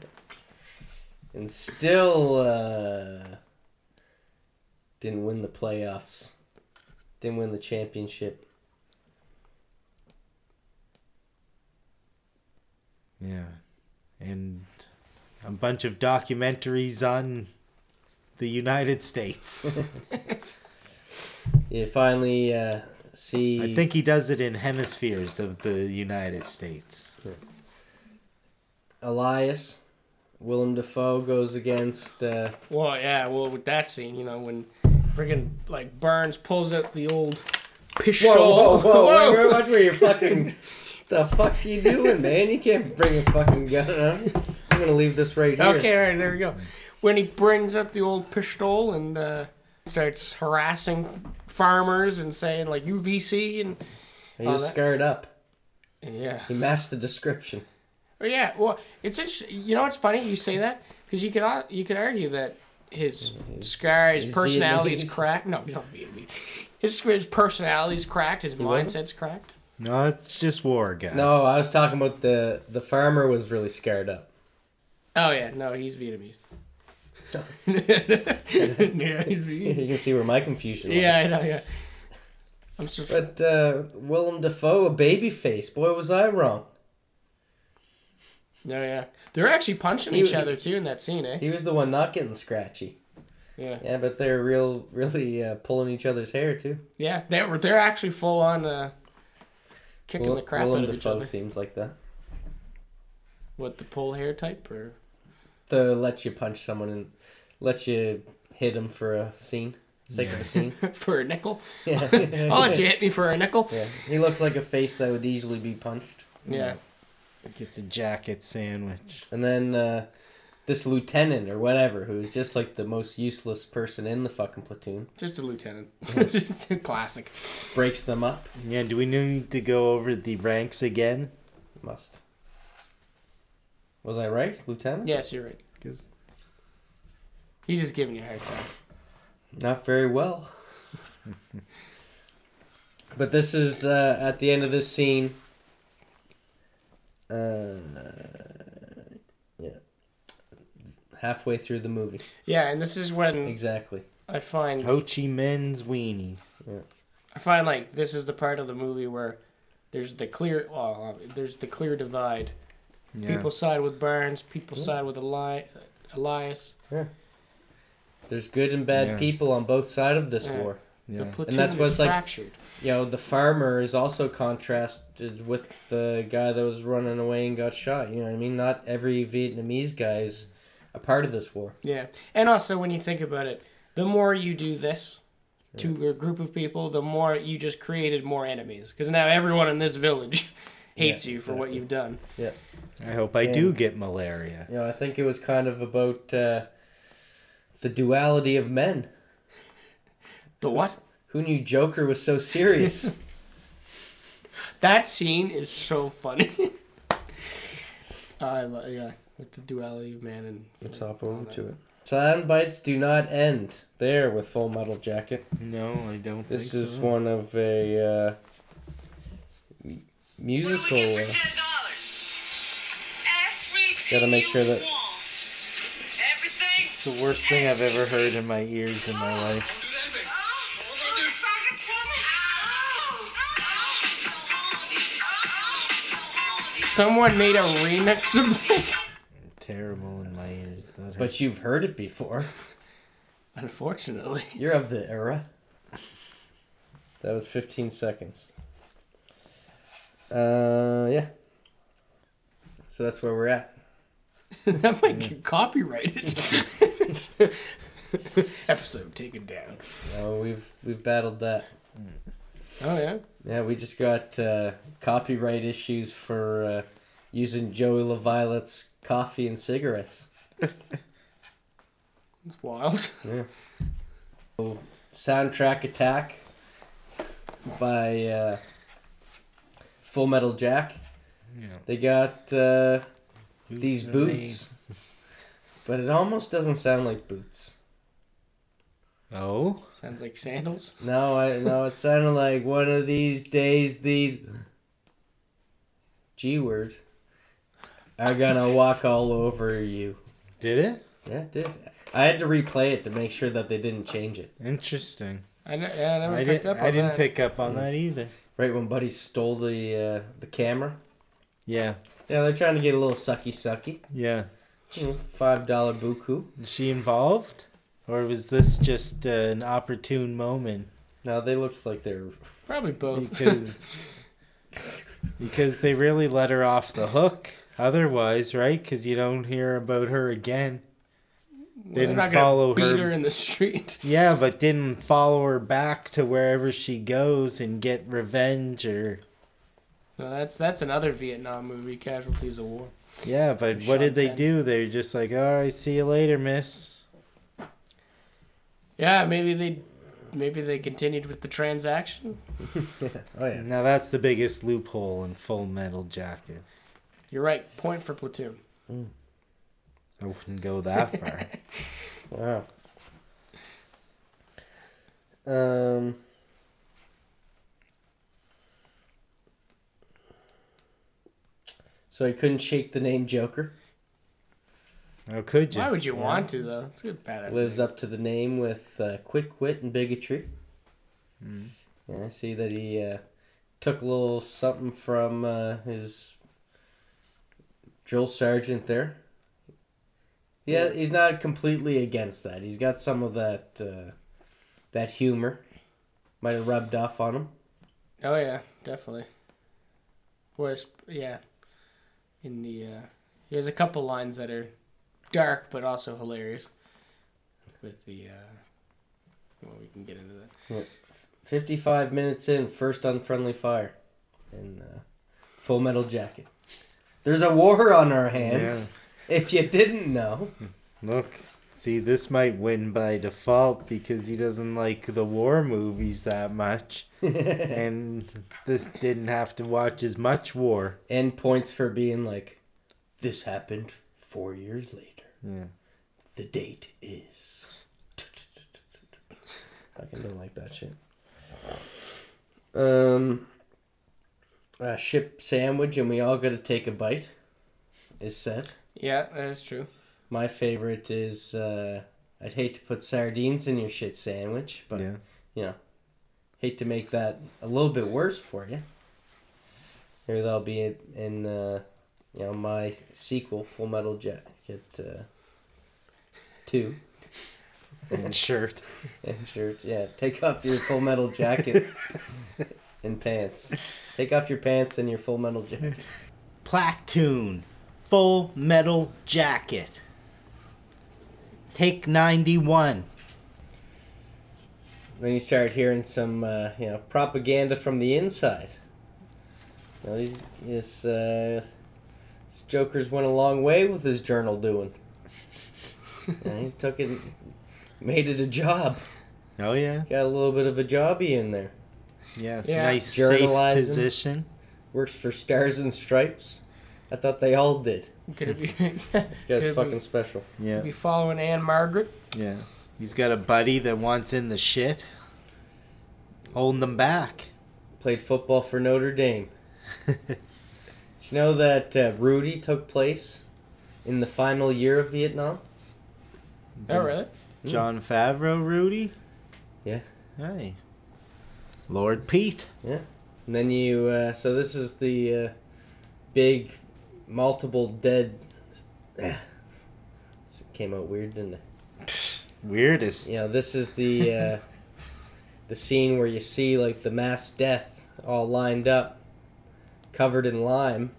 Speaker 2: And still uh, didn't win the playoffs. Didn't win the championship.
Speaker 3: Yeah. And a bunch of documentaries on the United States.
Speaker 2: You finally uh, see.
Speaker 3: I think he does it in hemispheres of the United States.
Speaker 2: Elias, Willem Dafoe goes against. Uh,
Speaker 1: well, yeah. Well, with that scene, you know, when friggin' like Burns pulls out the old pistol.
Speaker 2: whoa, whoa, whoa! Wait, wait, watch where you're fucking. the fuck's you doing, man? You can't bring a fucking gun. I'm gonna leave this right here.
Speaker 1: Okay, all right, there we go. When he brings up the old pistol and uh, starts harassing farmers and saying like UVC and
Speaker 2: He was scarred up.
Speaker 1: Yeah.
Speaker 2: He matched the description.
Speaker 1: Oh, yeah. Well, it's interesting. You know what's funny? You say that because you could you could argue that his scar, his
Speaker 2: he's
Speaker 1: personality is cracked. No, he's not Vietnamese. His his personality is cracked. His
Speaker 2: wasn't?
Speaker 1: mindset's cracked.
Speaker 3: No, it's just war guy.
Speaker 2: No, I was talking about the the farmer was really scared up.
Speaker 1: Oh yeah, no, he's Vietnamese. yeah, he's Vietnamese.
Speaker 2: you can see where my confusion. was.
Speaker 1: Yeah, I know. Yeah. I'm so.
Speaker 2: But uh, Willem Dafoe, a baby face. Boy, was I wrong.
Speaker 1: No, yeah. They're actually punching
Speaker 2: He-
Speaker 1: each
Speaker 2: he-
Speaker 1: other too in that scene, eh?
Speaker 2: He was the one not getting scratchy.
Speaker 1: Yeah.
Speaker 2: Yeah, but they're real, really uh, pulling each other's hair too.
Speaker 1: Yeah, they were. They're actually full on uh, kicking
Speaker 2: Will-
Speaker 1: the crap
Speaker 2: Willem
Speaker 1: out of each other.
Speaker 2: seems like that.
Speaker 1: What the pull hair type or?
Speaker 2: To let you punch someone and let you hit him for a scene, sake of a scene.
Speaker 1: for a nickel.
Speaker 2: Yeah.
Speaker 1: I'll let you hit me for a nickel.
Speaker 2: Yeah, he looks like a face that would easily be punched.
Speaker 1: Yeah.
Speaker 3: Gets a jacket sandwich.
Speaker 2: And then uh, this lieutenant or whatever, who's just like the most useless person in the fucking platoon,
Speaker 1: Just a lieutenant. Just a classic.
Speaker 2: breaks them up.
Speaker 3: Yeah, do we need to go over the ranks again?
Speaker 2: Must. Was I right, lieutenant?
Speaker 1: Yes, you're right.
Speaker 3: Because
Speaker 1: He's just giving you a hard time.
Speaker 2: Not very well. but this is uh, at the end of this scene. Uh, yeah. Halfway through the movie.
Speaker 1: Yeah, and this is when
Speaker 2: Exactly.
Speaker 1: I find
Speaker 3: Ho Chi Minh's weenie.
Speaker 1: I find like this is the part of the movie where there's the clear well, there's the clear divide.
Speaker 3: Yeah.
Speaker 1: People side with Barnes. People
Speaker 2: Yeah.
Speaker 1: side with Eli- Elias. Yeah.
Speaker 2: There's good and bad
Speaker 3: Yeah.
Speaker 2: people on both sides of this
Speaker 1: Yeah.
Speaker 2: war.
Speaker 3: Yeah.
Speaker 1: The platoon
Speaker 2: that's
Speaker 1: is
Speaker 2: what's like-
Speaker 1: fractured.
Speaker 2: You know, the farmer is also contrasted with the guy that was running away and got shot. You know what I mean? Not every Vietnamese guy is a part of this war.
Speaker 1: Yeah, and also when you think about it, the more you do this to a group of people, the more you just created more enemies. Because now everyone in this village hates
Speaker 2: Yeah,
Speaker 1: you for what you've done. Yeah.
Speaker 3: I hope I do get malaria.
Speaker 2: You know, I think it was kind of about uh, the duality of men.
Speaker 1: The what?
Speaker 2: Who knew Joker was so serious?
Speaker 1: That scene is so funny. I lo- yeah, with the duality of man and.
Speaker 2: Let's hop over to it. Sound bites do not end there with Full Metal Jacket.
Speaker 3: No, I don't
Speaker 2: This
Speaker 3: think
Speaker 2: is
Speaker 3: so.
Speaker 2: one of a uh, m- musical. Uh,
Speaker 4: Gotta make sure that.
Speaker 3: It's the worst thing I've ever heard in my ears in my life.
Speaker 1: Someone made a remix of this.
Speaker 3: Terrible in my ears. That
Speaker 2: but you've heard it before.
Speaker 1: Unfortunately.
Speaker 2: You're of the era. That was 15 seconds. Uh, yeah. So that's where we're at.
Speaker 1: that might get copyrighted. Episode taken down.
Speaker 2: Oh, we've we've battled that.
Speaker 1: Oh yeah.
Speaker 2: Yeah, we just got uh, copyright issues for uh, using Joey LaViolet's coffee and cigarettes.
Speaker 1: It's wild.
Speaker 2: Yeah. So, soundtrack attack by uh, Full Metal Jack.
Speaker 3: Yeah.
Speaker 2: They got uh,
Speaker 3: Boots
Speaker 2: these boots, but it almost doesn't sound like boots.
Speaker 3: Made. Oh,
Speaker 1: Sounds like sandals.
Speaker 2: No, I no, it sounded like one of these days these G word are gonna walk all over you.
Speaker 3: did it?
Speaker 2: Yeah, it did. I had to replay it to make sure that they didn't change it.
Speaker 3: Interesting.
Speaker 1: I, yeah, I never
Speaker 3: I
Speaker 1: picked
Speaker 3: didn't.
Speaker 1: up on
Speaker 3: I didn't
Speaker 1: that.
Speaker 3: pick up on that either.
Speaker 2: Right when Buddy stole the uh, the camera.
Speaker 3: Yeah.
Speaker 2: Yeah, they're trying to get a little sucky sucky.
Speaker 3: Yeah.
Speaker 2: Five dollar buku.
Speaker 3: Is she involved, or was this just uh, an opportune moment?
Speaker 2: No, they looked like they're
Speaker 1: Probably both.
Speaker 3: Because because they really let her off the hook. Otherwise, right? Because you don't hear about her again.
Speaker 1: They're
Speaker 3: didn't
Speaker 1: not
Speaker 3: follow
Speaker 1: beat
Speaker 3: her-
Speaker 1: her in the street.
Speaker 3: Yeah, but didn't follow her back to wherever she goes and get revenge or.
Speaker 1: No, that's that's another Vietnam movie, Casualties of War.
Speaker 3: Yeah, but what did they
Speaker 1: then.
Speaker 3: do? They're just like, all right, see you later, miss.
Speaker 1: Yeah, maybe they maybe they continued with the transaction.
Speaker 2: oh yeah.
Speaker 3: Now that's the biggest loophole in Full Metal Jacket.
Speaker 1: You're right. Point for platoon.
Speaker 3: I wouldn't go that far.
Speaker 2: Wow. Um. So I couldn't shake the name Joker.
Speaker 3: How could you?
Speaker 1: Why would you want to though? It's a good badass.
Speaker 2: Lives
Speaker 1: name.
Speaker 2: up to the name with uh, quick wit and bigotry.
Speaker 3: Mm.
Speaker 2: Yeah, I see that he uh, took a little something from uh, his drill sergeant there. Yeah, he's not completely against that. He's got some of that uh, that humor. Might have rubbed off on him.
Speaker 1: Oh yeah, definitely. Was yeah. In the uh, he has a couple lines that are dark but also hilarious. With the uh, well, we can get into that.
Speaker 2: 55 minutes in, first unfriendly fire. In uh, Full Metal Jacket. There's a war on our hands. If you didn't know.
Speaker 3: Look, see, this might win by default because he doesn't like the war movies that much, and this didn't have to watch as much war.
Speaker 2: and points for being like, this happened four years later.
Speaker 3: Yeah.
Speaker 2: The date is. I can don't like that shit. Um, a ship sandwich, and we all got to take a bite. Is set.
Speaker 1: Yeah, that is true.
Speaker 2: My favorite is uh, I'd hate to put sardines in your shit sandwich, but
Speaker 3: yeah.
Speaker 2: you know, hate to make that a little bit worse for you. Maybe they'll be in, in uh, you know, my sequel, Full Metal Jacket uh, two.
Speaker 3: And shirt.
Speaker 2: And shirt, yeah. Take off your Full Metal Jacket and pants. Take off your pants and your Full Metal Jacket.
Speaker 3: Platoon. Full Metal Jacket. Take 91.
Speaker 2: Then you start hearing some, uh, you know, propaganda from the inside. Now, these, this, uh, this Joker's went a long way with his journal doing. Yeah, he took it, made it a job.
Speaker 3: Oh, yeah.
Speaker 2: Got a little bit of a jobby in there.
Speaker 3: Yeah.
Speaker 1: Yeah.
Speaker 3: Nice, safe position.
Speaker 2: Works for Stars and Stripes. I thought they all did.
Speaker 1: Could it be?
Speaker 2: This guy's
Speaker 1: Could
Speaker 2: fucking
Speaker 1: be,
Speaker 2: special.
Speaker 3: Yeah.
Speaker 1: be following Ann-Margret.
Speaker 3: Yeah. He's got a buddy that wants in the shit. Holding them back.
Speaker 2: Played football for Notre Dame. Did you know that uh, Rudy took place in the final year of Vietnam?
Speaker 1: Oh really?
Speaker 3: Jon Favreau, Rudy?
Speaker 2: Yeah.
Speaker 3: Hey. Lord Pete. Yeah.
Speaker 2: And then you, uh, so this is the uh, big, multiple dead. It came out weird, didn't it?
Speaker 3: Weirdest.
Speaker 2: You know, this is the uh, the scene where you see like the mass death all lined up, covered in lime.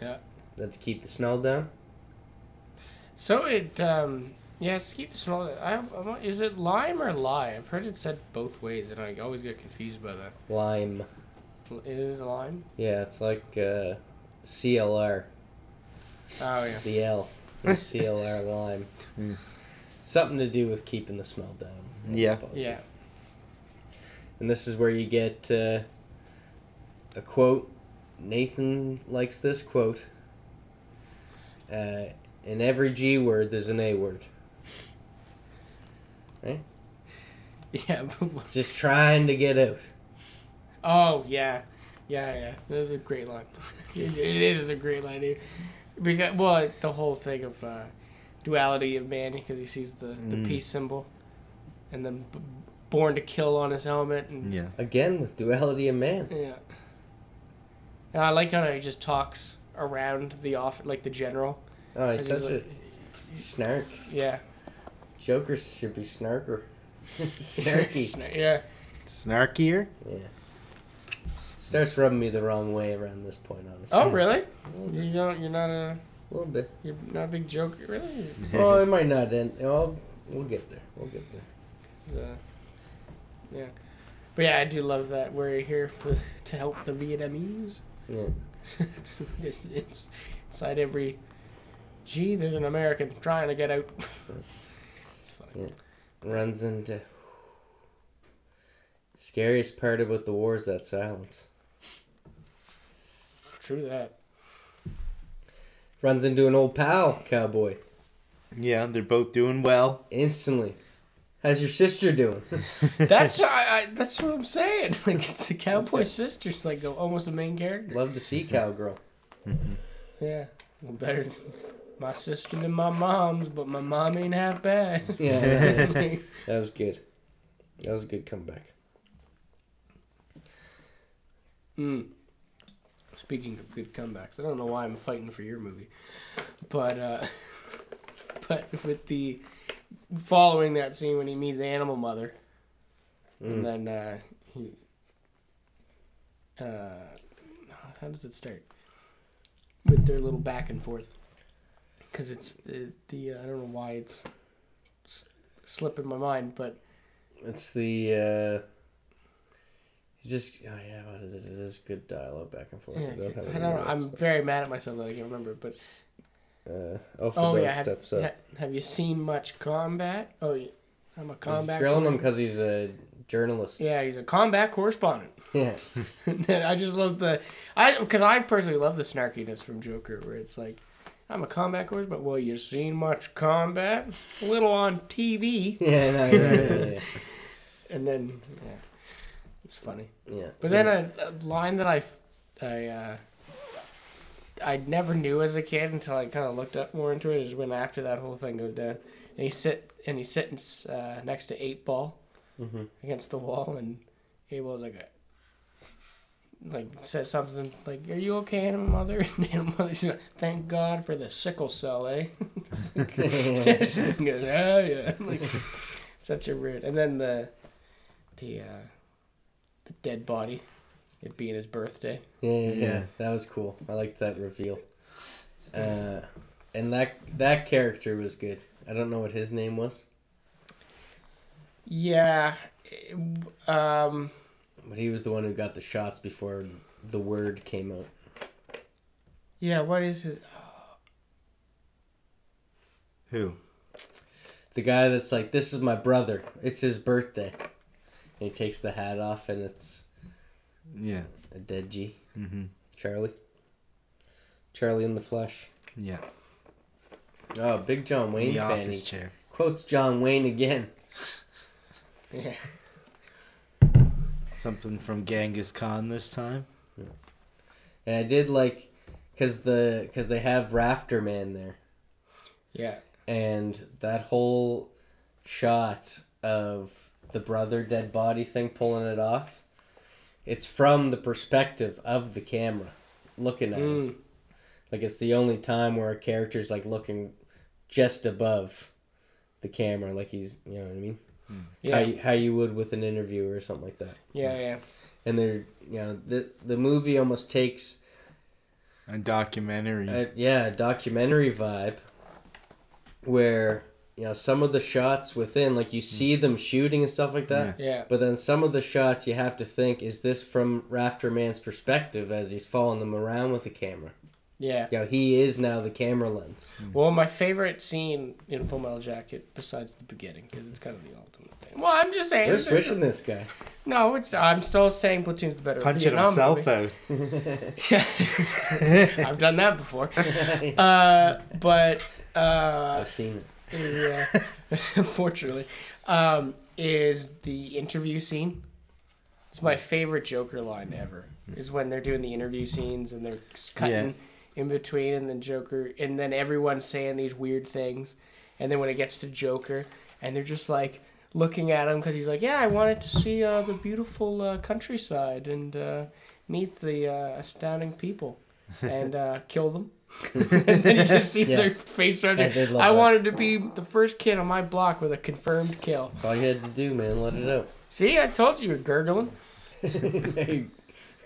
Speaker 1: Yeah.
Speaker 2: That to keep the smell down.
Speaker 1: So it um yes, keep the smell. I, I is it lime or lye? I've heard it said both ways, and I always get confused by that.
Speaker 2: Lime.
Speaker 1: It is lime.
Speaker 2: Yeah, it's like uh, CLR.
Speaker 1: Oh yeah.
Speaker 2: The L. The CLR lime.
Speaker 3: Hmm.
Speaker 2: Something to do with keeping the smell down. I
Speaker 3: Yeah.
Speaker 2: suppose.
Speaker 1: Yeah.
Speaker 2: And this is where you get uh, a quote. Nathan likes this quote. Uh, in every G word, there's an A word. Right?
Speaker 1: Yeah. but what-
Speaker 2: Just trying to get out.
Speaker 1: oh yeah. Yeah, yeah. That's a great line. it, it is a great line. Dude. Because well, the whole thing of uh, duality of man, because he sees the, the
Speaker 3: Mm.
Speaker 1: peace symbol, and then b- born to kill on his helmet, and
Speaker 3: Yeah.
Speaker 2: Again, with duality of man.
Speaker 1: Yeah. And I like how he just talks around the off like the general.
Speaker 2: Oh, he's
Speaker 1: And he's
Speaker 2: such
Speaker 1: like-
Speaker 2: a snark.
Speaker 1: Yeah.
Speaker 2: Joker should be snarker. Snarky.
Speaker 1: yeah.
Speaker 3: Snarkier?
Speaker 2: Yeah. Starts rubbing me the wrong way around this point, honestly.
Speaker 1: Oh really? You don't. You're not a.
Speaker 2: A little bit.
Speaker 1: You're not a big joker, really.
Speaker 2: Oh, it might not end. Oh, we'll get there. We'll get there.
Speaker 1: uh, yeah. But yeah, I do love that we're here for to help the Vietnamese.
Speaker 2: Yeah.
Speaker 1: it's, it's inside every. Gee, there's an American trying to get out. It's funny.
Speaker 2: runs into. Scariest part about the war is that silence.
Speaker 1: True that.
Speaker 2: Runs into an old pal, cowboy.
Speaker 3: Yeah, they're both doing well.
Speaker 2: Instantly. How's your sister doing?
Speaker 1: That's I, I, that's what I'm saying. Like it's a cowboy sister's like a, almost a main character.
Speaker 2: Love to see cowgirl.
Speaker 1: Yeah, well, better my sister than my mom's, but my mom ain't half bad.
Speaker 2: Yeah, that was good. That was a good comeback.
Speaker 1: Mm. Speaking of good comebacks, I don't know why I'm fighting for your movie, but uh, but with the following that scene when he meets the animal mother,
Speaker 2: Mm.
Speaker 1: and then uh, he uh, how does it start with their little back and forth? Because it's the, the uh, I don't know why it's s- slipping my mind, but
Speaker 2: It's the. uh He's just. Oh, yeah, what is it? It is good dialogue back and forth.
Speaker 1: yeah,
Speaker 2: I don't
Speaker 1: I don't know. I'm very mad at myself that I can't remember, but.
Speaker 2: Uh, oh,
Speaker 1: Oh
Speaker 2: for
Speaker 1: yeah,
Speaker 2: yeah,
Speaker 1: have,
Speaker 2: up.
Speaker 1: ha- have you seen much combat? Oh, yeah. I'm a combat.
Speaker 2: He's
Speaker 1: combat.
Speaker 2: grilling him because he's a journalist.
Speaker 1: Yeah, he's a combat correspondent.
Speaker 2: Yeah.
Speaker 1: I just love the, I because I personally love the snarkiness from Joker, where it's like, I'm a combat correspondent. Well, you've seen much combat? A little on TV,
Speaker 2: Yeah, no, yeah, yeah, yeah.
Speaker 1: and then yeah, it's funny.
Speaker 2: yeah.
Speaker 1: But then a, a line that I, I, uh, I never knew as a kid until I kind of looked up more into it is when after that whole thing goes down, and he sit and he's sitting uh, next to Eight Ball
Speaker 2: hmm
Speaker 1: against the wall, and Eight Ball's like, a, like says something like, "Are you okay, Animal Mother?" And Animal Mother, she's like, "Thank God for the sickle cell, eh?" he goes, "Oh yeah," like such a weird. And then the, the, uh, the dead body, it being his birthday.
Speaker 2: Yeah, yeah, yeah.
Speaker 3: Yeah.
Speaker 2: That was cool. I liked that reveal. Uh, and that that character was good. I don't know what his name was,
Speaker 1: Yeah. Um.
Speaker 2: but he was the one who got the shots before the word came out.
Speaker 1: Yeah. What is it?
Speaker 3: Who?
Speaker 2: The guy that's like, "This is my brother. It's his birthday." And he takes the hat off, and it's
Speaker 3: Yeah.
Speaker 2: a dead G.
Speaker 3: Mm-hmm.
Speaker 2: Charlie. Charlie in the flesh.
Speaker 3: Yeah.
Speaker 2: Oh, big John Wayne
Speaker 3: the
Speaker 2: fan.
Speaker 3: office
Speaker 2: He
Speaker 3: chair.
Speaker 2: quotes John Wayne again.
Speaker 1: Yeah.
Speaker 3: Something from Genghis Khan this time.
Speaker 2: And I did like, cause the cause they have Rafterman there.
Speaker 1: Yeah.
Speaker 2: and that whole shot of the brother dead body thing pulling it off it's from the perspective of the camera looking at him
Speaker 1: Mm.
Speaker 2: like it's the only time where a character's like looking just above the camera like he's you know what i mean how,
Speaker 1: Yeah.
Speaker 2: you, how you would with an interview or something like that
Speaker 1: Yeah. Yeah.
Speaker 2: and they're you know the the movie almost takes
Speaker 3: A documentary.
Speaker 2: a, yeah, a documentary vibe where you know some of the shots within, like you see them shooting and stuff like that.
Speaker 1: Yeah.
Speaker 2: But then some of the shots you have to think, is this from Rafterman's perspective as he's following them around with the camera?
Speaker 1: Yeah.
Speaker 2: You know, he is now the camera lens.
Speaker 1: Well, my favorite scene in Full Metal Jacket, besides the beginning, because it's kind of the ultimate thing. Well, I'm just saying.
Speaker 2: We're switching this guy.
Speaker 1: No, it's. I'm still saying Platoon's the better.
Speaker 3: Punching
Speaker 1: Vietnam
Speaker 3: himself
Speaker 1: movie.
Speaker 3: out.
Speaker 1: Yeah. I've done that before. Uh, but uh,
Speaker 2: I've seen it.
Speaker 1: Yeah, unfortunately, um, is the interview scene. It's my favorite Joker line ever. Is when they're doing the interview scenes and they're s- cutting in between, and then Joker, and then everyone's saying these weird things, and then when it gets to Joker, and they're just like looking at him because he's like, "Yeah, I wanted to see uh, the beautiful uh, countryside and uh, meet the uh, astounding people and uh, kill them." and then you just see
Speaker 2: Yeah.
Speaker 1: their face turn.
Speaker 2: I
Speaker 1: I wanted to be the first kid on my block with a confirmed kill.
Speaker 2: All you had to do, man, let it out.
Speaker 1: See, I told you you were gurgling.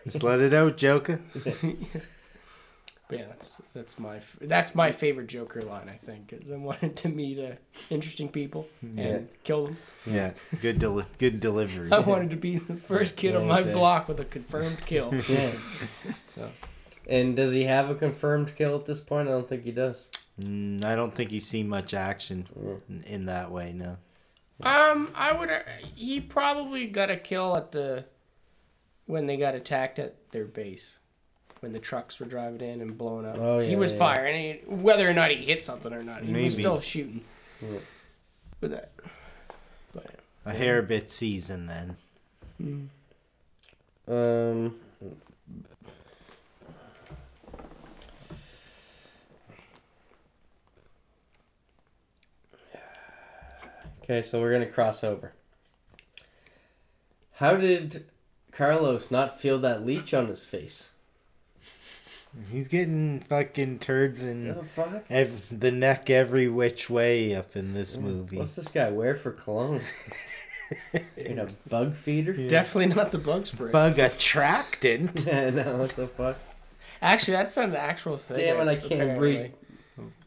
Speaker 3: Just let it out, Joker.
Speaker 1: But yeah, that's that's my that's my favorite Joker line. I think is I wanted to meet uh, interesting people and
Speaker 2: Yeah.
Speaker 1: kill them.
Speaker 3: Yeah. Good deli- good delivery.
Speaker 1: I wanted to be the first kid on my
Speaker 2: exactly.
Speaker 1: block with a confirmed kill.
Speaker 2: yeah.
Speaker 1: So.
Speaker 2: And does he have a confirmed kill at this point? I don't think he does.
Speaker 3: Mm, I don't think he's seen much action
Speaker 2: Mm.
Speaker 3: in- in that way, no.
Speaker 1: Um, I would. Uh, he probably got a kill at the when they got attacked at their base, when the trucks were driving in and blowing up.
Speaker 2: Oh,
Speaker 1: he was
Speaker 2: yeah.
Speaker 1: firing. He, whether or not he hit something or not, he
Speaker 3: Maybe.
Speaker 1: was still shooting.
Speaker 2: Yeah.
Speaker 1: With that, but
Speaker 3: A hair bit season then.
Speaker 2: Um. Okay, so we're gonna cross over. How did Carlos not feel that leech on his face?
Speaker 3: He's getting fucking turds in
Speaker 2: Oh fuck!
Speaker 3: ev- the neck every which way up in this mm, movie.
Speaker 2: What's this guy wear for cologne? In a bug feeder?
Speaker 1: definitely not the bug spray.
Speaker 3: Bug attractant.
Speaker 2: Yeah, no, what the fuck?
Speaker 1: Actually, that's not an actual thing.
Speaker 2: Damn it, I can't
Speaker 1: apparently.
Speaker 2: breathe.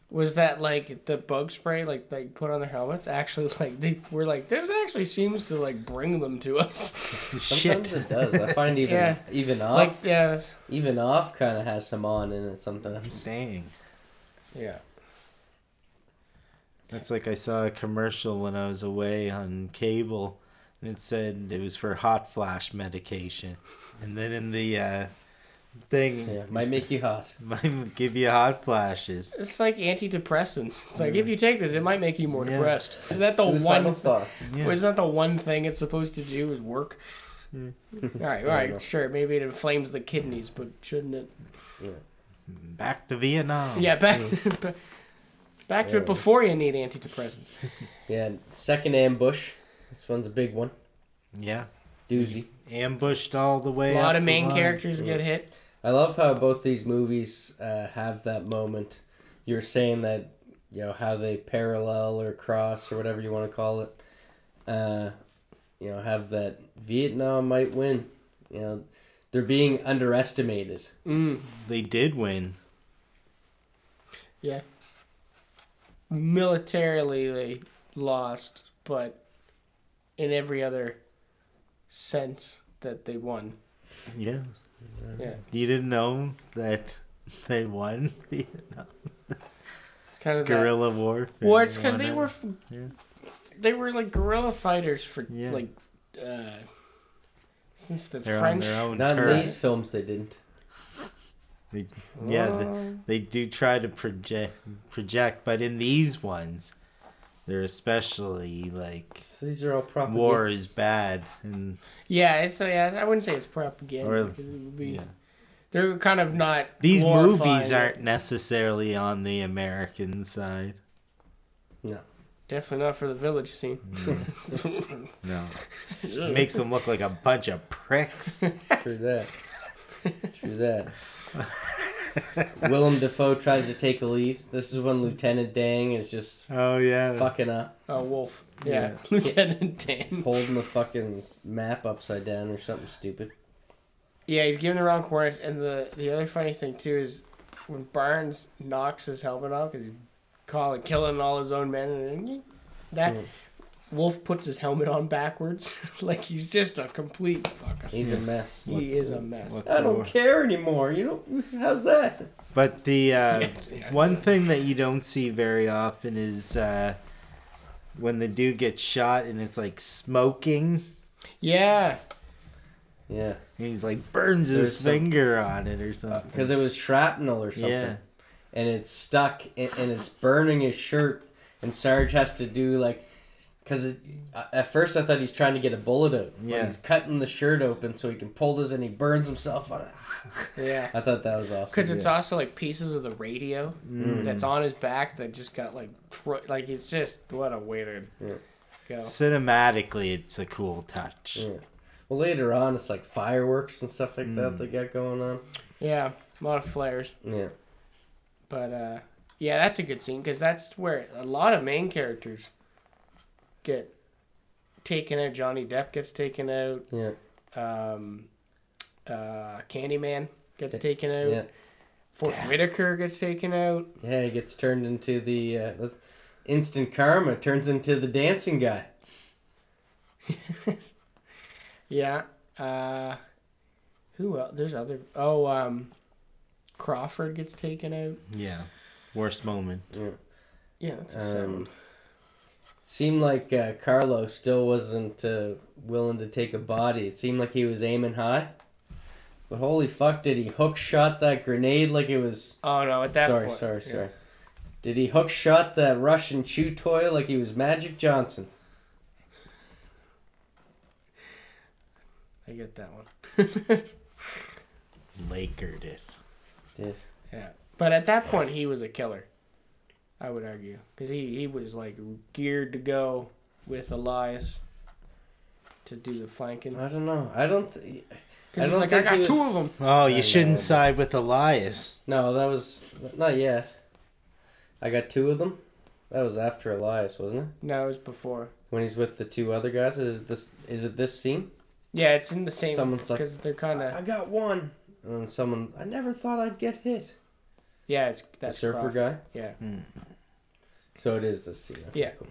Speaker 1: Was that like the bug spray like they put on their helmets? Actually, like they were like this actually seems to like bring them to us.
Speaker 2: Sometimes
Speaker 3: Shit.
Speaker 2: it does. I find even
Speaker 1: Yeah.
Speaker 2: even off
Speaker 1: like yeah, that's,
Speaker 2: even off kind of has some on in it sometimes.
Speaker 3: Dang.
Speaker 1: yeah.
Speaker 3: That's like I saw a commercial when I was away on cable, and it said it was for hot flash medication, and then in the uh, thing,
Speaker 2: Yeah, might make you hot.
Speaker 3: might give you hot flashes.
Speaker 1: It's like antidepressants. It's like if you take this, it might make you more
Speaker 3: Yeah.
Speaker 1: depressed. Isn't that the
Speaker 2: Suicidal
Speaker 1: one?
Speaker 2: thoughts.
Speaker 3: Yeah.
Speaker 1: Isn't that the one thing it's supposed to do is work? Hmm. all right, all
Speaker 2: I know.
Speaker 1: right, sure. Maybe it inflames the kidneys, but shouldn't it?
Speaker 3: Back to Vietnam.
Speaker 1: Yeah, back to back to
Speaker 2: Yeah.
Speaker 1: it before you need antidepressants.
Speaker 2: Yeah, second ambush. This one's a big one.
Speaker 3: Yeah.
Speaker 2: Doozy.
Speaker 3: Ambushed all the way.
Speaker 1: A lot
Speaker 3: up
Speaker 1: of main
Speaker 3: line.
Speaker 1: characters get hit.
Speaker 2: I love how both these movies uh, have that moment. You're saying that, you know, how they parallel or cross or whatever you want to call it. Uh, you know, have that Vietnam might win. You know, they're being underestimated.
Speaker 1: Mm,
Speaker 3: They did win.
Speaker 1: yeah. Militarily, they lost, but in every other sense that they won.
Speaker 3: Yeah.
Speaker 1: Yeah,
Speaker 3: You didn't know that they won Vietnam
Speaker 1: kind of
Speaker 3: guerrilla warfare.
Speaker 1: Well, it's because they were,
Speaker 3: Yeah.
Speaker 1: they were like guerrilla fighters for
Speaker 3: Yeah.
Speaker 1: like, uh, since the
Speaker 3: They're
Speaker 1: French.
Speaker 3: on their
Speaker 2: Not in these films, they didn't.
Speaker 3: They, yeah, the,
Speaker 1: Oh.
Speaker 3: they do try to project, project, but in these ones, they're especially like
Speaker 2: So these are all propaganda.
Speaker 3: war is bad, and
Speaker 1: yeah, it's uh, yeah. I wouldn't say it's propaganda.
Speaker 3: Or-
Speaker 1: it would be,
Speaker 3: yeah.
Speaker 1: They're kind of not.
Speaker 3: these
Speaker 1: glorifying
Speaker 3: movies aren't necessarily on the American side.
Speaker 2: No.
Speaker 1: definitely not for the village scene.
Speaker 3: No, it makes them look like a bunch of pricks.
Speaker 2: True that. True that. Willem Dafoe tries to take a lead. This is when Lieutenant Dang is just
Speaker 3: Oh yeah,
Speaker 2: fucking up,
Speaker 1: Oh, Wolf. Yeah,
Speaker 3: Yeah.
Speaker 1: Lieutenant Dang
Speaker 2: holding the fucking map upside down or something stupid.
Speaker 1: Yeah, he's giving the wrong coordinates, and the the other funny thing too is when Barnes knocks his helmet off because he's calling killing all his own men, and that
Speaker 2: Mm.
Speaker 1: Wolf puts his helmet on backwards, like he's just a complete fucker.
Speaker 2: He's a mess.
Speaker 1: He is a mess.
Speaker 3: What
Speaker 2: I don't care anymore. You know how's that?
Speaker 3: But the uh,
Speaker 1: Yeah.
Speaker 3: one thing that you don't see very often is uh, when the dude gets shot and it's like smoking.
Speaker 1: Yeah,
Speaker 2: Yeah,
Speaker 3: And he's like burns
Speaker 2: There's
Speaker 3: his
Speaker 2: some-
Speaker 3: finger on it or something.
Speaker 2: because it was shrapnel or something,
Speaker 3: yeah,
Speaker 2: and it's stuck and, and it's burning his shirt. And Sarge has to do like, because at first I thought he's trying to get a bullet out. but
Speaker 3: Yeah.
Speaker 2: he's cutting the shirt open so he can pull this, and he burns himself on it.
Speaker 1: yeah.
Speaker 2: I thought that was awesome.
Speaker 1: Because it's also like pieces of the radio
Speaker 3: Mm.
Speaker 1: that's on his back that just got like thro- like it's just what a way to
Speaker 2: Yeah.
Speaker 1: go.
Speaker 3: cinematically, it's a cool touch.
Speaker 2: Yeah. Well, later on, it's like fireworks and stuff like that
Speaker 3: Mm.
Speaker 2: they got going on.
Speaker 1: Yeah, a lot of flares.
Speaker 2: Yeah.
Speaker 1: But uh, yeah, that's a good scene because that's where a lot of main characters get taken out. Johnny Depp gets taken out.
Speaker 2: Yeah.
Speaker 1: Um, uh, Candyman gets
Speaker 2: Yeah.
Speaker 1: taken out.
Speaker 2: Yeah.
Speaker 1: Forest Whitaker gets taken out.
Speaker 2: Yeah, he gets turned into the uh, instant karma. Turns into the dancing guy.
Speaker 1: Yeah. Uh, who else? There's other. Oh, um, Crawford gets taken out.
Speaker 3: Yeah, worst moment.
Speaker 2: Yeah.
Speaker 1: Yeah, that's a
Speaker 2: Um,
Speaker 1: seven.
Speaker 2: Seemed like uh, Carlo still wasn't uh, willing to take a body. It seemed like he was aiming high. But holy fuck, did he hook shot that grenade like it was.
Speaker 1: Oh no! At that
Speaker 2: sorry,
Speaker 1: point,
Speaker 2: sorry,
Speaker 1: yeah.
Speaker 2: sorry. Did he hook shot that Russian chew toy like he was Magic Johnson?
Speaker 1: I get that one.
Speaker 3: Lakered it.
Speaker 2: Did.
Speaker 1: yeah, but at that point, he was a killer. I would argue because he he was like geared to go with Elias to do the flanking.
Speaker 2: I don't know. I don't. Th- I
Speaker 1: Because he's
Speaker 2: don't
Speaker 1: like, I
Speaker 2: think he
Speaker 1: got
Speaker 2: was-
Speaker 1: two of them.
Speaker 3: Oh, you
Speaker 2: I
Speaker 3: shouldn't
Speaker 2: know.
Speaker 3: side with Elias.
Speaker 2: no, that was. Not yet. I got two of them. That was after Elias, wasn't it?
Speaker 1: No, it was before.
Speaker 2: When he's with the two other guys. Is it this? Is it this scene?
Speaker 1: Yeah, it's in the same
Speaker 2: Someone's like,
Speaker 1: because they're kind of.
Speaker 2: I got one. And then someone. I never thought I'd get hit.
Speaker 1: Yeah. It's
Speaker 2: The surfer
Speaker 1: Crawford.
Speaker 2: guy.
Speaker 1: Yeah, hmm.
Speaker 2: So it is the scene.
Speaker 1: Yeah.
Speaker 2: cool.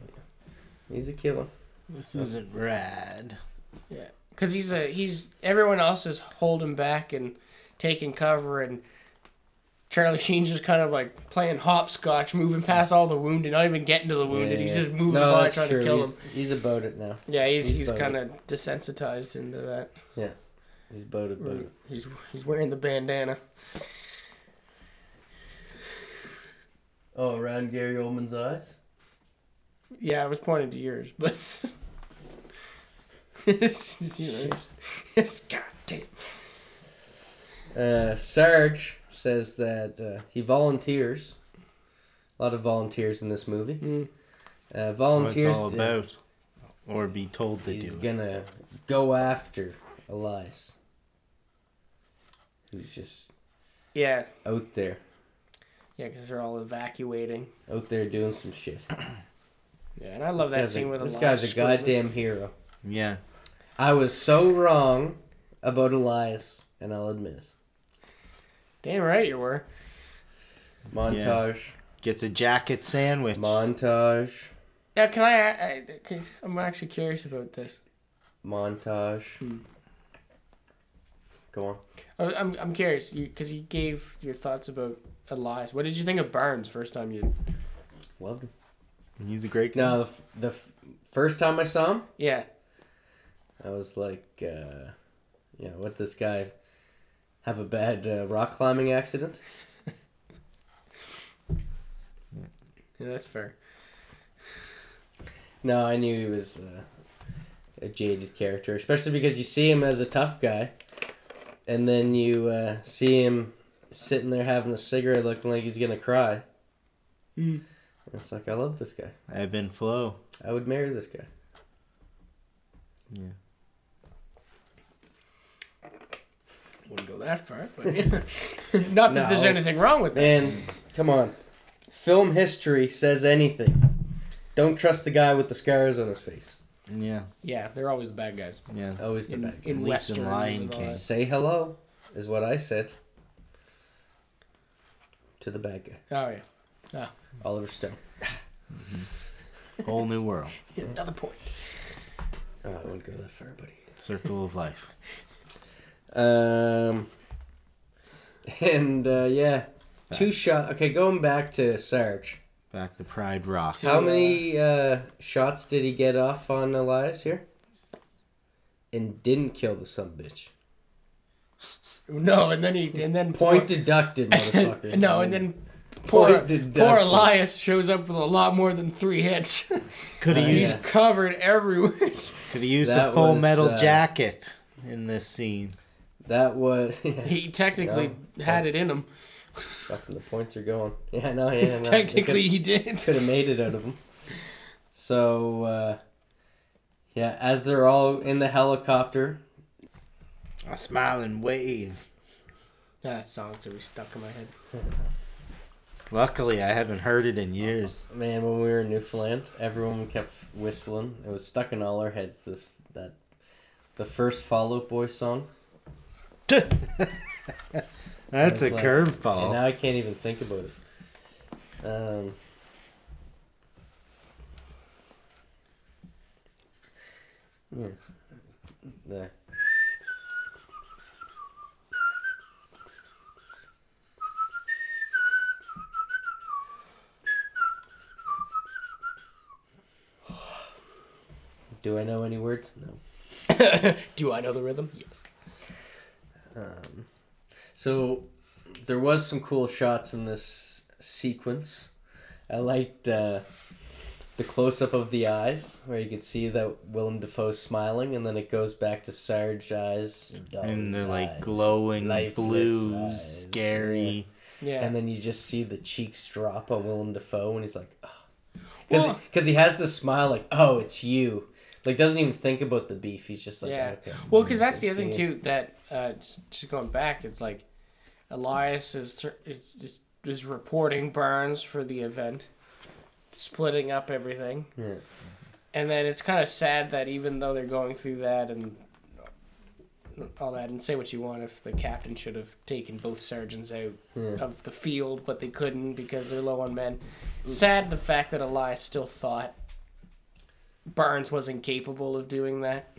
Speaker 2: He's a killer.
Speaker 3: This isn't rad.
Speaker 1: yeah. Because he's a he's everyone else is holding back and taking cover and. Charlie Sheen's just kind of like playing hopscotch, moving past all the wounded, not even getting to the wounded.
Speaker 2: Yeah,
Speaker 1: he's
Speaker 2: yeah.
Speaker 1: just moving
Speaker 2: No,
Speaker 1: by trying
Speaker 2: true.
Speaker 1: to kill
Speaker 2: he's,
Speaker 1: him.
Speaker 2: He's about it now.
Speaker 1: Yeah, he's
Speaker 2: he's
Speaker 1: he's kind of desensitized into that.
Speaker 2: Yeah, he's about it. About it.
Speaker 1: He's he's wearing the bandana.
Speaker 2: Oh, around Gary Oldman's eyes.
Speaker 1: Yeah, I was pointing to yours, but it's, you know, it's God damn.
Speaker 2: Uh, Sarge says that uh, he volunteers. A lot of volunteers in this movie.
Speaker 1: Mm.
Speaker 2: Uh,
Speaker 3: What it's all
Speaker 2: to-
Speaker 3: about. Or be told to
Speaker 2: he's
Speaker 3: do it.
Speaker 2: gonna go after Elias, who's just
Speaker 1: Yeah,
Speaker 2: out there,
Speaker 1: yeah, because they're all evacuating.
Speaker 2: out there doing some shit.
Speaker 1: Yeah, and I love
Speaker 2: This
Speaker 1: that
Speaker 2: guy's
Speaker 1: scene
Speaker 2: a,
Speaker 1: with
Speaker 2: this
Speaker 1: Elias
Speaker 2: guy's a goddamn hero.
Speaker 3: Yeah.
Speaker 2: I was so wrong about Elias, and I'll admit it.
Speaker 1: Damn right you were.
Speaker 2: Montage,
Speaker 3: Gets a jacket sandwich.
Speaker 2: montage,
Speaker 1: Yeah, can I? I, I? I'm actually curious about this.
Speaker 2: montage.
Speaker 1: Hmm.
Speaker 2: Go on.
Speaker 1: I- I'm I'm curious because you, gave your thoughts about Elias. What did you think of Burns first time you?
Speaker 2: Loved him.
Speaker 3: He's a great guy.
Speaker 2: No, the, f- the f- first time I saw him,
Speaker 1: Yeah,
Speaker 2: I was like, uh, yeah, what this guy have a bad uh, rock climbing accident?
Speaker 1: yeah, that's fair.
Speaker 2: No, I knew he was uh, a jaded character, especially because you see him as a tough guy, and then you uh, see him sitting there having a cigarette, looking like he's gonna cry.
Speaker 1: Mm.
Speaker 2: It's like I love this guy.
Speaker 3: Ebb and flow.
Speaker 2: I would marry this guy.
Speaker 3: Yeah.
Speaker 1: Wouldn't go that far, but yeah. not that there's anything wrong with that.
Speaker 2: Man, come on. Film history says anything. Don't trust the guy with the scars on his face.
Speaker 3: Yeah.
Speaker 1: Yeah, they're always the bad guys.
Speaker 3: Yeah.
Speaker 2: Always the
Speaker 1: In,
Speaker 2: bad guy.
Speaker 1: in
Speaker 3: At least in
Speaker 1: westerns
Speaker 3: Lion
Speaker 1: and all
Speaker 3: King.
Speaker 1: that.
Speaker 2: Say hello, is what I said. To the bad guy,
Speaker 1: Oh yeah.
Speaker 2: Oliver Stone.
Speaker 3: Whole new world.
Speaker 1: Another point.
Speaker 2: Oh, I wouldn't go that far, buddy.
Speaker 3: Circle of life.
Speaker 2: Um, and uh, yeah, two shot. Okay, going back to Sarge.
Speaker 3: Back to Pride Rock.
Speaker 2: How many uh, shots did he get off on Elias here? And didn't kill the sub bitch.
Speaker 1: No, and then he and then
Speaker 2: Point deducted, motherfucker.
Speaker 1: No, and then poor
Speaker 2: Point deducted.
Speaker 1: poor Elias shows up with a lot more than three hits.
Speaker 3: Could have
Speaker 2: Uh,
Speaker 3: used
Speaker 1: He's covered everywhere.
Speaker 3: could have used
Speaker 2: That
Speaker 3: a full
Speaker 2: was,
Speaker 3: metal
Speaker 2: uh,
Speaker 3: jacket in this scene.
Speaker 2: That was.
Speaker 1: he technically had it in him.
Speaker 2: Fucking the points are going. Yeah, no, yeah, no.
Speaker 1: technically, he did.
Speaker 2: could have made it out of him. So, uh, yeah, as they're all in the helicopter,
Speaker 3: A smiling wave.
Speaker 1: That song's gonna be stuck in my head.
Speaker 3: Luckily, I haven't heard it in years.
Speaker 2: man, when we were in Newfoundland, everyone kept whistling. It was stuck in all our heads. This that the first Fall Out Boy song.
Speaker 3: That's a
Speaker 2: like-
Speaker 3: curveball.
Speaker 2: Now I can't even think about it. Um, yeah. There. Do I know any words? No.
Speaker 1: Do I know the rhythm? Yes.
Speaker 2: Um, so there was some cool shots in this sequence. I liked uh, the close up of the eyes, where you could see that Willem Dafoe's smiling, and then it goes back to Sarge's eyes,
Speaker 3: and they're like
Speaker 2: eyes,
Speaker 3: glowing
Speaker 2: lifeless
Speaker 3: blues,
Speaker 2: eyes,
Speaker 3: scary.
Speaker 1: Yeah.
Speaker 2: And then you just see the cheeks drop on Willem Dafoe, and he's like, because
Speaker 1: Well-
Speaker 2: he has this smile, like, oh, it's you. Like doesn't even think about the beef. He's just like,
Speaker 1: yeah.
Speaker 2: okay.
Speaker 1: Well, because that's the other thing too. That uh, just, just going back, it's like Elias is is, is, is reporting Barnes for the event, splitting up everything,
Speaker 2: Yeah.
Speaker 1: and then it's kind of sad that even though they're going through that and all that, and say what you want, if the captain should have taken both sergeants out
Speaker 2: Yeah.
Speaker 1: of the field, but they couldn't because they're low on men. Sad the fact that Elias still thought Barnes wasn't capable of doing that.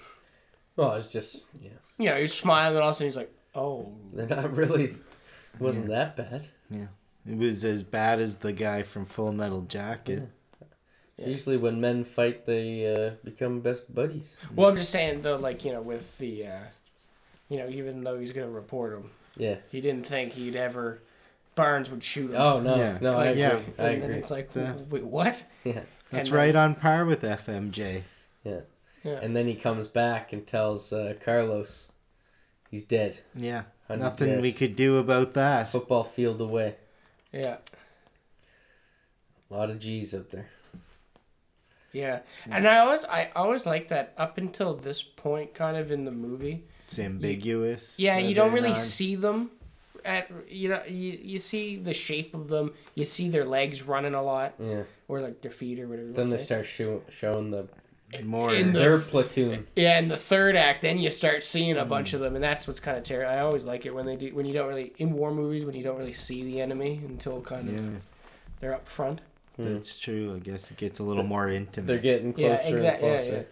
Speaker 2: Well, it's just yeah.
Speaker 1: You know, he's smiling and all of a sudden he's like, "Oh,
Speaker 2: They're not really. It wasn't that bad.
Speaker 3: Yeah, it was as bad as the guy from Full Metal Jacket.
Speaker 1: Yeah.
Speaker 2: Usually, when men fight, they uh, become best buddies.
Speaker 1: Well, I'm just saying though, like you know, with the, uh, you know, even though he's gonna report him,
Speaker 2: Yeah.
Speaker 1: he didn't think he'd ever Barnes would shoot him.
Speaker 2: Oh no,
Speaker 3: Yeah.
Speaker 2: no, I agree.
Speaker 3: yeah.
Speaker 2: I
Speaker 1: and then it's like,
Speaker 3: The-
Speaker 1: wait, what?
Speaker 2: Yeah,
Speaker 3: That's
Speaker 1: And
Speaker 3: right
Speaker 1: then-
Speaker 3: on par with FMJ.
Speaker 2: yeah.
Speaker 1: Yeah.
Speaker 2: And then he comes back and tells uh, Carlos, he's dead.
Speaker 3: Yeah,
Speaker 2: 100
Speaker 3: nothing
Speaker 2: dead.
Speaker 3: we could do about that.
Speaker 2: Football field away.
Speaker 1: yeah,
Speaker 2: A lot of G's up there.
Speaker 1: yeah. And I always, I always like that up until this point, kind of in the movie.
Speaker 3: It's ambiguous.
Speaker 1: Yeah, you don't really
Speaker 3: not-
Speaker 1: see them. At you know, you, you see the shape of them. You see their legs running a lot,
Speaker 2: Yeah.
Speaker 1: Or like their feet or whatever.
Speaker 2: Then they
Speaker 1: say.
Speaker 2: start show, showing the
Speaker 3: more.
Speaker 1: in the-
Speaker 2: their platoon.
Speaker 1: Yeah, in the third act, then you start seeing a
Speaker 3: Mm.
Speaker 1: bunch of them, and that's what's kind of terrible. I always like it when they do when you don't really in war movies when you don't really see the enemy until kind of they're up front.
Speaker 3: that's true. I guess it gets a little more intimate.
Speaker 2: They're getting closer
Speaker 1: Yeah, exactly.
Speaker 2: and closer.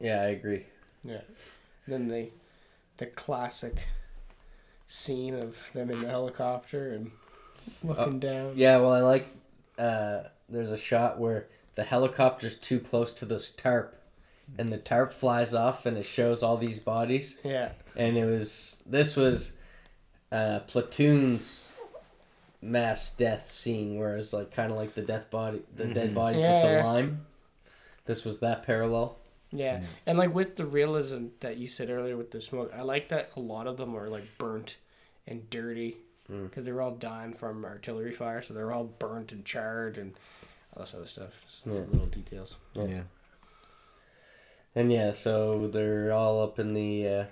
Speaker 1: yeah,
Speaker 2: Yeah, I agree.
Speaker 1: yeah. Then the the classic scene of them in the helicopter and looking down.
Speaker 2: Yeah, well, I like. Uh, there's a shot where the helicopter's too close to this tarp, and the tarp flies off, and it shows all these bodies.
Speaker 1: Yeah,
Speaker 2: And it was this was uh, platoon's mass death scene, where it's like kind of like the death body, the dead
Speaker 3: Mhm.
Speaker 2: bodies
Speaker 1: Yeah,
Speaker 2: with the
Speaker 1: yeah.
Speaker 2: lime. This was that parallel.
Speaker 1: yeah, and like with the realism that you said earlier with the smoke, I like that a lot of them are like burnt and dirty
Speaker 2: Mm.
Speaker 1: because they were all dying from artillery fire, so they're all burnt and charred and all this other stuff. Just
Speaker 2: Yeah.
Speaker 1: Little details.
Speaker 3: yeah.
Speaker 2: And yeah, so they're all up in the uh,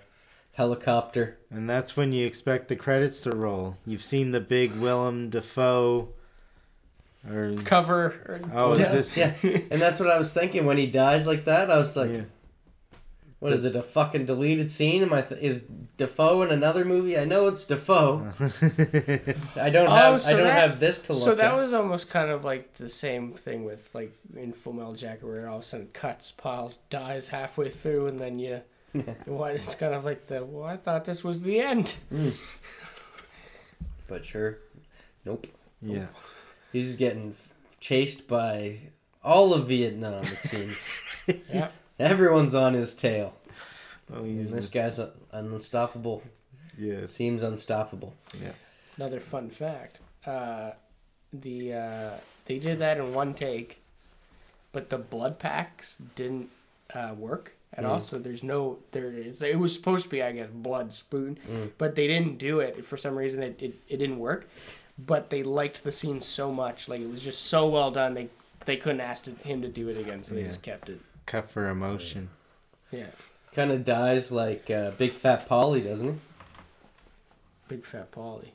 Speaker 2: helicopter.
Speaker 3: And that's when you expect the credits to roll. You've seen the big Willem Dafoe. Or
Speaker 1: Cover. Or
Speaker 3: oh, is this?
Speaker 2: yeah, and that's what I was thinking when he dies like that. I was like,
Speaker 3: Yeah.
Speaker 2: "What is it? A fucking deleted scene? Am I? Th- is Dafoe in another movie? I know it's Dafoe. I don't
Speaker 1: Oh,
Speaker 2: have.
Speaker 1: so
Speaker 2: I don't
Speaker 1: that-
Speaker 2: have this to look.
Speaker 1: So that
Speaker 2: at.
Speaker 1: was almost kind of like the same thing with like in Full Metal Jacket, where it all of a sudden cuts, piles, dies halfway through, and then you, what? It's kind of like the. Well, I thought this was the end. Hmm.
Speaker 2: But sure, nope.
Speaker 3: yeah.
Speaker 2: He's getting chased by all of Vietnam. It seems
Speaker 1: Yeah.
Speaker 2: Everyone's on his tail.
Speaker 3: Oh,
Speaker 2: And
Speaker 3: he's
Speaker 2: this guy's uh, unstoppable.
Speaker 3: Yeah.
Speaker 2: Seems unstoppable.
Speaker 3: Yeah.
Speaker 1: Another fun fact: uh, the uh, they did that in one take, but the blood packs didn't uh, work at all.
Speaker 2: Mm.
Speaker 1: So there's no there. Is, it was supposed to be, I guess, blood spoon,
Speaker 2: Mm.
Speaker 1: but they didn't do it for some reason. It, it it didn't work. But they liked the scene so much, like it was just so well done. They they couldn't ask to, him to do it again, so they
Speaker 3: Yeah.
Speaker 1: just kept it.
Speaker 3: Cut for emotion.
Speaker 1: Yeah,
Speaker 2: Kind of dies like uh, Big Fat Polly, doesn't he?
Speaker 1: big fat Polly.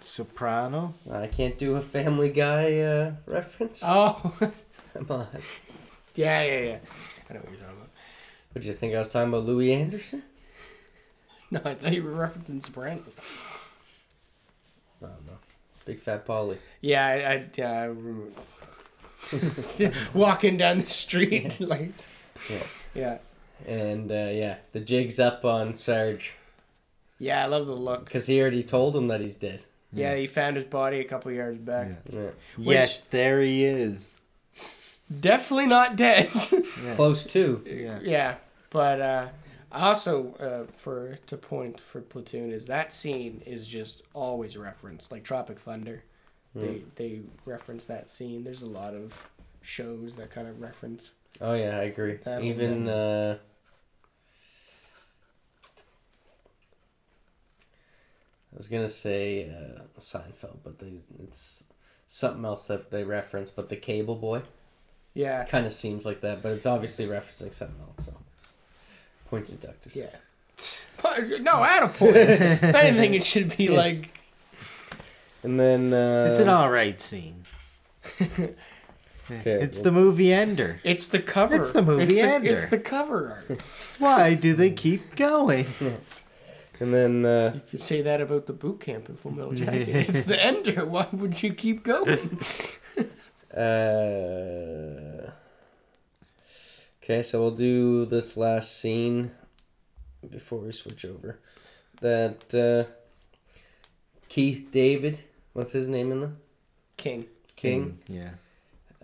Speaker 3: Soprano.
Speaker 2: I can't do a Family Guy uh, reference.
Speaker 1: Oh,
Speaker 2: Come on.
Speaker 1: yeah, yeah, yeah. I know what you're talking about.
Speaker 2: What did you think I was talking about, Louie Anderson?
Speaker 1: No, I thought you were referencing Sopranos.
Speaker 2: I don't know. Big Fat Polly.
Speaker 1: Yeah, I, I, yeah, I remember. walking down the street like
Speaker 2: Yeah.
Speaker 1: yeah
Speaker 2: And uh, yeah, the jig's up on Sarge
Speaker 1: yeah i love the look
Speaker 2: because he already told him that he's dead.
Speaker 1: yeah he found his body a couple yards back
Speaker 3: Yeah.
Speaker 2: Yeah.
Speaker 1: Which-
Speaker 3: Yet there he is.
Speaker 1: Definitely not dead.
Speaker 2: Close to.
Speaker 3: Yeah.
Speaker 1: yeah, but uh, also uh, for to point for Platoon is that scene is just always referenced, like Tropic Thunder. They they reference that scene. There's a lot of shows that kind of reference.
Speaker 2: Oh yeah, I agree.
Speaker 1: That'll
Speaker 2: Even uh, I was gonna say uh, Seinfeld, but they it's something else that they reference. But the Cable Boy
Speaker 1: Yeah,
Speaker 2: kind of seems like that, but it's obviously referencing something else. So point deductors.
Speaker 1: yeah. But, no, at a point. if anything, it should be like
Speaker 2: And then uh,
Speaker 3: It's an all right scene.
Speaker 2: Okay,
Speaker 3: it's
Speaker 2: well-
Speaker 3: the movie Ender.
Speaker 1: it's the cover.
Speaker 3: It's the movie
Speaker 1: it's the,
Speaker 3: Ender.
Speaker 1: It's the cover art.
Speaker 3: Why do they keep going?
Speaker 2: and then uh,
Speaker 1: You could say that about the boot camp in Full Metal Jacket. it's the ender. Why would you keep going?
Speaker 2: Uh, okay, so we'll do this last scene before we switch over. That uh, Keith David, what's his name in the
Speaker 1: King.
Speaker 2: King?
Speaker 3: Yeah.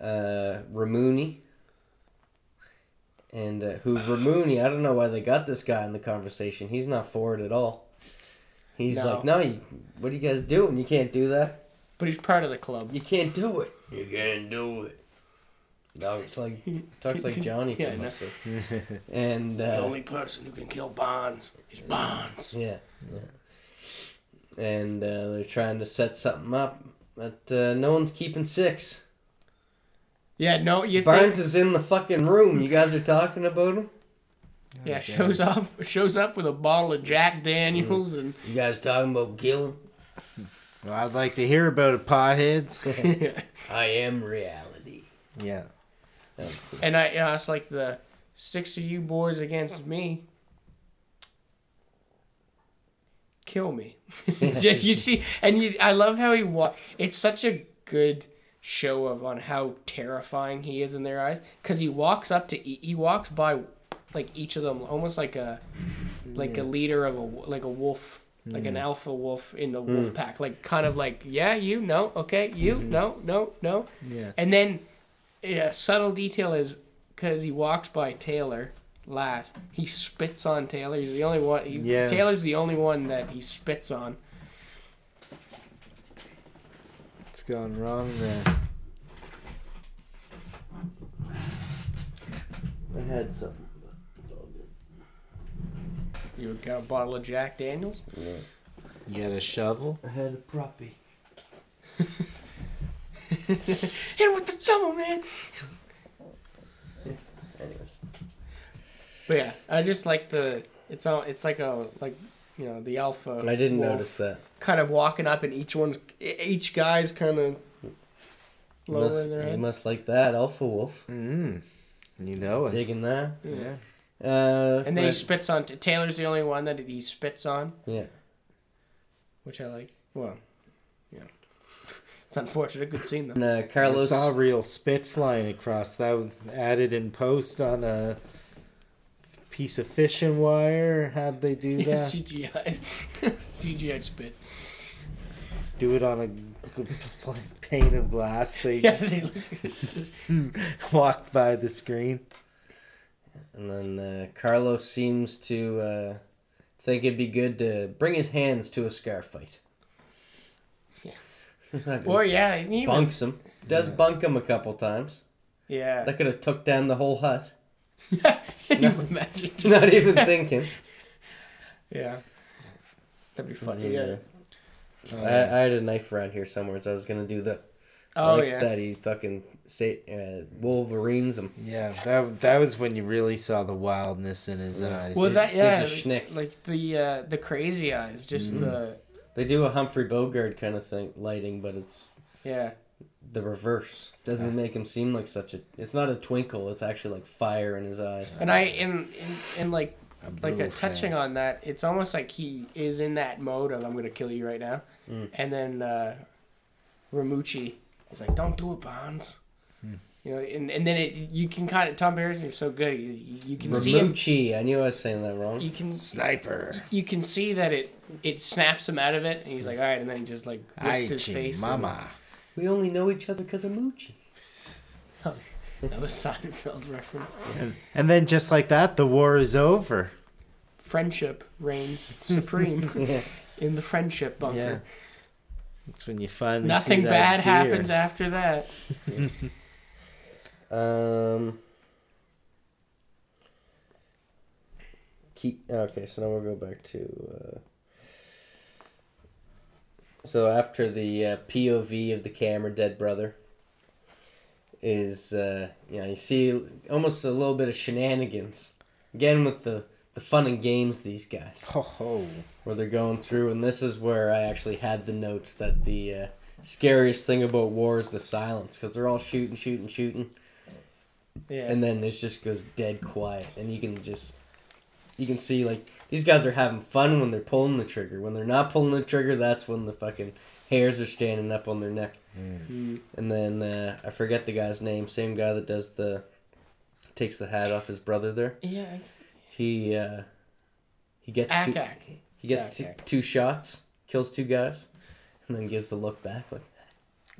Speaker 2: Uh, Ramuni. And uh, who Ramuni? I don't know why they got this guy in the conversation. He's not for it at all. He's
Speaker 1: No.
Speaker 2: like, no, you, what are you guys doing? You can't do that.
Speaker 1: But he's part of the club.
Speaker 2: You can't do it. You can't do it. No, it's like talks like Johnny
Speaker 1: Yeah, I
Speaker 2: from
Speaker 1: know.
Speaker 2: us. And
Speaker 1: The
Speaker 2: uh,
Speaker 1: only person who can kill Barnes is Barnes.
Speaker 2: yeah, yeah. And uh, they're trying to set something up, but uh, no one's keeping six.
Speaker 1: Yeah, no, you
Speaker 2: Barnes
Speaker 1: think?
Speaker 2: is in the fucking room. You guys are talking about him.
Speaker 1: Yeah, shows up shows up with a bottle of Jack Daniels and
Speaker 2: You guys talking about killing?
Speaker 3: Well, I'd like to hear about it, potheads.
Speaker 2: I am reality.
Speaker 3: yeah.
Speaker 1: and I, you know, it's like the six of you boys against me. Kill me. You see, and you, I love how he walk. It's such a good show of on how terrifying he is in their eyes because he walks up to e- he walks by like each of them almost like a like a leader of a like a wolf like an mm. alpha wolf in the mm. wolf pack like kind of like yeah you no okay you mm-hmm. no no no
Speaker 3: Yeah.
Speaker 1: and then a subtle detail is because he walks by Taylor last, he spits on Taylor. He's the only one. He's,
Speaker 3: Yeah.
Speaker 1: Taylor's the only one that he spits on.
Speaker 3: What's going wrong there?
Speaker 2: I had something, but it's all good.
Speaker 1: You got a bottle of Jack Daniels.
Speaker 2: Yeah.
Speaker 3: You got a shovel?
Speaker 2: I had a proppy.
Speaker 1: Hit with the shovel, man. But yeah, I just like the. It's all. It's like a like you know the alpha.
Speaker 2: I didn't
Speaker 1: wolf
Speaker 2: notice that.
Speaker 1: Kind of walking up, and each one's each guy's kind of
Speaker 2: You
Speaker 1: lowering
Speaker 2: must,
Speaker 1: their
Speaker 2: you must like that, Alpha Wolf.
Speaker 3: Mm. You know it.
Speaker 2: Digging that.
Speaker 3: Yeah.
Speaker 2: Uh,
Speaker 1: And then he spits on. Taylor's the only one that he spits on.
Speaker 2: yeah.
Speaker 1: which I like. Well, yeah, it's unfortunate. Good scene though.
Speaker 2: And, uh,
Speaker 3: I
Speaker 2: Carlos.
Speaker 3: saw real spit flying across. That was added in post on a piece of fishing wire. How'd they do
Speaker 1: Yeah,
Speaker 3: that?
Speaker 1: CGI, CGI spit.
Speaker 3: do it on a pane of glass. They
Speaker 1: Yeah, they,
Speaker 3: walked by the screen.
Speaker 2: And then uh, Carlos seems to uh, think it'd be good to bring his hands to a scar fight.
Speaker 1: Yeah. or yeah, and even,
Speaker 2: bunks him. Does bunk him a couple times.
Speaker 1: yeah.
Speaker 2: That could have took down the whole hut.
Speaker 1: Can you imagine?
Speaker 2: Not even thinking.
Speaker 1: Yeah, that'd be funny.
Speaker 2: Yeah.
Speaker 1: Yeah.
Speaker 2: I, I had a knife around here somewhere, so I was gonna do the
Speaker 1: Oh
Speaker 2: likes
Speaker 1: yeah.
Speaker 2: that he fucking say uh, Wolverines him.
Speaker 3: Yeah, that that was when you really saw the wildness in his
Speaker 2: Yeah.
Speaker 3: eyes.
Speaker 1: Well, that yeah,
Speaker 2: There's a schnick.
Speaker 1: like the uh, the crazy eyes, just the
Speaker 2: They do a Humphrey Bogart kind of thing, lighting, but it's
Speaker 1: yeah.
Speaker 2: The reverse. Doesn't make him seem like such a. It's not a twinkle. It's actually like fire in his eyes.
Speaker 1: And I in in, in like like
Speaker 3: blue
Speaker 1: uh, touching
Speaker 3: fan.
Speaker 1: on that, it's almost like he is in that mode of I'm gonna kill you right now,
Speaker 2: Mm.
Speaker 1: and then uh, Ramucci is like, "Don't do it, Barnes."
Speaker 3: Hmm.
Speaker 1: You know, and, and then it you can kind of Tom Harrison, you're so good. You, you, you can see him.
Speaker 2: Ramucci. I knew I was saying that wrong.
Speaker 1: You can
Speaker 3: sniper.
Speaker 1: you can see that it it snaps him out of it, and he's like, "All right," and then he just like whips his
Speaker 3: Aichi,
Speaker 1: face. and-
Speaker 3: mama.
Speaker 2: We only know each other because of Moochie.
Speaker 1: Another Seinfeld reference.
Speaker 3: And, and then just like that, the war is over.
Speaker 1: Friendship reigns supreme
Speaker 2: Yeah.
Speaker 1: in the friendship bunker.
Speaker 3: Yeah. That's when you finally
Speaker 1: Nothing
Speaker 3: see that
Speaker 1: bad
Speaker 3: deer.
Speaker 1: happens after that.
Speaker 2: Um. Keep okay. So now we'll go back to. Uh, so after the uh, POV of the camera, dead brother. Is uh, you know you see almost a little bit of shenanigans, again with the the fun and games these guys
Speaker 3: Ho ho.
Speaker 2: where they're going through, and this is where I actually had the note that the uh, scariest thing about war is the silence, because they're all shooting, shooting, shooting,
Speaker 1: Yeah.
Speaker 2: and then it just goes dead quiet, and you can just you can see like these guys are having fun when they're pulling the trigger. When they're not pulling the trigger, that's when the fucking hairs are standing up on their neck.
Speaker 1: Mm.
Speaker 2: And then uh, I forget the guy's name. Same guy that does the takes the hat off his brother there.
Speaker 1: Yeah.
Speaker 2: He uh, he gets two,
Speaker 1: Akak.
Speaker 2: he gets
Speaker 1: Jack,
Speaker 2: two, two shots, kills two guys, and then gives the look back like.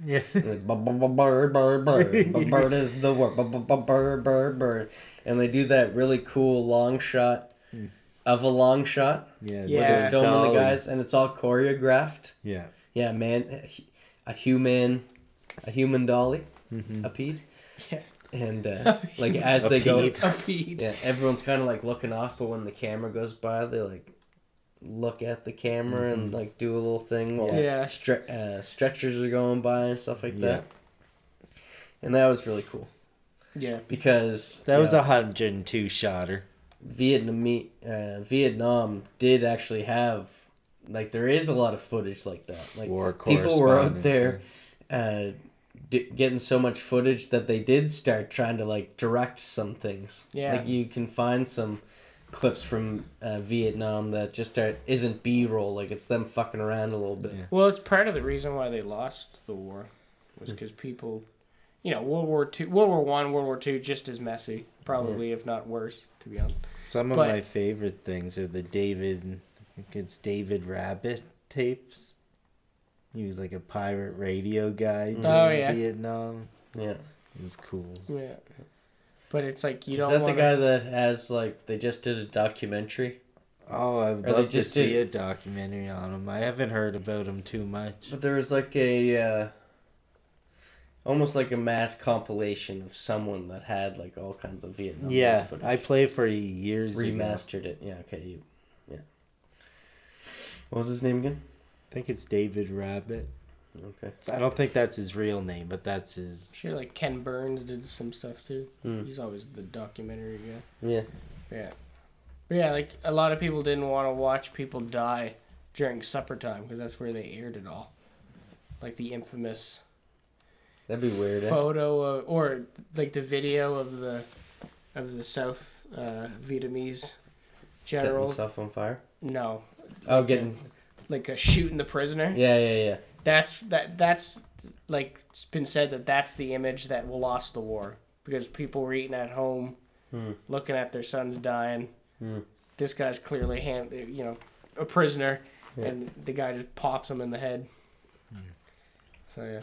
Speaker 3: Yeah.
Speaker 2: Like, "Bu- bu- bu- bird, bird, bird, bu- bird is the word. And they do that really cool long shot of a long shot.
Speaker 3: Yeah.
Speaker 1: Yeah.
Speaker 2: They're filming
Speaker 3: dolly.
Speaker 2: the guys, and it's all choreographed.
Speaker 3: Yeah.
Speaker 2: Yeah, man, a human, a human dolly,
Speaker 3: Mm-hmm.
Speaker 2: a peed.
Speaker 1: Yeah.
Speaker 2: And uh, like as
Speaker 3: A
Speaker 2: they go.
Speaker 1: A bead.
Speaker 2: yeah, everyone's kind of like looking off, but when the camera goes by, they like look at the camera and like do a little thing while
Speaker 1: Yeah.
Speaker 2: stre- uh, stretchers are going by and stuff like
Speaker 3: Yeah.
Speaker 2: that. And that was really cool
Speaker 1: Yeah.
Speaker 2: because
Speaker 3: That was
Speaker 2: yeah,
Speaker 3: a hundred and two shotter.
Speaker 2: Vietnam uh, Vietnam did actually have like there is a lot of footage like that. Like
Speaker 3: War
Speaker 2: people were out there uh, d- getting so much footage that they did start trying to like direct some things.
Speaker 1: Yeah.
Speaker 2: Like you can find some clips from uh, Vietnam that just are, isn't B roll. Like it's them fucking around a little bit.
Speaker 3: Yeah.
Speaker 1: Well, it's part of the reason why they lost the war was because people, you know, World War Two, World War One, World War Two, just as messy, probably if not worse, to be honest.
Speaker 3: Some of
Speaker 1: But-
Speaker 3: my favorite things are the David, I think it's David Rabbit tapes. He was like a pirate radio guy during
Speaker 1: Oh, yeah.
Speaker 3: Vietnam.
Speaker 2: Yeah.
Speaker 3: It was cool.
Speaker 1: Yeah. But it's like you
Speaker 2: Is
Speaker 1: don't.
Speaker 2: Is that the
Speaker 1: wanna-
Speaker 2: guy that has like they just did a documentary?
Speaker 3: Oh, I would
Speaker 2: Or
Speaker 3: love to
Speaker 2: just
Speaker 3: see
Speaker 2: did-
Speaker 3: a documentary on him. I haven't heard about him too much.
Speaker 2: But there was like a uh, almost like a mass compilation of someone that had like all kinds of Vietnam.
Speaker 3: Yeah,
Speaker 2: footage.
Speaker 3: I played for years ago.
Speaker 2: remastered it. Yeah, okay, you, yeah. What was his name again?
Speaker 3: I think it's David Rabbit.
Speaker 2: Okay.
Speaker 3: I don't think that's his real name, but that's his.
Speaker 1: Sure, like Ken Burns did some stuff too.
Speaker 2: Hmm.
Speaker 1: He's always the documentary guy.
Speaker 2: Yeah.
Speaker 1: Yeah. But yeah, like a lot of people didn't want to watch people die during supper time because that's where they aired it all. Like the infamous
Speaker 2: That'd be weird. Eh?
Speaker 1: photo of, or like the video of the of the South uh, Vietnamese
Speaker 2: Setting
Speaker 1: general.
Speaker 2: himself on fire.
Speaker 1: No,
Speaker 2: Oh, getting.
Speaker 1: like a shooting the prisoner.
Speaker 2: Yeah, yeah, yeah.
Speaker 1: That's that. That's like it's been said that that's the image that lost the war because people were eating at home,
Speaker 2: Hmm.
Speaker 1: looking at their sons dying.
Speaker 2: Hmm.
Speaker 1: This guy's clearly hand, you know, a prisoner,
Speaker 2: Yeah.
Speaker 1: and the guy just pops him in the head. So yeah,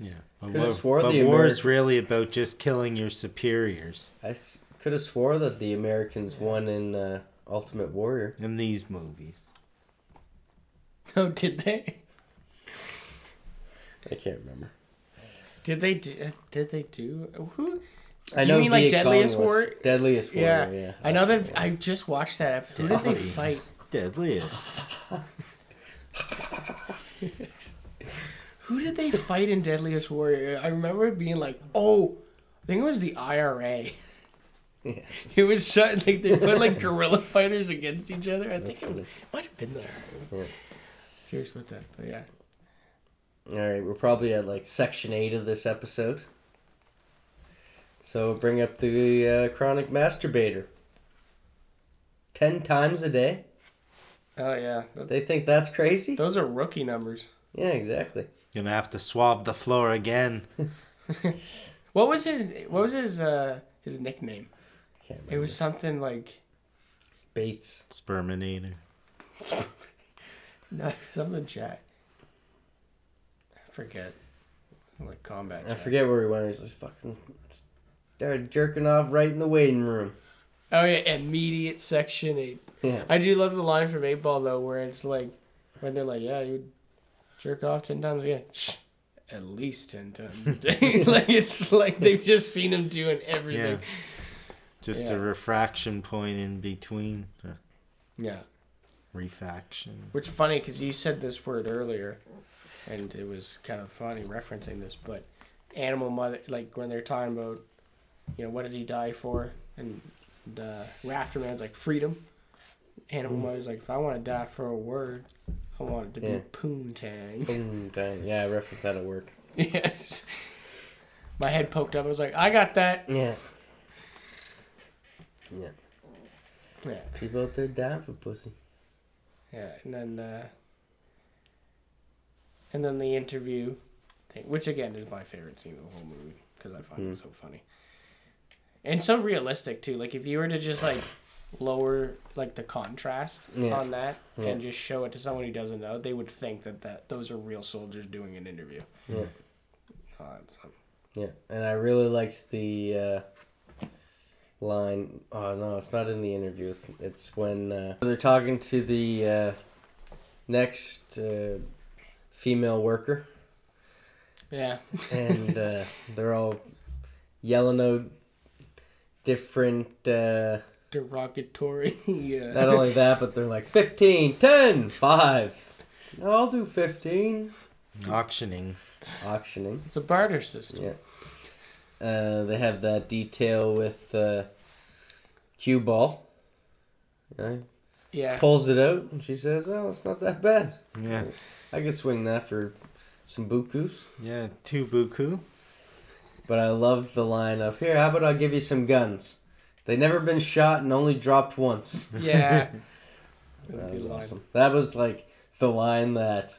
Speaker 3: Yeah. But,
Speaker 2: Could've
Speaker 3: war,
Speaker 2: swore
Speaker 3: but
Speaker 2: the
Speaker 3: war is really about just killing your superiors
Speaker 2: I could have swore that the Americans won in uh, Ultimate Warrior.
Speaker 3: in these movies.
Speaker 1: oh, did they?
Speaker 2: I can't remember.
Speaker 1: Did they do? uh, Did they do? Who?
Speaker 2: I
Speaker 1: Do
Speaker 2: know
Speaker 1: you mean like
Speaker 2: Viet Cong
Speaker 1: Deadliest
Speaker 2: was-
Speaker 1: War?
Speaker 2: Deadliest Warrior.
Speaker 1: Yeah,
Speaker 2: Yeah.
Speaker 1: I know that. I just watched that. episode. Who did they
Speaker 3: Deadly.
Speaker 1: fight?
Speaker 3: Deadliest.
Speaker 1: Who did they fight in Deadliest Warrior? I remember it being like, oh, I think it was the IRA.
Speaker 2: Yeah.
Speaker 1: It was so, like they put like guerrilla fighters against each other. I think it might have been there.
Speaker 2: Yeah.
Speaker 1: Curious about that, but yeah.
Speaker 2: All right, we're probably at like section eight of this episode. So bring up the uh, chronic masturbator. Ten times a day.
Speaker 1: Oh yeah,
Speaker 2: They think that's crazy.
Speaker 1: those are rookie numbers.
Speaker 2: Yeah, exactly.
Speaker 3: Gonna have to swab the floor again.
Speaker 1: What was his? What was his? uh His nickname?
Speaker 2: Can't
Speaker 1: It was something like
Speaker 2: Bates.
Speaker 3: Sperminator.
Speaker 1: no something Jack. I forget. Like combat.
Speaker 2: I
Speaker 1: Jack.
Speaker 2: forget where he went. He's like fucking started jerking off right in the waiting room.
Speaker 1: Oh yeah, immediate section eight.
Speaker 2: Yeah.
Speaker 1: I do love the line from Eight Ball though, where it's like when they're like, "Yeah, you jerk off ten times a day." At least ten times a day. like it's like they've just seen him doing everything. Yeah.
Speaker 3: Just
Speaker 1: Yeah.
Speaker 3: a refraction point in between.
Speaker 1: Yeah.
Speaker 3: refaction.
Speaker 1: Which funny because you said this word earlier, and it was kind of funny referencing this. But animal mother, like when they're talking about, you know, what did he die for, and the rafter Rafterman's like freedom. Animal mm. mother's like, if I want to die for a word, I want it to
Speaker 2: Yeah.
Speaker 1: be poontang.
Speaker 2: Boom, dang. Yeah, I referenced that at work.
Speaker 1: yes. My head poked up. I was like, I got that.
Speaker 2: Yeah. Yeah.
Speaker 1: Yeah.
Speaker 2: People out there dying for pussy.
Speaker 1: Yeah, and then uh, and then the interview thing, which again is my favorite scene of the whole movie because I find it so funny and so realistic too. Like if you were to just like lower like the contrast
Speaker 2: Yeah.
Speaker 1: on that
Speaker 2: Yeah.
Speaker 1: and just show it to someone who doesn't know, they would think that that those are real soldiers doing an interview.
Speaker 2: Yeah.
Speaker 1: That's, um,
Speaker 2: Yeah, and I really liked the uh, line. Oh no, it's not in the interview. It's, it's when uh, they're talking to the uh, next uh, female worker,
Speaker 1: yeah,
Speaker 2: and uh, they're all yelling out different.
Speaker 1: Derogatory. yeah.
Speaker 2: not only that, but they're like 15, 10, 5. No, I'll do 15.
Speaker 3: Auctioning.
Speaker 2: Auctioning.
Speaker 1: It's a barter system.
Speaker 2: Yeah. Uh, they have that detail with uh, cue ball. Right?
Speaker 1: Yeah.
Speaker 2: Pulls it out, and she says, "Oh, it's not that bad.
Speaker 3: Yeah.
Speaker 2: I could swing that for some bukus."
Speaker 3: Yeah. Two buku.
Speaker 2: But I love the line of, "Here, how about I give you some guns? They never been shot and only dropped once."
Speaker 1: Yeah.
Speaker 2: That was awesome. That was like the line that,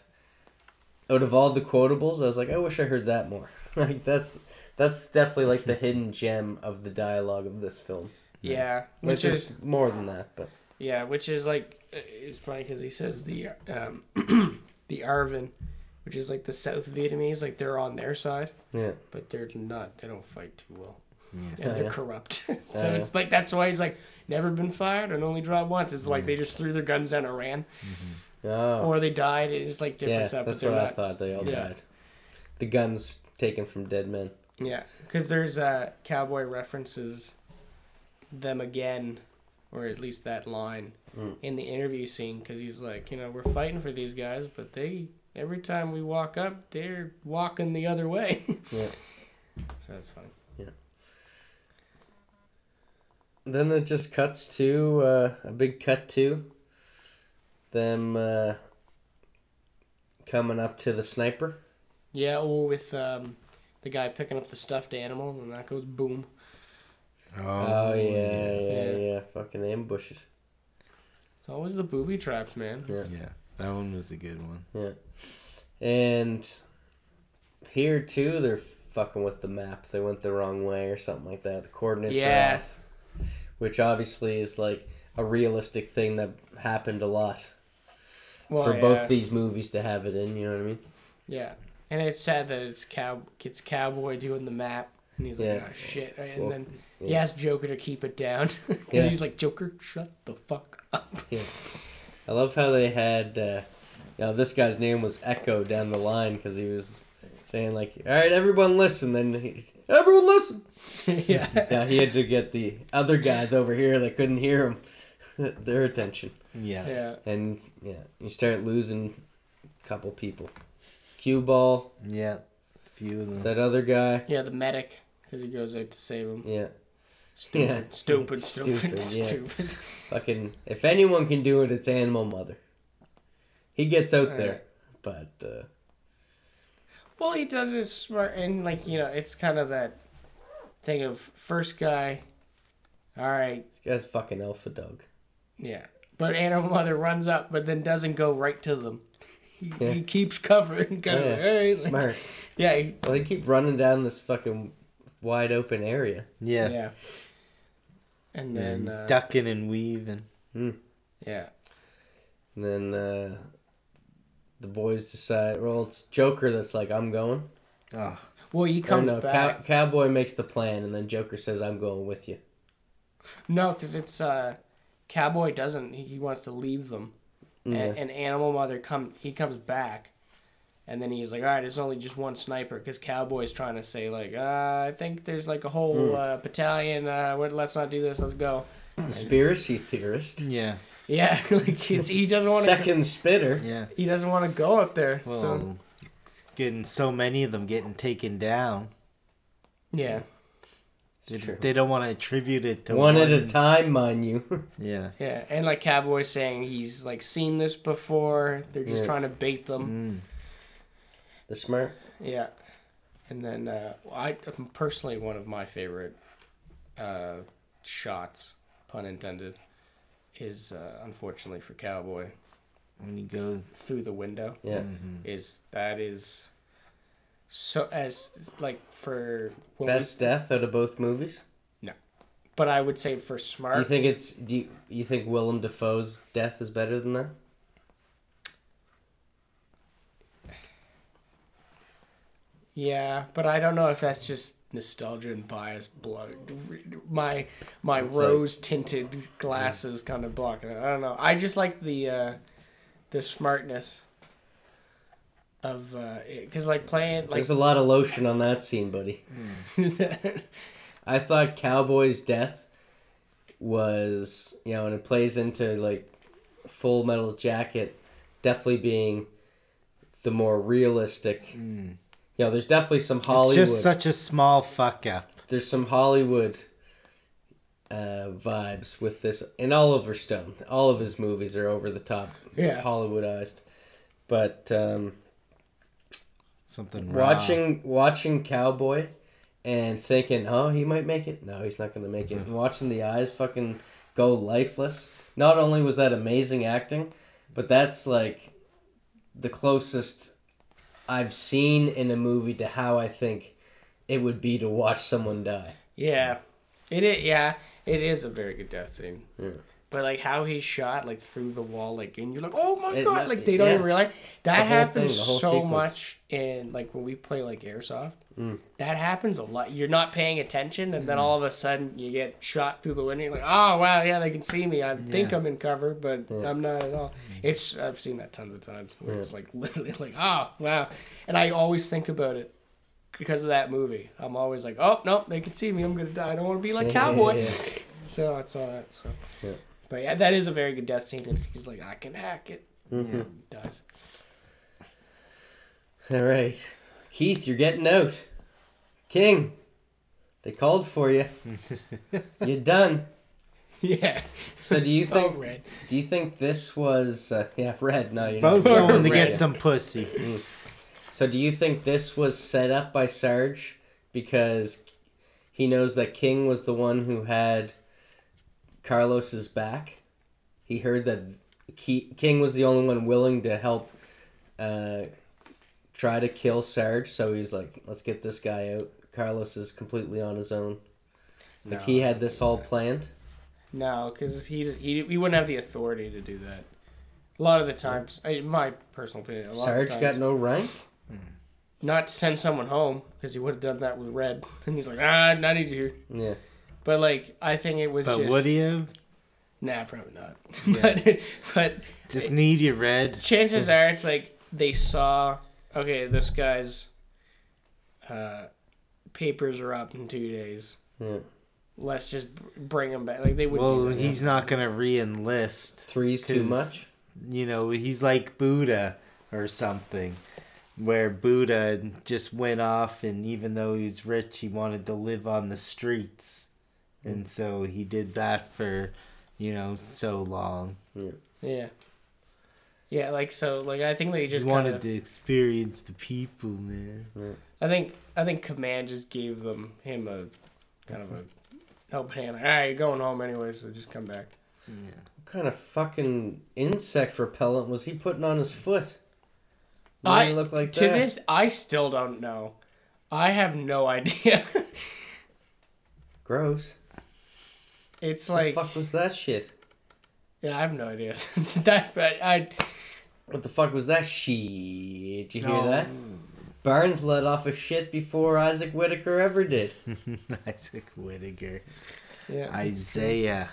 Speaker 2: out of all the quotables, I was like, I wish I heard that more. like that's that's definitely like the hidden gem of the dialogue of this film.
Speaker 1: Yeah,
Speaker 2: Which,
Speaker 1: which
Speaker 2: is,
Speaker 1: is
Speaker 2: more than that, but
Speaker 1: Yeah, which is like uh, it's funny because he says the um, the Arvin, which is like the South Vietnamese, like they're on their side,
Speaker 2: yeah,
Speaker 1: but they're not. They don't fight too well,
Speaker 3: Yeah.
Speaker 1: and they're
Speaker 2: yeah.
Speaker 1: corrupt. so
Speaker 2: yeah.
Speaker 1: it's like that's why he's like never been fired and only dropped once. It's like they just threw their guns down and ran,
Speaker 2: oh,
Speaker 1: or they died. It's like different
Speaker 2: yeah,
Speaker 1: stuff,
Speaker 2: that's
Speaker 1: they're
Speaker 2: what I thought. They all
Speaker 1: Yeah.
Speaker 2: died. The guns taken from dead men.
Speaker 1: Yeah, because there's uh, cowboy references them again, or at least that line
Speaker 2: Mm.
Speaker 1: in the interview scene. Because he's like, you know, we're fighting for these guys, but they every time we walk up, they're walking the other way.
Speaker 2: Yeah.
Speaker 1: so that's funny.
Speaker 2: Then it just cuts to uh, a big cut to them uh, coming up to the sniper.
Speaker 1: Yeah, or with um, the guy picking up the stuffed animal, and that goes boom.
Speaker 2: Oh, yeah, yeah,
Speaker 1: yeah.
Speaker 2: yeah, Fucking ambushes.
Speaker 1: It's always the booby traps, man.
Speaker 2: Yeah.
Speaker 3: Yeah. That one was a good one.
Speaker 2: Yeah. And here too, they're fucking with the map. They went the wrong way or something like that. The coordinates
Speaker 1: Yeah.
Speaker 2: are off. Which obviously is like a realistic thing that happened a lot
Speaker 1: Well,
Speaker 2: for
Speaker 1: yeah.
Speaker 2: both these movies to have it in. You know what I mean?
Speaker 1: Yeah, and it's sad that it's cow it's cowboy doing the map, and he's like,
Speaker 2: Yeah.
Speaker 1: oh shit, and
Speaker 2: Well,
Speaker 1: then he
Speaker 2: yeah.
Speaker 1: asks Joker to keep it down. and
Speaker 2: Yeah.
Speaker 1: he's like, Joker, shut the fuck up.
Speaker 2: Yeah. I love how they had, uh, you know, this guy's name was Echo down the line because he was saying like, "All right, everyone listen." Then he, everyone listen.
Speaker 1: yeah,
Speaker 2: Yeah, he had to get the other guys over here that couldn't hear him their attention.
Speaker 3: Yeah.
Speaker 1: yeah,
Speaker 2: And yeah, you start losing a couple people. Cue ball,
Speaker 3: Yeah. A Few of them.
Speaker 2: that other guy.
Speaker 1: yeah. The medic, because he goes out to save him.
Speaker 2: Yeah,
Speaker 1: Stupid,
Speaker 2: Yeah.
Speaker 1: stupid, stupid,
Speaker 2: Stupid,
Speaker 1: stupid.
Speaker 2: yeah. fucking. If anyone can do it, it's Animal Mother. He gets out there, but uh,
Speaker 1: Well, he does it smart, and like you know, it's kind of that thing of first guy. All right,
Speaker 2: this guy's fucking alpha dog.
Speaker 1: yeah, but Animal Mother runs up, but then doesn't go right to them. He,
Speaker 2: Yeah.
Speaker 1: he keeps covering, kind of
Speaker 2: Yeah,
Speaker 1: like, all right, like-
Speaker 2: Smart.
Speaker 1: yeah, he,
Speaker 2: Well, they keep running down this fucking wide open area.
Speaker 3: Yeah.
Speaker 1: yeah. And
Speaker 3: Yeah,
Speaker 1: then
Speaker 3: he's
Speaker 1: uh,
Speaker 3: ducking and weaving.
Speaker 1: yeah,
Speaker 2: And then uh, the boys decide, well, it's Joker that's like, I'm going.
Speaker 3: Oh.
Speaker 1: Well, he
Speaker 2: Or
Speaker 1: comes
Speaker 2: no, Cow-
Speaker 1: back.
Speaker 2: Cowboy makes the plan, and then Joker says, "I'm going with you."
Speaker 1: No, because it's uh, Cowboy doesn't. He, he wants to leave them,
Speaker 2: Yeah.
Speaker 1: and, and Animal Mother come. He comes back, and then he's like, "All right, it's only just one sniper." Because Cowboy's trying to say like, uh, "I think there's like a whole
Speaker 2: Hmm.
Speaker 1: uh, battalion. Uh, let's not do this. Let's go."
Speaker 2: Conspiracy theorist.
Speaker 3: Yeah,
Speaker 1: Yeah, like it's, he doesn't want to.
Speaker 2: Second spitter.
Speaker 3: yeah.
Speaker 1: He doesn't want to go up there.
Speaker 3: Well,
Speaker 1: so
Speaker 3: getting so many of them getting taken down.
Speaker 1: yeah,
Speaker 3: They,
Speaker 2: true.
Speaker 3: they don't want to attribute it to
Speaker 2: One
Speaker 3: one,
Speaker 2: at a time, mind you.
Speaker 3: Yeah.
Speaker 1: yeah, and like Cowboy's saying, he's like seen this before. They're just
Speaker 2: Yeah.
Speaker 1: trying to bait them.
Speaker 3: Mm.
Speaker 2: They're smart.
Speaker 1: Yeah, and then uh, I personally one of my favorite uh, shots, pun intended, is uh, unfortunately for Cowboy
Speaker 3: When you go,
Speaker 1: through the window.
Speaker 2: Yeah.
Speaker 3: Mhm.
Speaker 1: Is that is so as like for when we-
Speaker 2: Best death out of both movies.
Speaker 1: No, but I would say for smart.
Speaker 2: Do you think it's? Do you, you think Willem Dafoe's death is better than that?
Speaker 1: Yeah, but I don't know if that's just nostalgia and bias. Blood, my my rose tinted glasses kind of blocking it. I don't know. I just like the uh, the smartness of because like playing like
Speaker 2: There's a lot of lotion on that scene, buddy. I thought Cowboy's death was, you know, and it plays into like Full Metal Jacket definitely being the more realistic.
Speaker 3: Mm.
Speaker 2: You know, there's definitely some Hollywood.
Speaker 3: It's just such a small fuck up.
Speaker 2: there's some Hollywood uh, vibes with this, and Oliver Stone. All of his movies are over the top,
Speaker 1: Yeah.
Speaker 2: Hollywoodized. But um,
Speaker 3: Something raw.
Speaker 2: watching watching Cowboy and thinking, oh, he might make it. No, he's not going to make it. And watching the eyes fucking go lifeless. Not only was that amazing acting, but that's like the closest I've seen in a movie to how I think it would be to watch someone die.
Speaker 1: yeah, it is. Yeah, it is a very good death scene.
Speaker 2: Yeah.
Speaker 1: But like how he's shot like through the wall, like and you're like, oh my
Speaker 2: It-
Speaker 1: god, like they don't
Speaker 2: yeah.
Speaker 1: even realize that
Speaker 2: The
Speaker 1: happens
Speaker 2: thing,
Speaker 1: so
Speaker 2: sequence.
Speaker 1: much in like when we play like airsoft.
Speaker 2: Mm.
Speaker 1: That happens a lot. You're not paying attention, and then
Speaker 2: Mm.
Speaker 1: all of a sudden you get shot through the window. You're like, oh wow, yeah, they can see me. I think I'm in cover, but
Speaker 2: Yeah.
Speaker 1: I'm not at all. It's I've seen that tons of times. Where it's like literally like, oh wow, and I always think about it because of that movie. I'm always like, oh no, they can see me. I'm gonna die. I don't want to be like Cowboy.
Speaker 2: Yeah.
Speaker 1: So it's all that. So,
Speaker 2: Yeah.
Speaker 1: But yeah, that is a very good death scene. It's- He's like, I can hack it.
Speaker 2: Mhm.
Speaker 1: He does.
Speaker 2: All right, Keith, you're getting out. King, they called for you. you're done.
Speaker 1: Yeah.
Speaker 2: So do you
Speaker 1: Oh,
Speaker 2: think?
Speaker 1: red.
Speaker 2: Do you think this was? Uh, yeah, red. No, you're
Speaker 3: Both
Speaker 2: not.
Speaker 3: going to
Speaker 2: Red.
Speaker 3: get some pussy.
Speaker 2: So do you think this was set up by Sarge because he knows that King was the one who had Carlos's back? He heard that King was the only one willing to help uh, try to kill Sarge, so he's like, "Let's get this guy out." Carlos is completely on his own. Like
Speaker 1: No.
Speaker 2: he had this all planned.
Speaker 1: No, because he, he he wouldn't have the authority to do that. A lot of the times, in my personal opinion, a lot
Speaker 2: Sarge
Speaker 1: of
Speaker 2: got no rank.
Speaker 1: not to send someone home because he would have done that with Red, and he's like, ah, I need you here.
Speaker 2: Yeah.
Speaker 1: But like, I think it was
Speaker 3: But
Speaker 1: just
Speaker 3: would he have?
Speaker 1: nah, probably not.
Speaker 3: Yeah.
Speaker 1: but but
Speaker 3: Just need you red.
Speaker 1: chances are it's like they saw okay this guy's uh, papers are up in two days
Speaker 2: Yeah.
Speaker 1: let's just bring him back like they would
Speaker 3: Well,
Speaker 1: do that.
Speaker 3: he's not gonna re-enlist.
Speaker 2: Three's too much.
Speaker 3: You know, he's like Buddha or something, where Buddha just went off, and even though he was rich, he wanted to live on the streets, and mm. so he did that for, you know, so long.
Speaker 1: yeah yeah yeah like so like i think they
Speaker 3: He
Speaker 1: just
Speaker 3: wanted
Speaker 1: wanted
Speaker 3: to experience the people, man.
Speaker 1: i think i think command just gave them him a kind of a helping hand like, all right you're going home anyway so just come back
Speaker 3: Yeah.
Speaker 2: What kind of fucking insect repellent was he putting on his foot?
Speaker 1: I-
Speaker 2: look like
Speaker 1: to
Speaker 2: that?
Speaker 1: this i still don't know i have no idea
Speaker 2: Gross.
Speaker 1: It's like
Speaker 2: What
Speaker 1: like
Speaker 2: the fuck was that shit?
Speaker 1: yeah i have no idea that but i
Speaker 2: What the fuck was that shit? Did you hear
Speaker 3: No.
Speaker 2: that? Barnes let off a shit before Isaac Whitaker ever did.
Speaker 3: Isaac Whittaker.
Speaker 1: Yeah.
Speaker 3: Isaiah.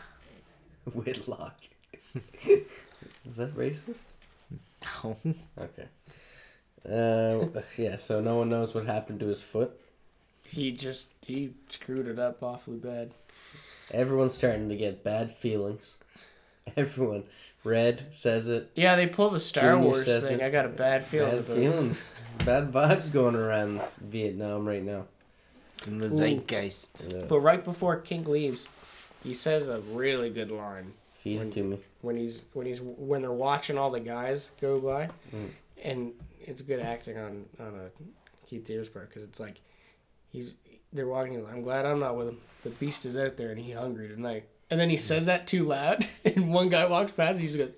Speaker 2: Whitlock. Was that racist?
Speaker 3: No.
Speaker 2: Okay. Uh, yeah, so no one knows what happened to his foot.
Speaker 1: He just he screwed it up awfully bad.
Speaker 2: Everyone's starting to get bad feelings. Everyone. Red says it.
Speaker 1: Yeah, they pull the Star
Speaker 2: Junior
Speaker 1: Wars
Speaker 2: says
Speaker 1: thing.
Speaker 2: it.
Speaker 1: I got a bad feeling.
Speaker 2: Bad feelings. bad vibes going around Vietnam right now.
Speaker 3: In the
Speaker 1: Ooh.
Speaker 3: zeitgeist.
Speaker 2: Uh,
Speaker 1: But right before King leaves, he says a really good line
Speaker 2: feed it to me.
Speaker 1: when he's when he's when they're watching all the guys go by,
Speaker 2: Mm.
Speaker 1: and it's good acting on on a Keith David's part because it's like he's they're walking. he's like, I'm glad I'm not with him. The beast is out there and he hungry tonight. And then he says that too loud, and one guy walks past. And he just goes,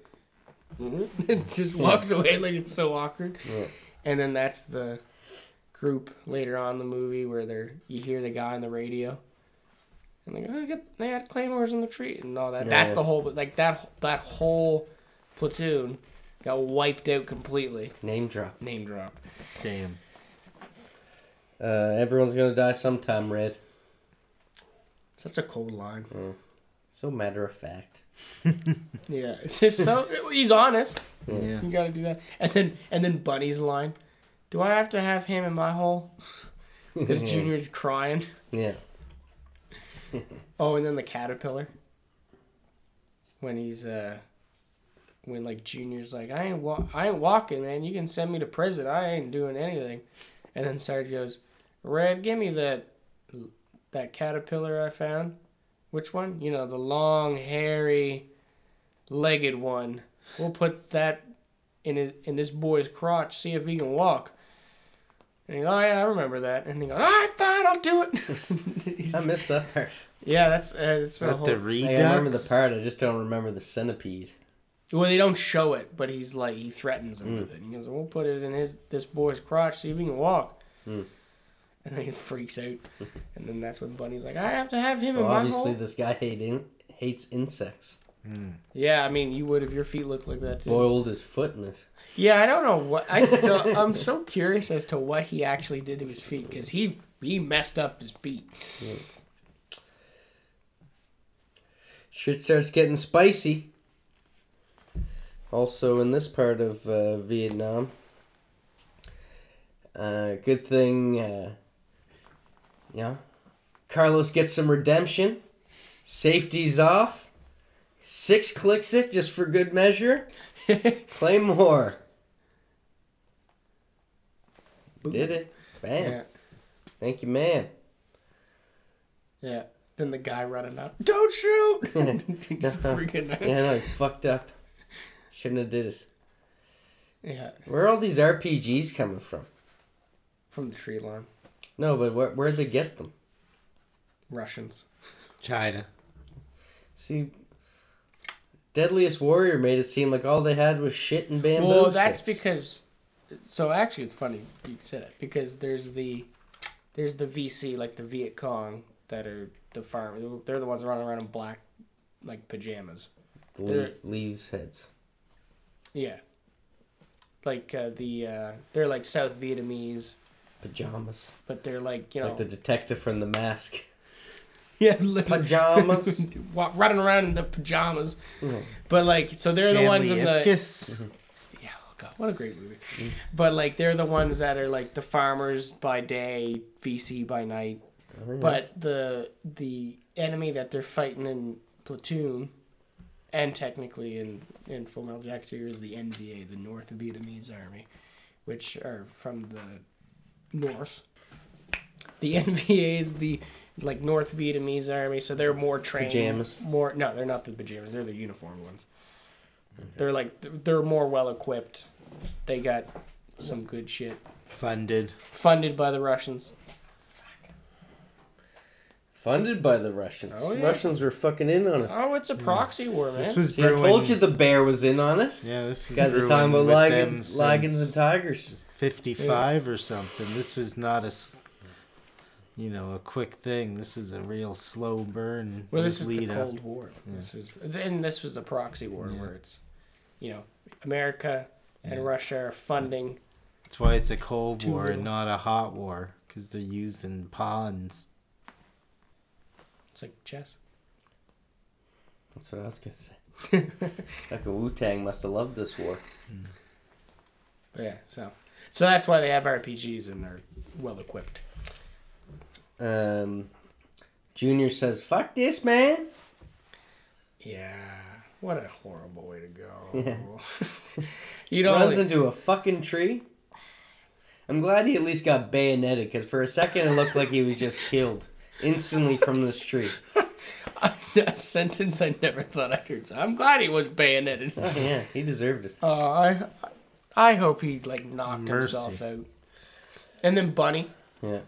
Speaker 1: mm-hmm. and just walks away like it's so awkward.
Speaker 2: Yeah.
Speaker 1: And then that's the group later on in the movie where they're you hear the guy on the radio, and they go, oh, get, they had claymores in the tree and all that.
Speaker 2: Yeah,
Speaker 1: that's the whole like that that whole platoon got wiped out completely.
Speaker 2: Name drop.
Speaker 1: Name drop.
Speaker 3: Damn.
Speaker 2: Uh, everyone's gonna die sometime, Red.
Speaker 1: Such a cold line.
Speaker 2: So matter of fact.
Speaker 1: Yeah, it's just so he's honest.
Speaker 3: Yeah.
Speaker 1: You gotta do that. And then and then Bunny's line. Do I have to have him in my hole? Because Junior's crying.
Speaker 2: Yeah.
Speaker 1: Oh, and then the caterpillar. When he's uh, when like Junior's like, I ain't wa- I ain't walking, man. You can send me to prison. I ain't doing anything. And then Sarge goes, Red, give me that that caterpillar I found. Which one? You know, the long, hairy, legged one. We'll put that in his, in this boy's crotch. See if he can walk. And he goes, Oh yeah, I remember that. And he goes, All right, fine, I'll do it.
Speaker 2: I missed that part.
Speaker 1: yeah, that's uh, it's a
Speaker 3: But
Speaker 1: whole.
Speaker 3: the
Speaker 2: Like,
Speaker 3: redux.
Speaker 2: I remember the part. I just don't remember the centipede.
Speaker 1: Well, they don't show it, but he's like he threatens him with it. He goes, "We'll put it in his this boy's crotch, see if he can walk."
Speaker 2: Mm.
Speaker 1: And then he freaks out, and then that's when Bunny's like, "I have to have him
Speaker 2: Well,
Speaker 1: in my
Speaker 2: obviously,
Speaker 1: hole."
Speaker 2: this guy hate in, hates insects.
Speaker 1: Yeah, I mean, you would if your feet looked like that too.
Speaker 2: Boiled his foot in it.
Speaker 1: Yeah, I don't know what. I still, I'm so curious as to what he actually did to his feet because he he messed up his feet.
Speaker 2: Shit starts getting spicy. Also, in this part of uh, Vietnam, uh, good thing, uh, yeah, Carlos gets some redemption. Safety's off. Six clicks it just for good measure. Claymore. Did it. Bam.
Speaker 1: Yeah,
Speaker 2: Thank you, man.
Speaker 1: yeah. Then the guy running up, "Don't shoot!" He's freaking out.
Speaker 2: Yeah, no, he fucked up. Shouldn't have did it.
Speaker 1: Yeah,
Speaker 2: Where are all these RPGs coming from?
Speaker 1: from the tree line,
Speaker 2: No, but where, where'd they get them?
Speaker 1: Russians.
Speaker 3: China.
Speaker 2: See, Deadliest Warrior made it seem like all they had was shit and bamboo.
Speaker 1: Well, that's
Speaker 2: sticks.
Speaker 1: because. So actually, it's funny you said that because there's the, there's the VC like the Viet Cong that are the farm. They're the ones running around in black, like pajamas.
Speaker 2: The leaf, leaves heads.
Speaker 1: Yeah. Like uh, the uh, they're like South Vietnamese,
Speaker 2: Pajamas.
Speaker 1: but they're like you know
Speaker 2: Like the detective from The Mask.
Speaker 1: yeah
Speaker 2: Pajamas.
Speaker 1: running around in the pajamas.
Speaker 2: Mhm.
Speaker 1: But like so they're the ones in
Speaker 3: Stanley
Speaker 1: the
Speaker 3: Ipkiss.
Speaker 1: Yeah, oh god, what a great movie. But like they're the ones that are like the farmers by day, VC by night.
Speaker 2: Yeah.
Speaker 1: But the the enemy that they're fighting in platoon, and technically in in Full Metal Jacket 2 is the NVA, the North Vietnamese Army, which are from the north. The NVA is the like North Vietnamese Army, so they're more trained.
Speaker 2: Pajamas.
Speaker 1: More no, they're not the pajamas. They're the uniform ones. They're like they're more well equipped. They got some good shit.
Speaker 3: Funded.
Speaker 1: Funded by the Russians.
Speaker 2: Funded by the Russians.
Speaker 1: Oh, yes.
Speaker 2: Russians were fucking in on it.
Speaker 1: Oh, it's a proxy war, man.
Speaker 3: This was
Speaker 2: See, I told you the bear was in on it.
Speaker 3: Yeah, this was
Speaker 2: guys are talking about
Speaker 3: with
Speaker 2: lions, lions and tigers.
Speaker 3: 55 or something. This was not a you know, a quick thing. This was a real slow burn.
Speaker 1: well, this is the
Speaker 3: lead up.
Speaker 1: Cold War. This is then this was the proxy war
Speaker 3: Yeah.
Speaker 1: where it's, you know, America and
Speaker 3: Yeah.
Speaker 1: Russia are funding
Speaker 3: That's why it's a cold war and not a hot war, because they're using pawns.
Speaker 1: It's like chess.
Speaker 2: That's what I was gonna say. like a Wu Tang must have loved this war.
Speaker 1: But yeah, so so that's why they have RPGs and they're well equipped.
Speaker 2: Um, Junior says, "Fuck this, man."
Speaker 1: Yeah. What a horrible way to go. You know,
Speaker 2: Runs into a fucking tree. I'm glad he at least got bayoneted because for a second it looked like he was just killed instantly from this tree.
Speaker 1: a sentence I never thought I'd heard. So I'm glad he was bayoneted.
Speaker 2: Oh, yeah, he deserved it.
Speaker 1: Oh, I, I hope he like knocked
Speaker 3: Mercy.
Speaker 1: himself out. And then Bunny,
Speaker 2: Yeah.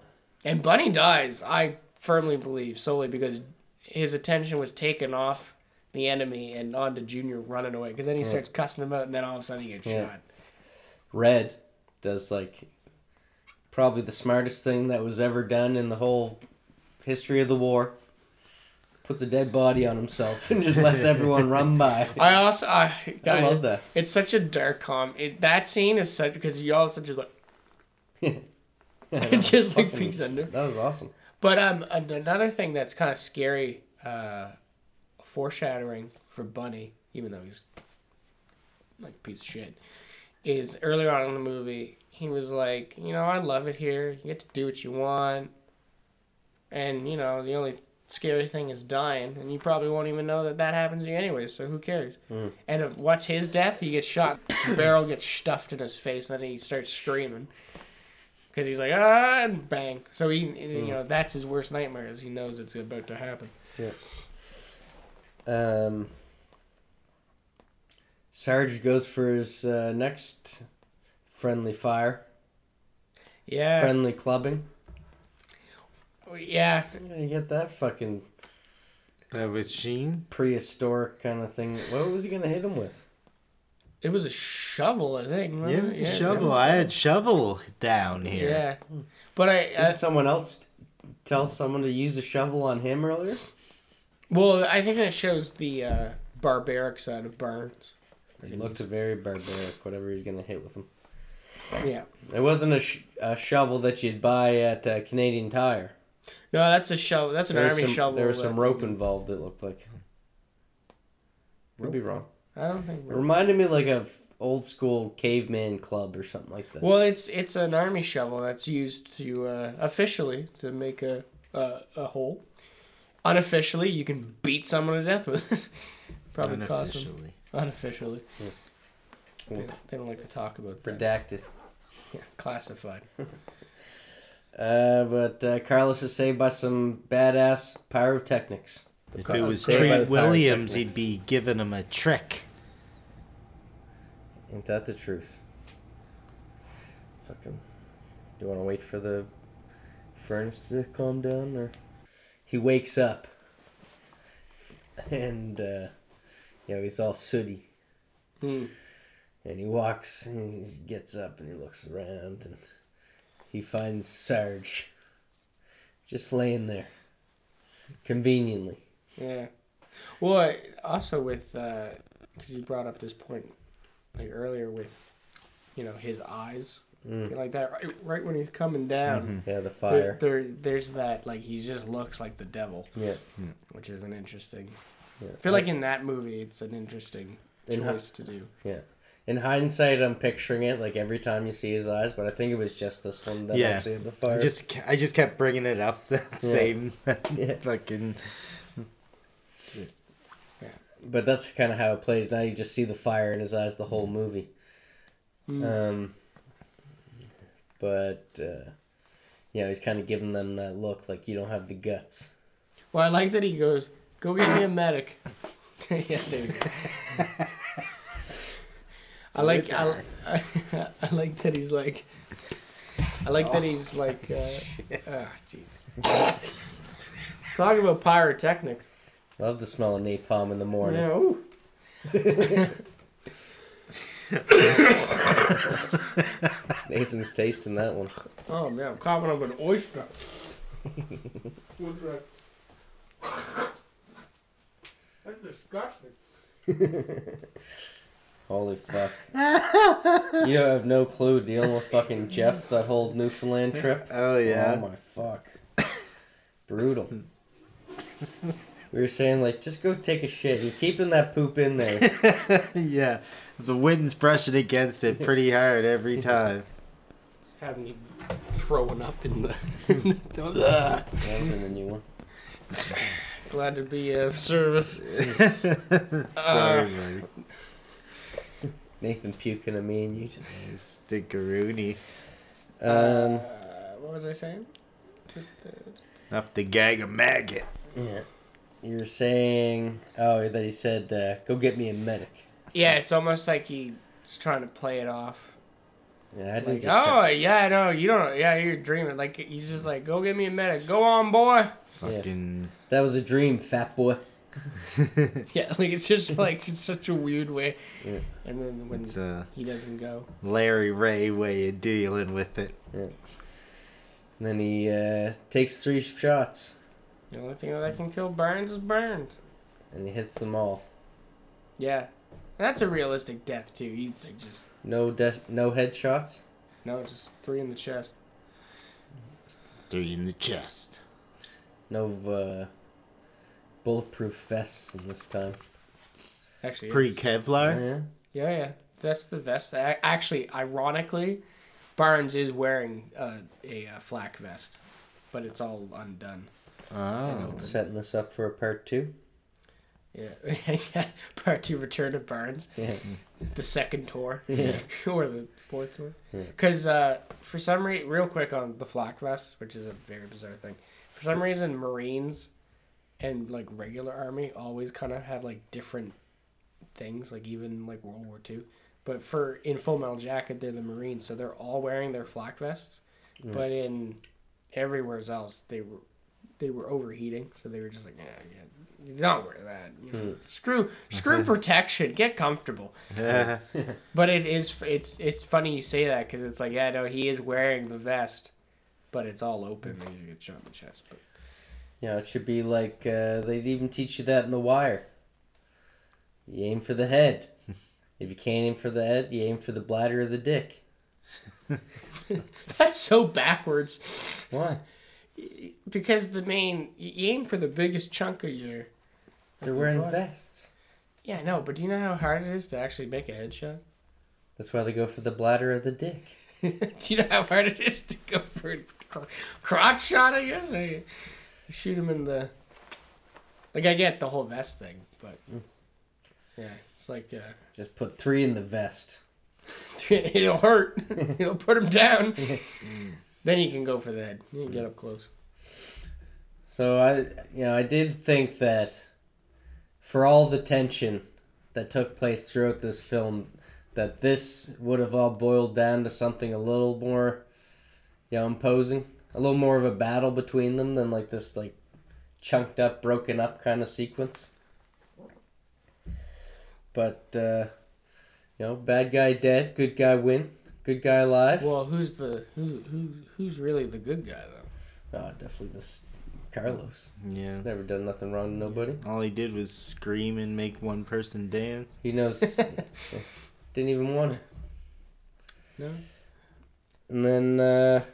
Speaker 1: and Bunny dies. I firmly believe solely because his attention was taken off the enemy and onto Junior running away. Because then he starts cussing him out, and then all of a sudden he gets
Speaker 2: Yeah.
Speaker 1: shot.
Speaker 2: Red does like probably the smartest thing that was ever done in the whole history of the war. Puts a dead body on himself and just lets everyone run by.
Speaker 1: I also I,
Speaker 2: I love that.
Speaker 1: It's such a dark com. It, that scene is such because you all such a like it just like peeks under.
Speaker 2: That was awesome.
Speaker 1: But um, another thing that's kind of scary, uh, foreshadowing for Bunny, even though he's like a piece of shit, is earlier on in the movie he was like, you know, I love it here. You get to do what you want, and you know the only scary thing is dying, and you probably won't even know that that happens to you anyway. So who cares?
Speaker 2: Mm.
Speaker 1: And what's his death? He gets shot. barrel gets stuffed in his face, and then he starts screaming. Because he's like, ah, and bang. So he, you know, that's his worst nightmare, is he knows it's about to happen. Yeah.
Speaker 2: Um, Sarge goes for his uh, next friendly fire,
Speaker 1: Yeah.
Speaker 2: friendly clubbing.
Speaker 1: Yeah.
Speaker 2: You get that fucking
Speaker 3: That was Sheen.
Speaker 2: prehistoric kind of thing. What was he gonna hit him with?
Speaker 1: It was a shovel, I think.
Speaker 3: Yeah, it was a
Speaker 1: Yeah,
Speaker 3: shovel. I had shovel down here.
Speaker 1: Yeah. But I,
Speaker 2: Did
Speaker 1: uh,
Speaker 2: someone else tell someone to use a shovel on him earlier?
Speaker 1: well, I think that shows the uh, barbaric side of Barnes.
Speaker 2: He looked very barbaric. Whatever he's gonna hit with him.
Speaker 1: Yeah.
Speaker 2: It wasn't a, sh- a shovel that you'd buy at uh, Canadian Tire.
Speaker 1: No, that's a shovel. That's an
Speaker 2: There
Speaker 1: army
Speaker 2: some,
Speaker 1: shovel.
Speaker 2: There was some rope involved. It looked like. Could be wrong.
Speaker 1: I don't think.
Speaker 2: It
Speaker 1: rope.
Speaker 2: reminded me like of old school caveman club or something like that.
Speaker 1: Well, it's it's an army shovel that's used to uh, officially to make a, a a hole. Unofficially, you can beat someone to death with it. Probably cost them
Speaker 3: Unofficially.
Speaker 1: unofficially.
Speaker 2: Yeah.
Speaker 1: They, they don't like to talk about that.
Speaker 2: Redacted.
Speaker 1: Yeah, classified.
Speaker 2: Uh, but uh, Carlos is saved by some badass pyrotechnics.
Speaker 3: If it was
Speaker 2: Saved
Speaker 3: Treat Williams, he'd be giving him a trick.
Speaker 2: Ain't that the truth? Fucking. Do you want to wait for the furnace to calm down, or he wakes up and uh, you know he's all sooty,
Speaker 1: Hmm.
Speaker 2: and he walks and he gets up and he looks around and he finds Sarge just laying there conveniently.
Speaker 1: Yeah. Well, I- also with uh, because you brought up this point like earlier with you know his eyes
Speaker 2: Mm.
Speaker 1: like that right, right when he's coming down. Mm-hmm.
Speaker 2: Yeah, the
Speaker 1: There,
Speaker 2: fire.
Speaker 1: there, there's that like he just looks like the devil,
Speaker 2: Yeah. Mm.
Speaker 1: which is an interesting.
Speaker 2: yeah.
Speaker 1: I feel like in that movie, it's an interesting
Speaker 2: In hi-
Speaker 1: choice to do.
Speaker 2: In hindsight, I'm picturing it like every time you see his eyes, but I think it was just this one that
Speaker 3: Yeah.
Speaker 2: actually had the
Speaker 3: I
Speaker 2: fire.
Speaker 3: just I just kept bringing it up. That
Speaker 2: Yeah.
Speaker 3: same
Speaker 2: Yeah.
Speaker 3: fucking.
Speaker 2: But that's kind of how it plays. Now you just see the fire in his eyes the whole movie.
Speaker 1: Mm.
Speaker 2: Um, but uh, yeah, he's kind of giving them that look like you don't have the guts.
Speaker 1: Well, I like that he goes, "Go get me a medic." yeah, there you go. I like I, I, I like that he's like I like that he's like uh, ah jeez. Talking about pyrotechnic.
Speaker 2: Love the smell of napalm in the morning.
Speaker 1: Yeah, ooh.
Speaker 2: Nathan's tasting that one.
Speaker 1: Oh man, I'm coughing up an oyster. What's that? That's disgusting.
Speaker 2: Holy fuck. you don't have no clue dealing with fucking Jeff that whole Newfoundland trip.
Speaker 3: Oh yeah.
Speaker 2: Oh my fuck. Brutal. We were saying like just go take a shit. You're keeping that poop in there.
Speaker 3: yeah. The wind's brushing against it pretty hard every time.
Speaker 1: Just having me throwing up in the.
Speaker 2: That was in the new one.
Speaker 1: Glad to be of service.
Speaker 3: Sorry,
Speaker 1: Uh,
Speaker 3: buddy.
Speaker 2: Nathan puking at me and you just
Speaker 3: Stinkeroonie.
Speaker 2: um
Speaker 1: uh, what was I saying?
Speaker 3: Enough to gag a maggot.
Speaker 2: yeah. You were saying oh that he said uh, go get me a medic.
Speaker 1: Yeah, it's almost like he's trying to play it off.
Speaker 2: Yeah, I didn't
Speaker 1: Like,
Speaker 2: just
Speaker 1: oh yeah, no, you don't. Yeah, you're dreaming. Like he's just like, go get me a medic. Go on, boy.
Speaker 3: Fucking.
Speaker 2: that was a dream, fat boy.
Speaker 1: Yeah, like it's just like it's such a weird way.
Speaker 2: Yeah.
Speaker 1: And then when
Speaker 3: It's a
Speaker 1: he doesn't go,
Speaker 3: Larry Ray way of dealing with it. Yeah.
Speaker 2: And then he uh, takes three shots
Speaker 1: the only thing that can kill Barnes is Barnes.
Speaker 2: and he hits them all.
Speaker 1: Yeah, that's a realistic death too. He's like just
Speaker 2: No death, no headshots.
Speaker 1: no, just three in the chest.
Speaker 3: Three in the chest.
Speaker 2: No uh, bulletproof vests in this time.
Speaker 1: Actually,
Speaker 3: Pre
Speaker 1: it's-
Speaker 3: Kevlar.
Speaker 2: Yeah.
Speaker 1: Yeah, yeah, that's the vest. A- Actually, ironically, Barnes is wearing uh, a uh, flak vest, but it's all undone.
Speaker 3: Oh.
Speaker 2: Setting this up for a part two.
Speaker 1: Yeah, yeah. Part two, Return of Barnes,
Speaker 2: Yeah.
Speaker 1: the second tour,
Speaker 2: Yeah.
Speaker 1: or the fourth tour.
Speaker 2: Yeah.
Speaker 1: Because uh, for some reason, real quick on the flak vest, which is a very bizarre thing. For some reason, Marines and like regular army always kind of have like different things, like even like World War Two. But for in Full Metal Jacket, they're the Marines, so they're all wearing their flak vests.
Speaker 2: Mm.
Speaker 1: But in everywhere else, they were they were overheating, so they were just like, yeah, yeah, don't wear that. You know,
Speaker 2: Mm.
Speaker 1: Screw screw protection, get comfortable. But it is it's it's funny you say that because it's like yeah no he is wearing the vest, but it's all open and you get shot in the chest. But
Speaker 2: Yeah, it should be like uh, they'd even teach you that in The Wire. You aim for the head. if you can't aim for the head, you aim for the bladder or the dick.
Speaker 1: that's so backwards
Speaker 2: Why?
Speaker 1: because the main you aim for the biggest chunk of your.
Speaker 2: They're wearing
Speaker 1: body.
Speaker 2: vests.
Speaker 1: Yeah, no, but do you know how hard it is to actually make a headshot?
Speaker 2: That's why they go for the bladder of the dick.
Speaker 1: do you know how hard it is to go for a cr- crotch shot? I guess I shoot him in the. Like I get the whole vest thing, but yeah, it's like uh,
Speaker 2: Just put three in the vest.
Speaker 1: it'll hurt. it'll put him down. then you can go for the head. You can get up close.
Speaker 2: So I, you know, I did think that for all the tension that took place throughout this film, that this would have all boiled down to something a little more, you know, imposing, a little more of a battle between them than like this like chunked up, broken up kind of sequence. But uh, you know, bad guy dead, good guy win, good guy alive.
Speaker 1: Well, who's the who who who's really the good guy though?
Speaker 2: Oh, definitely this Carlos.
Speaker 3: Yeah.
Speaker 2: Never done nothing wrong to nobody.
Speaker 3: All he did was scream and make one person dance.
Speaker 2: He knows. didn't even want it.
Speaker 1: No.
Speaker 2: And then, uh,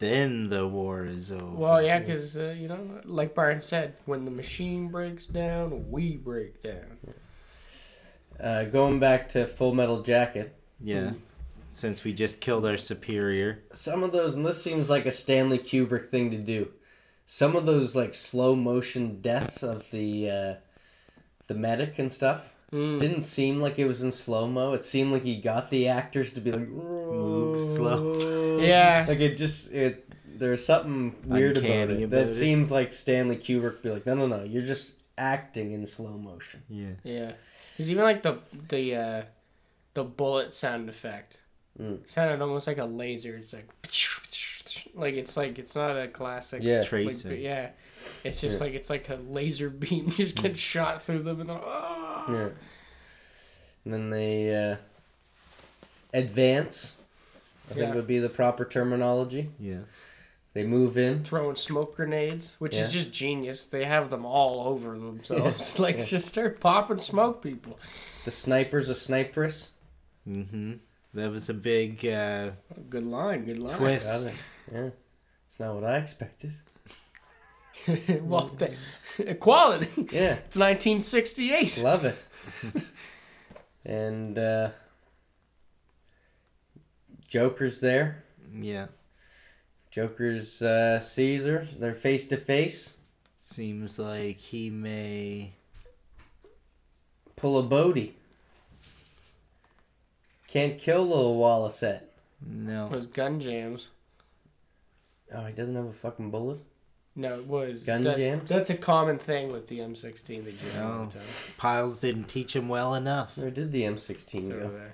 Speaker 3: Then the war is over.
Speaker 1: Well, yeah, because uh, you know, like Byron said, when the machine breaks down, we break down.
Speaker 2: uh, going back to Full Metal Jacket,
Speaker 3: Yeah. Since we just killed our superior.
Speaker 2: some of those, and this seems like a Stanley Kubrick thing to do. Some of those like slow motion death of the uh, the medic and stuff
Speaker 1: Mm.
Speaker 2: didn't seem like it was in slow mo. It seemed like he got the actors to be like
Speaker 3: Move slow.
Speaker 1: Yeah.
Speaker 2: Like it just it. There's something weird about it
Speaker 3: about
Speaker 2: that
Speaker 3: it.
Speaker 2: seems like Stanley Kubrick be like, no, no, no, you're just acting in slow motion.
Speaker 3: Yeah.
Speaker 1: Yeah, because even like the the uh, the bullet sound effect
Speaker 2: Mm.
Speaker 1: sounded almost like a laser. It's like like it's like it's not a classic.
Speaker 2: Yeah.
Speaker 1: like,
Speaker 3: Tracing.
Speaker 1: but yeah, it's just
Speaker 2: Yeah.
Speaker 1: like it's like a laser beam just gets shot through them and then oh.
Speaker 2: Yeah. And then they uh, advance. I think
Speaker 1: Yeah.
Speaker 2: would be the proper terminology.
Speaker 3: Yeah.
Speaker 2: They move in.
Speaker 1: throwing smoke grenades, which
Speaker 2: Yeah.
Speaker 1: is just genius. They have them all over themselves. like
Speaker 2: Yeah.
Speaker 1: just start popping smoke people.
Speaker 2: The sniper's a sniperess.
Speaker 3: Mm-hmm. That was a big uh,
Speaker 1: Good line, good line.
Speaker 3: twist.
Speaker 2: Yeah. It's not what I expected.
Speaker 1: well, the, equality.
Speaker 2: Yeah.
Speaker 1: It's 1968.
Speaker 2: Love it. and uh Joker's there.
Speaker 3: Yeah.
Speaker 2: Joker's uh Caesar. They're face to face.
Speaker 3: Seems like he may.
Speaker 2: Pull a Bodie. Can't kill little Wallacette.
Speaker 3: No.
Speaker 1: was gun jams.
Speaker 2: Oh, he doesn't have a fucking bullet?
Speaker 1: No, it was
Speaker 2: Gun
Speaker 1: that-
Speaker 2: jams?
Speaker 1: That's a common thing with the M16. They do all
Speaker 3: Oh.
Speaker 1: the time.
Speaker 3: Pyle's didn't teach him well enough.
Speaker 2: Where did the M16
Speaker 1: It's over
Speaker 2: go?
Speaker 1: there.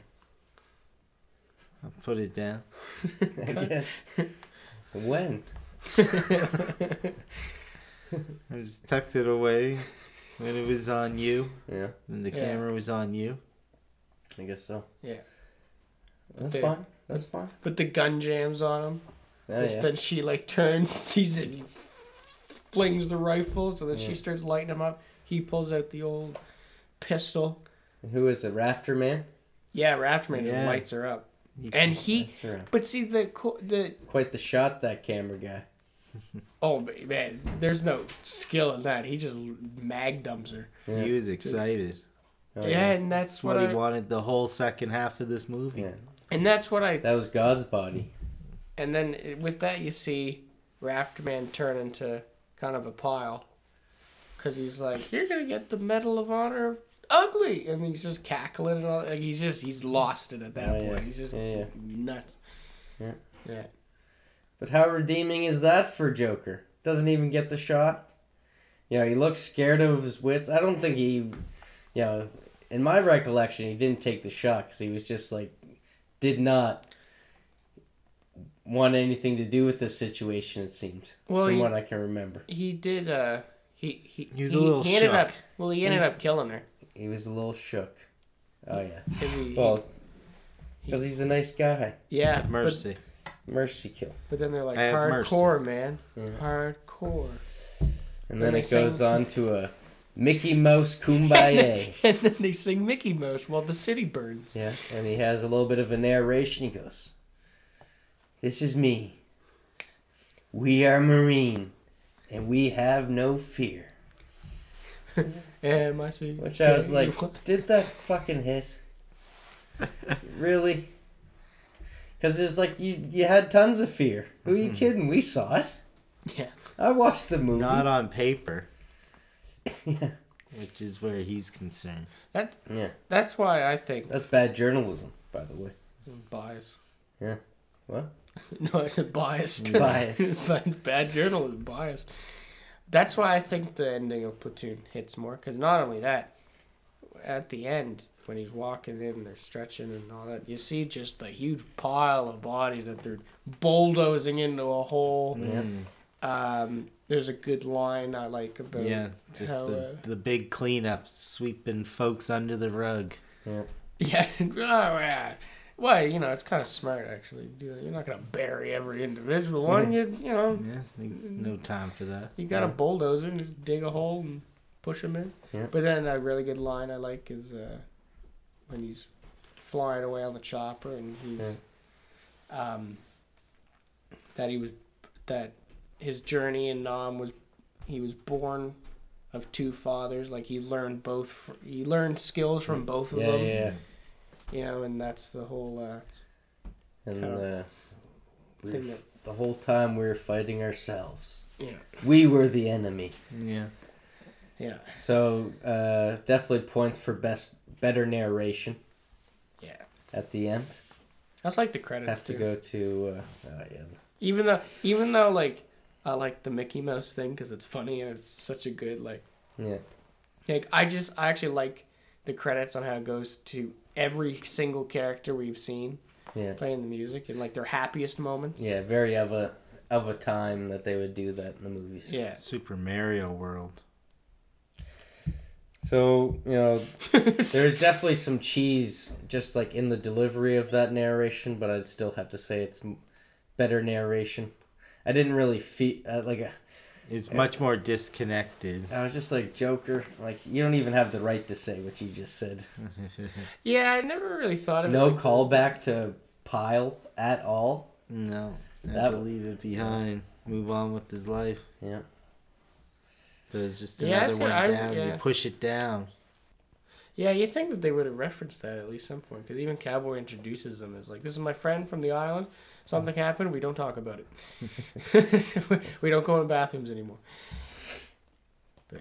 Speaker 3: I'll put it down.
Speaker 2: Again. when?
Speaker 3: I just tucked it away when it was on you.
Speaker 2: Yeah,
Speaker 3: And the
Speaker 1: Yeah.
Speaker 3: camera was on you.
Speaker 2: I guess so.
Speaker 1: Yeah.
Speaker 2: That's
Speaker 1: They-
Speaker 2: fine. That's fine.
Speaker 1: Put the gun jams on him.
Speaker 2: Oh,
Speaker 1: which
Speaker 2: yeah.
Speaker 1: then she like turns, sees it, he f- flings the rifle, so then
Speaker 2: Yeah.
Speaker 1: she starts lighting him up. He pulls out the old pistol.
Speaker 2: And Who is it? Rafterman?
Speaker 1: Yeah, Rafterman just
Speaker 3: Yeah.
Speaker 1: lights her up.
Speaker 3: You
Speaker 1: And he,
Speaker 2: That's right.
Speaker 1: but see the the
Speaker 2: Quite the shot, that camera guy.
Speaker 1: oh man, there's no skill in that. He just mag dumps her.
Speaker 2: Yeah.
Speaker 3: He was excited.
Speaker 2: Oh,
Speaker 1: yeah, and that's
Speaker 3: That's
Speaker 1: what,
Speaker 3: what
Speaker 1: I
Speaker 3: he wanted the whole second half of this movie.
Speaker 2: yeah.
Speaker 1: and that's what I
Speaker 2: That was God's body.
Speaker 1: and then eh, with that you see Rafterman turn into kind of a Pyle because he's like, "You're gonna get the Medal of Honor of ugly," and he's just cackling and all. Like he's just he's lost it at that
Speaker 2: Oh, yeah.
Speaker 1: point. He's just
Speaker 2: Yeah, yeah.
Speaker 1: nuts.
Speaker 2: Yeah.
Speaker 1: Yeah.
Speaker 2: But how redeeming is that for Joker? Doesn't even get the shot. You know, he looks scared of his wits. I don't think he, you know, in my recollection, he didn't take the shot because he was just like, did not want anything to do with the situation. It seemed,
Speaker 1: Well,
Speaker 2: from
Speaker 1: he-
Speaker 2: what I can remember,
Speaker 1: He did. uh He he.
Speaker 3: He was a little
Speaker 1: He ended
Speaker 3: shook.
Speaker 1: up. Well, he ended up killing her.
Speaker 2: he was a little shook. Oh yeah.
Speaker 1: he-
Speaker 2: well, because he's a nice guy.
Speaker 1: yeah. But,
Speaker 3: Mercy.
Speaker 2: Mercy kill,
Speaker 1: but then they're like
Speaker 3: I
Speaker 1: hardcore, man.
Speaker 2: Yeah.
Speaker 1: Hardcore.
Speaker 2: and
Speaker 1: Then
Speaker 2: then
Speaker 1: they
Speaker 2: it goes
Speaker 1: sing-
Speaker 2: on to a Mickey Mouse Kumbaya.
Speaker 1: and then they sing Mickey Mouse while the city burns.
Speaker 2: Yeah, and he has a little bit of a narration. He goes, This is me. We are Marine, and we have no fear.
Speaker 1: M I C.
Speaker 2: Which I was like, Did that fucking hit? really? Because it's like you, you had tons of fear. Who are you mm-hmm. kidding? We saw it.
Speaker 1: Yeah.
Speaker 2: I watched the movie.
Speaker 3: Not on paper,
Speaker 2: yeah.
Speaker 3: which is where he's concerned.
Speaker 1: That
Speaker 2: yeah,
Speaker 1: that's why I think
Speaker 2: that's bad journalism, by the way.
Speaker 1: bias.
Speaker 2: Yeah. What?
Speaker 1: No, I said biased.
Speaker 2: Biased.
Speaker 1: bad, bad journalism, biased. That's why I think the ending of Platoon hits more. Because not only that, at the end when he's walking in, they're stretching and all that. You see just the huge pile of bodies that they're bulldozing into a hole.
Speaker 2: Yeah.
Speaker 3: Mm.
Speaker 1: Um, there's a good line I like about
Speaker 3: Yeah, just
Speaker 1: how,
Speaker 3: the,
Speaker 1: uh,
Speaker 3: the big cleanup, sweeping folks under the rug.
Speaker 2: Yeah.
Speaker 1: Yeah, oh, yeah. Well, you know, it's kind of smart actually. to do that. You're not gonna bury every individual one. You you know,
Speaker 3: Yeah, no time for that.
Speaker 1: you got a bulldozer and just dig a hole and push them in.
Speaker 2: Yeah.
Speaker 1: But then a really good line I like is uh, when he's flying away on the chopper and he's um, that he was that his journey in Nam was he was born of two fathers. Like he learned both. fr- He learned skills from both of
Speaker 2: Yeah,
Speaker 1: them.
Speaker 2: yeah.
Speaker 1: You know, and that's the whole. Uh,
Speaker 2: And
Speaker 1: Kind
Speaker 2: uh, we were
Speaker 1: thing
Speaker 2: f- the whole time we were fighting ourselves.
Speaker 1: yeah,
Speaker 2: We were the enemy.
Speaker 3: Yeah.
Speaker 1: yeah,
Speaker 2: So uh, definitely points for best, better narration
Speaker 1: yeah.
Speaker 2: at the end.
Speaker 1: That's like the credits
Speaker 2: Has to
Speaker 1: too.
Speaker 2: go to uh, uh, yeah.
Speaker 1: Even though, even though, like, I like the Mickey Mouse thing because it's funny and it's such a good like.
Speaker 2: Yeah,
Speaker 1: Like I just I actually like the credits on how it goes to every single character we've seen
Speaker 2: yeah,
Speaker 1: playing the music in like their happiest moments.
Speaker 2: yeah. Very of a of a time that they would do that in the movies.
Speaker 1: Yeah.
Speaker 3: Super Mario World.
Speaker 2: So you know, there's definitely some cheese just like in the delivery of that narration, but I'd still have to say it's better narration. I didn't really feel uh, like a,
Speaker 3: It's
Speaker 2: Yeah.
Speaker 3: much more disconnected.
Speaker 2: I was just like Joker. Like you don't even have the right to say what you just said.
Speaker 1: Yeah, I never really thought of
Speaker 2: No
Speaker 1: it. like-
Speaker 2: callback to Pyle at all.
Speaker 3: no,
Speaker 2: That-
Speaker 3: had to leave it behind. Move on with his life.
Speaker 2: Yeah.
Speaker 3: There's just another
Speaker 1: it's
Speaker 3: one.
Speaker 1: I-
Speaker 3: down.
Speaker 1: yeah.
Speaker 3: You push it down.
Speaker 1: Yeah, you think that they would have referenced that at least some point, because even Cowboy introduces them as like, "This is my friend from the island. Something happened. We don't talk about it. we don't go in bathrooms anymore." Yeah.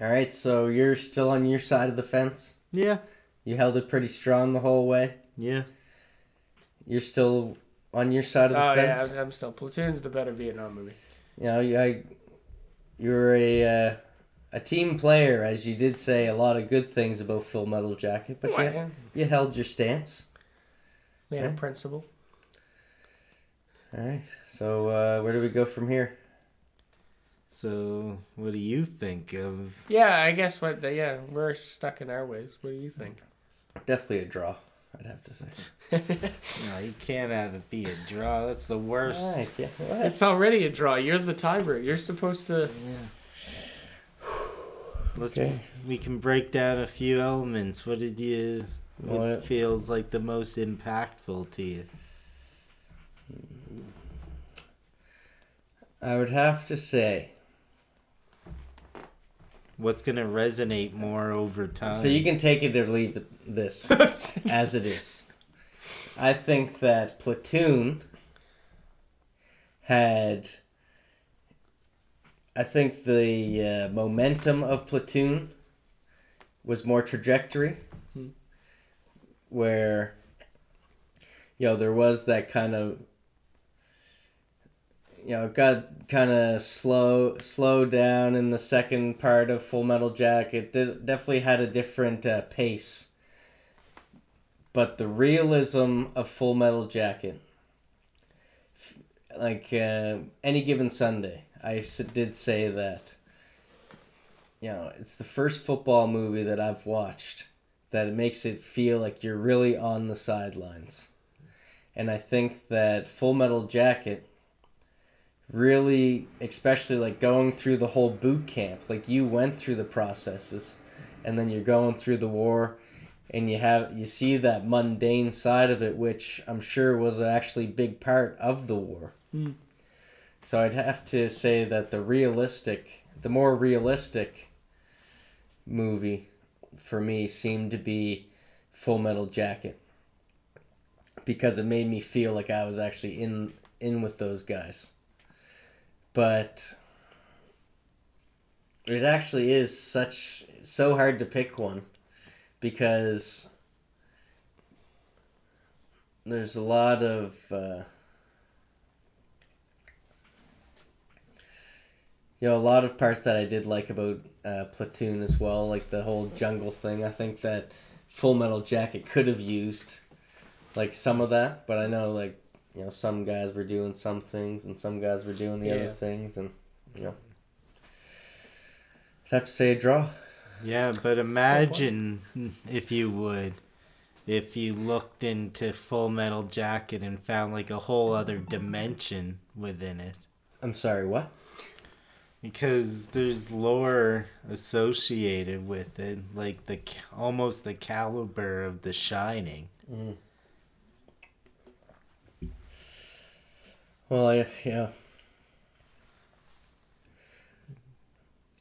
Speaker 2: All right, so you're still on your side of the fence.
Speaker 3: Yeah,
Speaker 2: You held it pretty strong the whole way.
Speaker 3: yeah.
Speaker 2: You're still on your side of the
Speaker 1: Oh yeah,
Speaker 2: fence.
Speaker 1: I'm, I'm still Platoon's the better Vietnam movie.
Speaker 2: You know, you- I, you're a uh, a team player, as you did say a lot of good things about Full Metal Jacket, but you, you held your stance.
Speaker 1: man
Speaker 2: Yeah.
Speaker 1: of principle.
Speaker 2: All right, so uh, where do we go from here?
Speaker 3: So, what do you think of?
Speaker 1: Yeah, I guess what. The, yeah, we're stuck in our ways. What do you think?
Speaker 2: Definitely a draw, I'd have to say.
Speaker 3: No, you can't have it be a draw. That's the worst.
Speaker 2: All right, yeah. what?
Speaker 1: It's already a draw. You're the tiebreaker. You're supposed to.
Speaker 3: Yeah. Let's.
Speaker 2: Okay.
Speaker 3: We can break down a few elements. What did you? What
Speaker 2: What?
Speaker 3: feels like the most impactful to you?
Speaker 2: I would have to say.
Speaker 3: What's gonna resonate more over time?
Speaker 2: So you can take it or leave it, this as it is. I think that Platoon had. I think the uh, momentum of Platoon was more trajectory,
Speaker 1: Hmm.
Speaker 2: where, you know, there was that kind of, you know, got kind of slow, slow down in the second part of Full Metal Jacket. Did, definitely had a different uh, pace. But the realism of Full Metal Jacket, like uh, any given Sunday, I did say that. You know, it's the first football movie that I've watched that it makes it feel like you're really on the sidelines. And I think that Full Metal Jacket really, especially like going through the whole boot camp, like you went through the processes and then you're going through the war and you have you see that mundane side of it which I'm sure was actually a big part of the war.
Speaker 1: Hmm.
Speaker 2: So I'd have to say that the realistic, the more realistic movie for me seemed to be Full Metal Jacket because it made me feel like I was actually in in with those guys. But it actually is such so hard to pick one because there's a lot of uh, you know a lot of parts that I did like about uh, Platoon as well, like the whole jungle thing. I think that Full Metal Jacket could have used like some of that, but I know like you know some guys were doing some things and some guys were doing the
Speaker 1: Yeah.
Speaker 2: other things, and you know I'd have to say a draw.
Speaker 3: Yeah, but imagine if you would, if you looked into Full Metal Jacket and found like a whole other dimension within it.
Speaker 2: I'm sorry, what?
Speaker 3: Because there's lore associated with it, like the almost the caliber of The Shining.
Speaker 2: Mm. Well, I, yeah.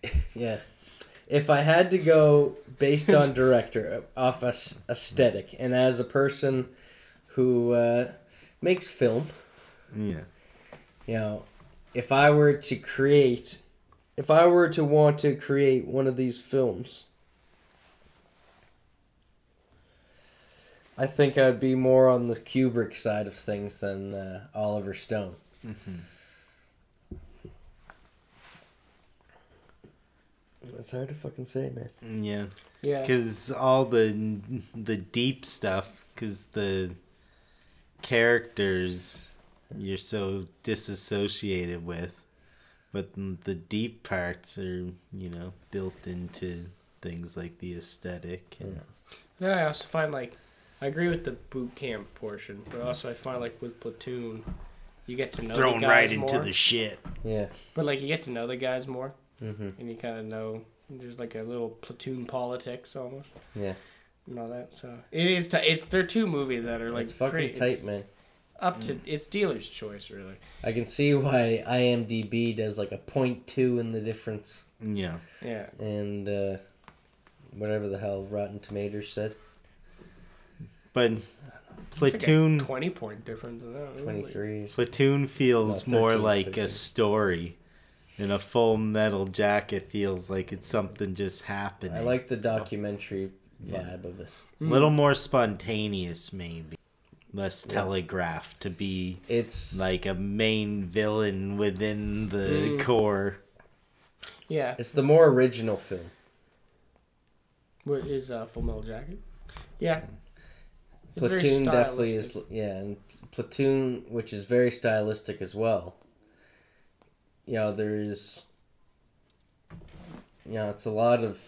Speaker 2: yeah. If I had to go based on director, off as- aesthetic, and as a person who uh, makes film,
Speaker 3: Yeah.
Speaker 2: you know, if I were to create, if I were to want to create one of these films, I think I'd be more on the Kubrick side of things than uh, Oliver Stone.
Speaker 3: Hmm
Speaker 2: It's hard to fucking say, man.
Speaker 3: Yeah.
Speaker 1: Yeah.
Speaker 3: Because all the the deep stuff, because the characters you're so disassociated with, but the deep parts are you know built into things like the aesthetic and
Speaker 1: Then I also find like I agree with the boot camp portion, but also I find like with Platoon, you get to know
Speaker 3: Thrown
Speaker 1: the guys
Speaker 3: right into
Speaker 1: more.
Speaker 3: the shit.
Speaker 2: Yeah.
Speaker 1: But like you get to know the guys more,
Speaker 2: Mm-hmm.
Speaker 1: and you kind of know there's like a little platoon politics almost.
Speaker 2: Yeah.
Speaker 1: And all that. So it is. T- it, they're two movies that are like
Speaker 2: it's fucking
Speaker 1: pretty,
Speaker 2: tight,
Speaker 1: it's
Speaker 2: man.
Speaker 1: Up to it's dealer's choice, really.
Speaker 2: I can see why IMDb does like a point two in the difference,
Speaker 3: Yeah.
Speaker 1: Yeah.
Speaker 2: and uh, whatever the hell Rotten Tomatoes said,
Speaker 3: But
Speaker 1: It's
Speaker 3: Platoon
Speaker 1: like a twenty point difference. In that. It was
Speaker 2: twenty
Speaker 1: like-
Speaker 3: Platoon feels
Speaker 2: No,
Speaker 3: more like
Speaker 2: 13.
Speaker 3: a story. And a full metal jacket feels like it's something just happening.
Speaker 2: I like the documentary
Speaker 3: Yeah.
Speaker 2: vibe of it.
Speaker 3: a little more spontaneous maybe. Less
Speaker 2: Yeah.
Speaker 3: telegraphed to be
Speaker 2: It's
Speaker 3: like a main villain within the
Speaker 1: Mm.
Speaker 3: core.
Speaker 1: Yeah.
Speaker 2: it's the more original film.
Speaker 1: What is uh, Full Metal Jacket? Yeah. It's very
Speaker 2: Platoon definitely is yeah, and Platoon, which is very stylistic as well. You know, there's you know, it's a lot of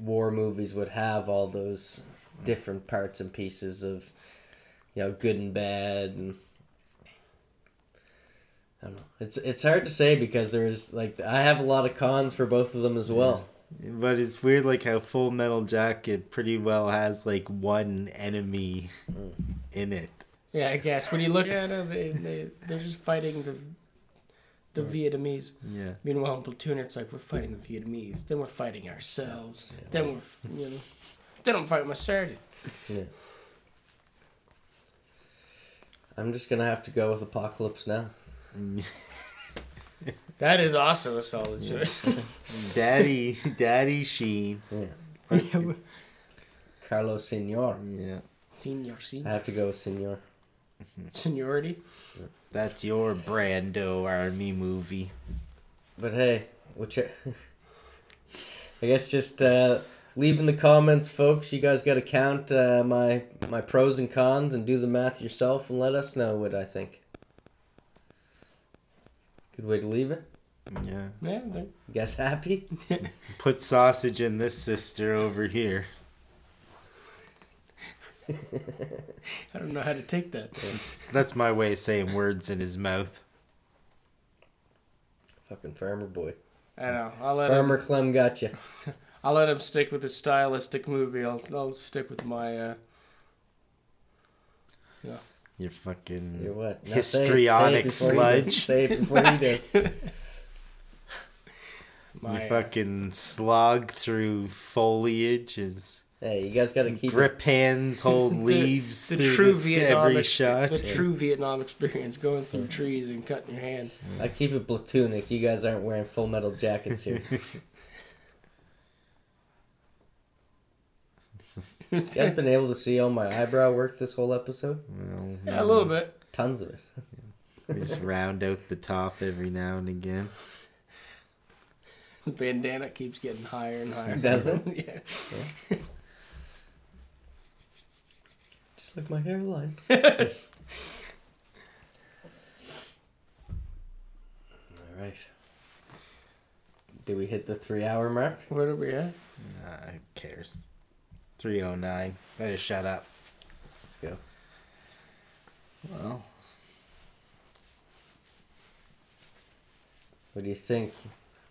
Speaker 2: war movies would have all those different parts and pieces of you know, good and bad and I don't know. It's it's hard to say because there's like I have a lot of cons for both of them as well.
Speaker 3: But it's weird like how Full Metal Jacket pretty well has like one enemy
Speaker 2: Mm.
Speaker 3: in it.
Speaker 1: Yeah, I guess when you look at it, they they they're just fighting the the Vietnamese.
Speaker 3: Yeah.
Speaker 1: Meanwhile, in Platoon, it's like we're fighting the Vietnamese, then we're fighting ourselves, then we're you know, then I'm fighting my sergeant.
Speaker 2: Yeah. I'm just gonna have to go with Apocalypse now.
Speaker 1: That is also a solid choice.
Speaker 3: Daddy Daddy Sheen.
Speaker 2: Yeah. Carlos Senor.
Speaker 3: Yeah.
Speaker 1: Senior,
Speaker 2: I have to go with Senor.
Speaker 1: seniority.
Speaker 3: That's your Brando army movie.
Speaker 2: But hey, which I guess just uh, leave in the comments, folks. You guys got to count uh, my my pros and cons and do the math yourself, and let us know what I think. Good way to leave it.
Speaker 3: Yeah.
Speaker 1: Yeah, they-
Speaker 2: You guys happy?
Speaker 3: Put sausage in this sister over here.
Speaker 1: I don't know how to take that.
Speaker 3: That's, that's my way of saying words in his mouth.
Speaker 2: Fucking farmer boy.
Speaker 1: I know. I'll let
Speaker 2: Farmer
Speaker 1: him.
Speaker 2: Clem got you.
Speaker 1: I'll let him stick with his stylistic movie. I'll I'll stick with my. uh
Speaker 3: You're fucking
Speaker 2: You're what? No,
Speaker 3: histrionic
Speaker 2: say it, say it before he does.
Speaker 3: sludge.
Speaker 2: Say it before he does.
Speaker 1: my.
Speaker 3: you
Speaker 1: uh,
Speaker 3: fucking slog through foliage is.
Speaker 2: Hey, you guys got to keep it.
Speaker 3: grip hands hold
Speaker 1: The-
Speaker 3: leaves
Speaker 1: the
Speaker 3: through
Speaker 1: true
Speaker 3: the,
Speaker 1: Vietnam
Speaker 3: every
Speaker 1: ex-
Speaker 3: shot.
Speaker 1: The true Vietnam experience, going through trees and cutting your hands.
Speaker 2: I keep it platonic. You guys aren't wearing full metal jackets here. You guys been able to see all my eyebrow work this whole episode?
Speaker 3: Well,
Speaker 1: Yeah, a little bit.
Speaker 2: Tons of it.
Speaker 3: We just round out the top every now and again.
Speaker 1: The bandana keeps getting higher and higher.
Speaker 2: Does it?
Speaker 1: yeah.
Speaker 2: Just like my hairline. all right. Do we hit the three hour mark?
Speaker 1: Where are we at?
Speaker 3: Nah, who cares? 309. Better shut up.
Speaker 2: Let's go.
Speaker 3: Well,
Speaker 2: What do you think?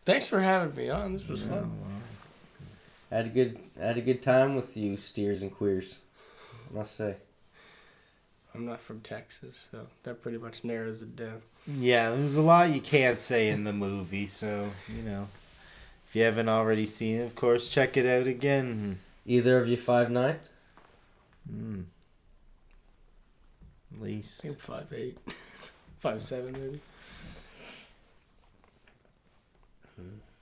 Speaker 1: Thanks for having me on. This was
Speaker 3: yeah,
Speaker 1: fun.
Speaker 3: well,
Speaker 2: I had a good I had a good time with you steers and queers. I must say.
Speaker 1: I'm not from Texas, so that pretty much narrows it down.
Speaker 3: yeah, there's a lot you can't say in the movie, so, you know. If you haven't already seen it, of course, check it out again.
Speaker 2: Either of you five nine?
Speaker 3: Mm. At
Speaker 1: I
Speaker 3: least.
Speaker 1: think five eight, five seven maybe.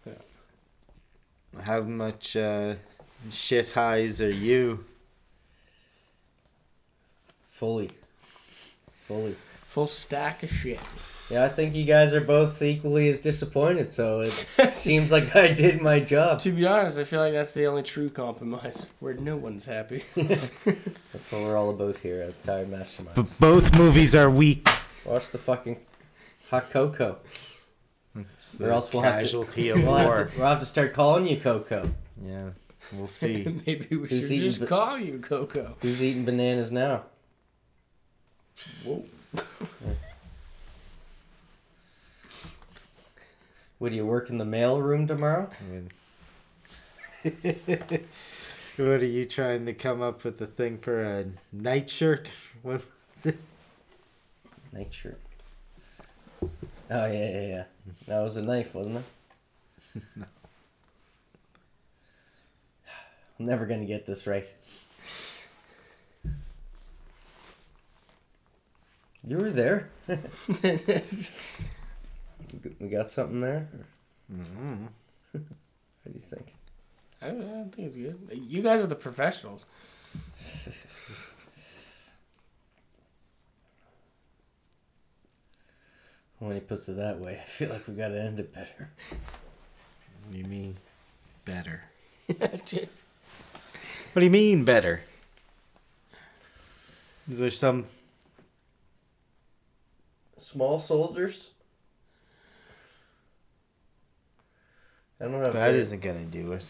Speaker 1: Yeah.
Speaker 3: How much uh, shit highs are you?
Speaker 2: Fully. Fully.
Speaker 1: Full stack of shit.
Speaker 2: Yeah, I think you guys are both equally as disappointed, so it seems like I did my job.
Speaker 1: To be honest, I feel like that's the only true compromise where no one's happy.
Speaker 2: That's what we're all about here at Tired Masterminds.
Speaker 3: But both movies are weak.
Speaker 2: Watch the fucking hot cocoa.
Speaker 3: It's
Speaker 2: Or else we'll have to-
Speaker 3: of
Speaker 2: We'll have, to, we'll have to start calling you Coco.
Speaker 3: Yeah, we'll see.
Speaker 1: Maybe we
Speaker 2: Who's
Speaker 1: should just
Speaker 2: the-
Speaker 1: call you Coco.
Speaker 2: Who's eating bananas now?
Speaker 1: Whoa.
Speaker 2: What do you work in the mail room tomorrow?
Speaker 3: I mean, what are you trying to come up with a thing for a nightshirt? What was it?
Speaker 2: Night shirt. Oh yeah, yeah, yeah. That was a knife, wasn't it?
Speaker 3: No.
Speaker 2: I'm never gonna get this right. You were there. We got something there.
Speaker 3: Mm-hmm.
Speaker 2: What do you think?
Speaker 1: I, I think it's good. You guys are the professionals.
Speaker 2: When he puts it that way, I feel like we gotta end it better.
Speaker 3: What do you mean better?
Speaker 1: Just,
Speaker 3: What do you mean better? Is there some
Speaker 2: Small soldiers. I don't have.
Speaker 3: that
Speaker 2: very-
Speaker 3: isn't gonna do it?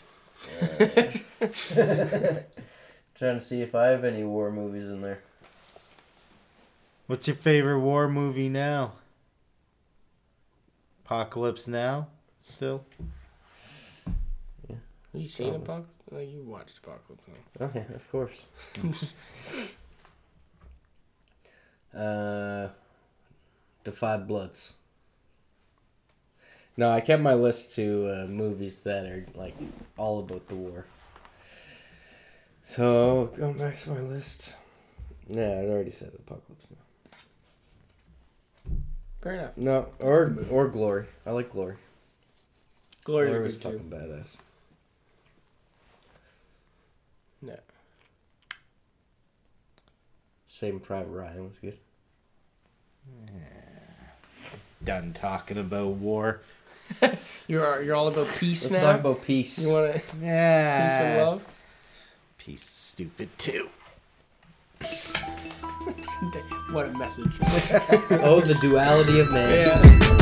Speaker 2: Trying to see if I have any war movies in there.
Speaker 3: What's your favorite war movie now? Apocalypse Now? Still?
Speaker 1: have you seen
Speaker 2: Probably.
Speaker 1: Apocalypse? Like you watched Apocalypse. Now.
Speaker 2: Oh yeah, of course. uh, the Five Bloods. No, I kept my list to uh, movies that are like all about the war. So going back to my list. Yeah, I already said Apocalypse Now.
Speaker 1: Fair enough.
Speaker 2: No, or or Glory. I like Glory.
Speaker 1: Glory
Speaker 2: Glory
Speaker 1: was
Speaker 2: was
Speaker 1: good too.
Speaker 2: fucking badass.
Speaker 1: No.
Speaker 2: Saving Private Ryan was good. Yeah.
Speaker 3: Done talking about war.
Speaker 1: You're you're all about peace
Speaker 2: Let's
Speaker 1: now.
Speaker 2: talk about peace.
Speaker 1: you want to
Speaker 3: Yeah.
Speaker 1: peace and love?
Speaker 3: Peace stupid too.
Speaker 1: what a message.
Speaker 2: oh, the duality of man.
Speaker 1: yeah.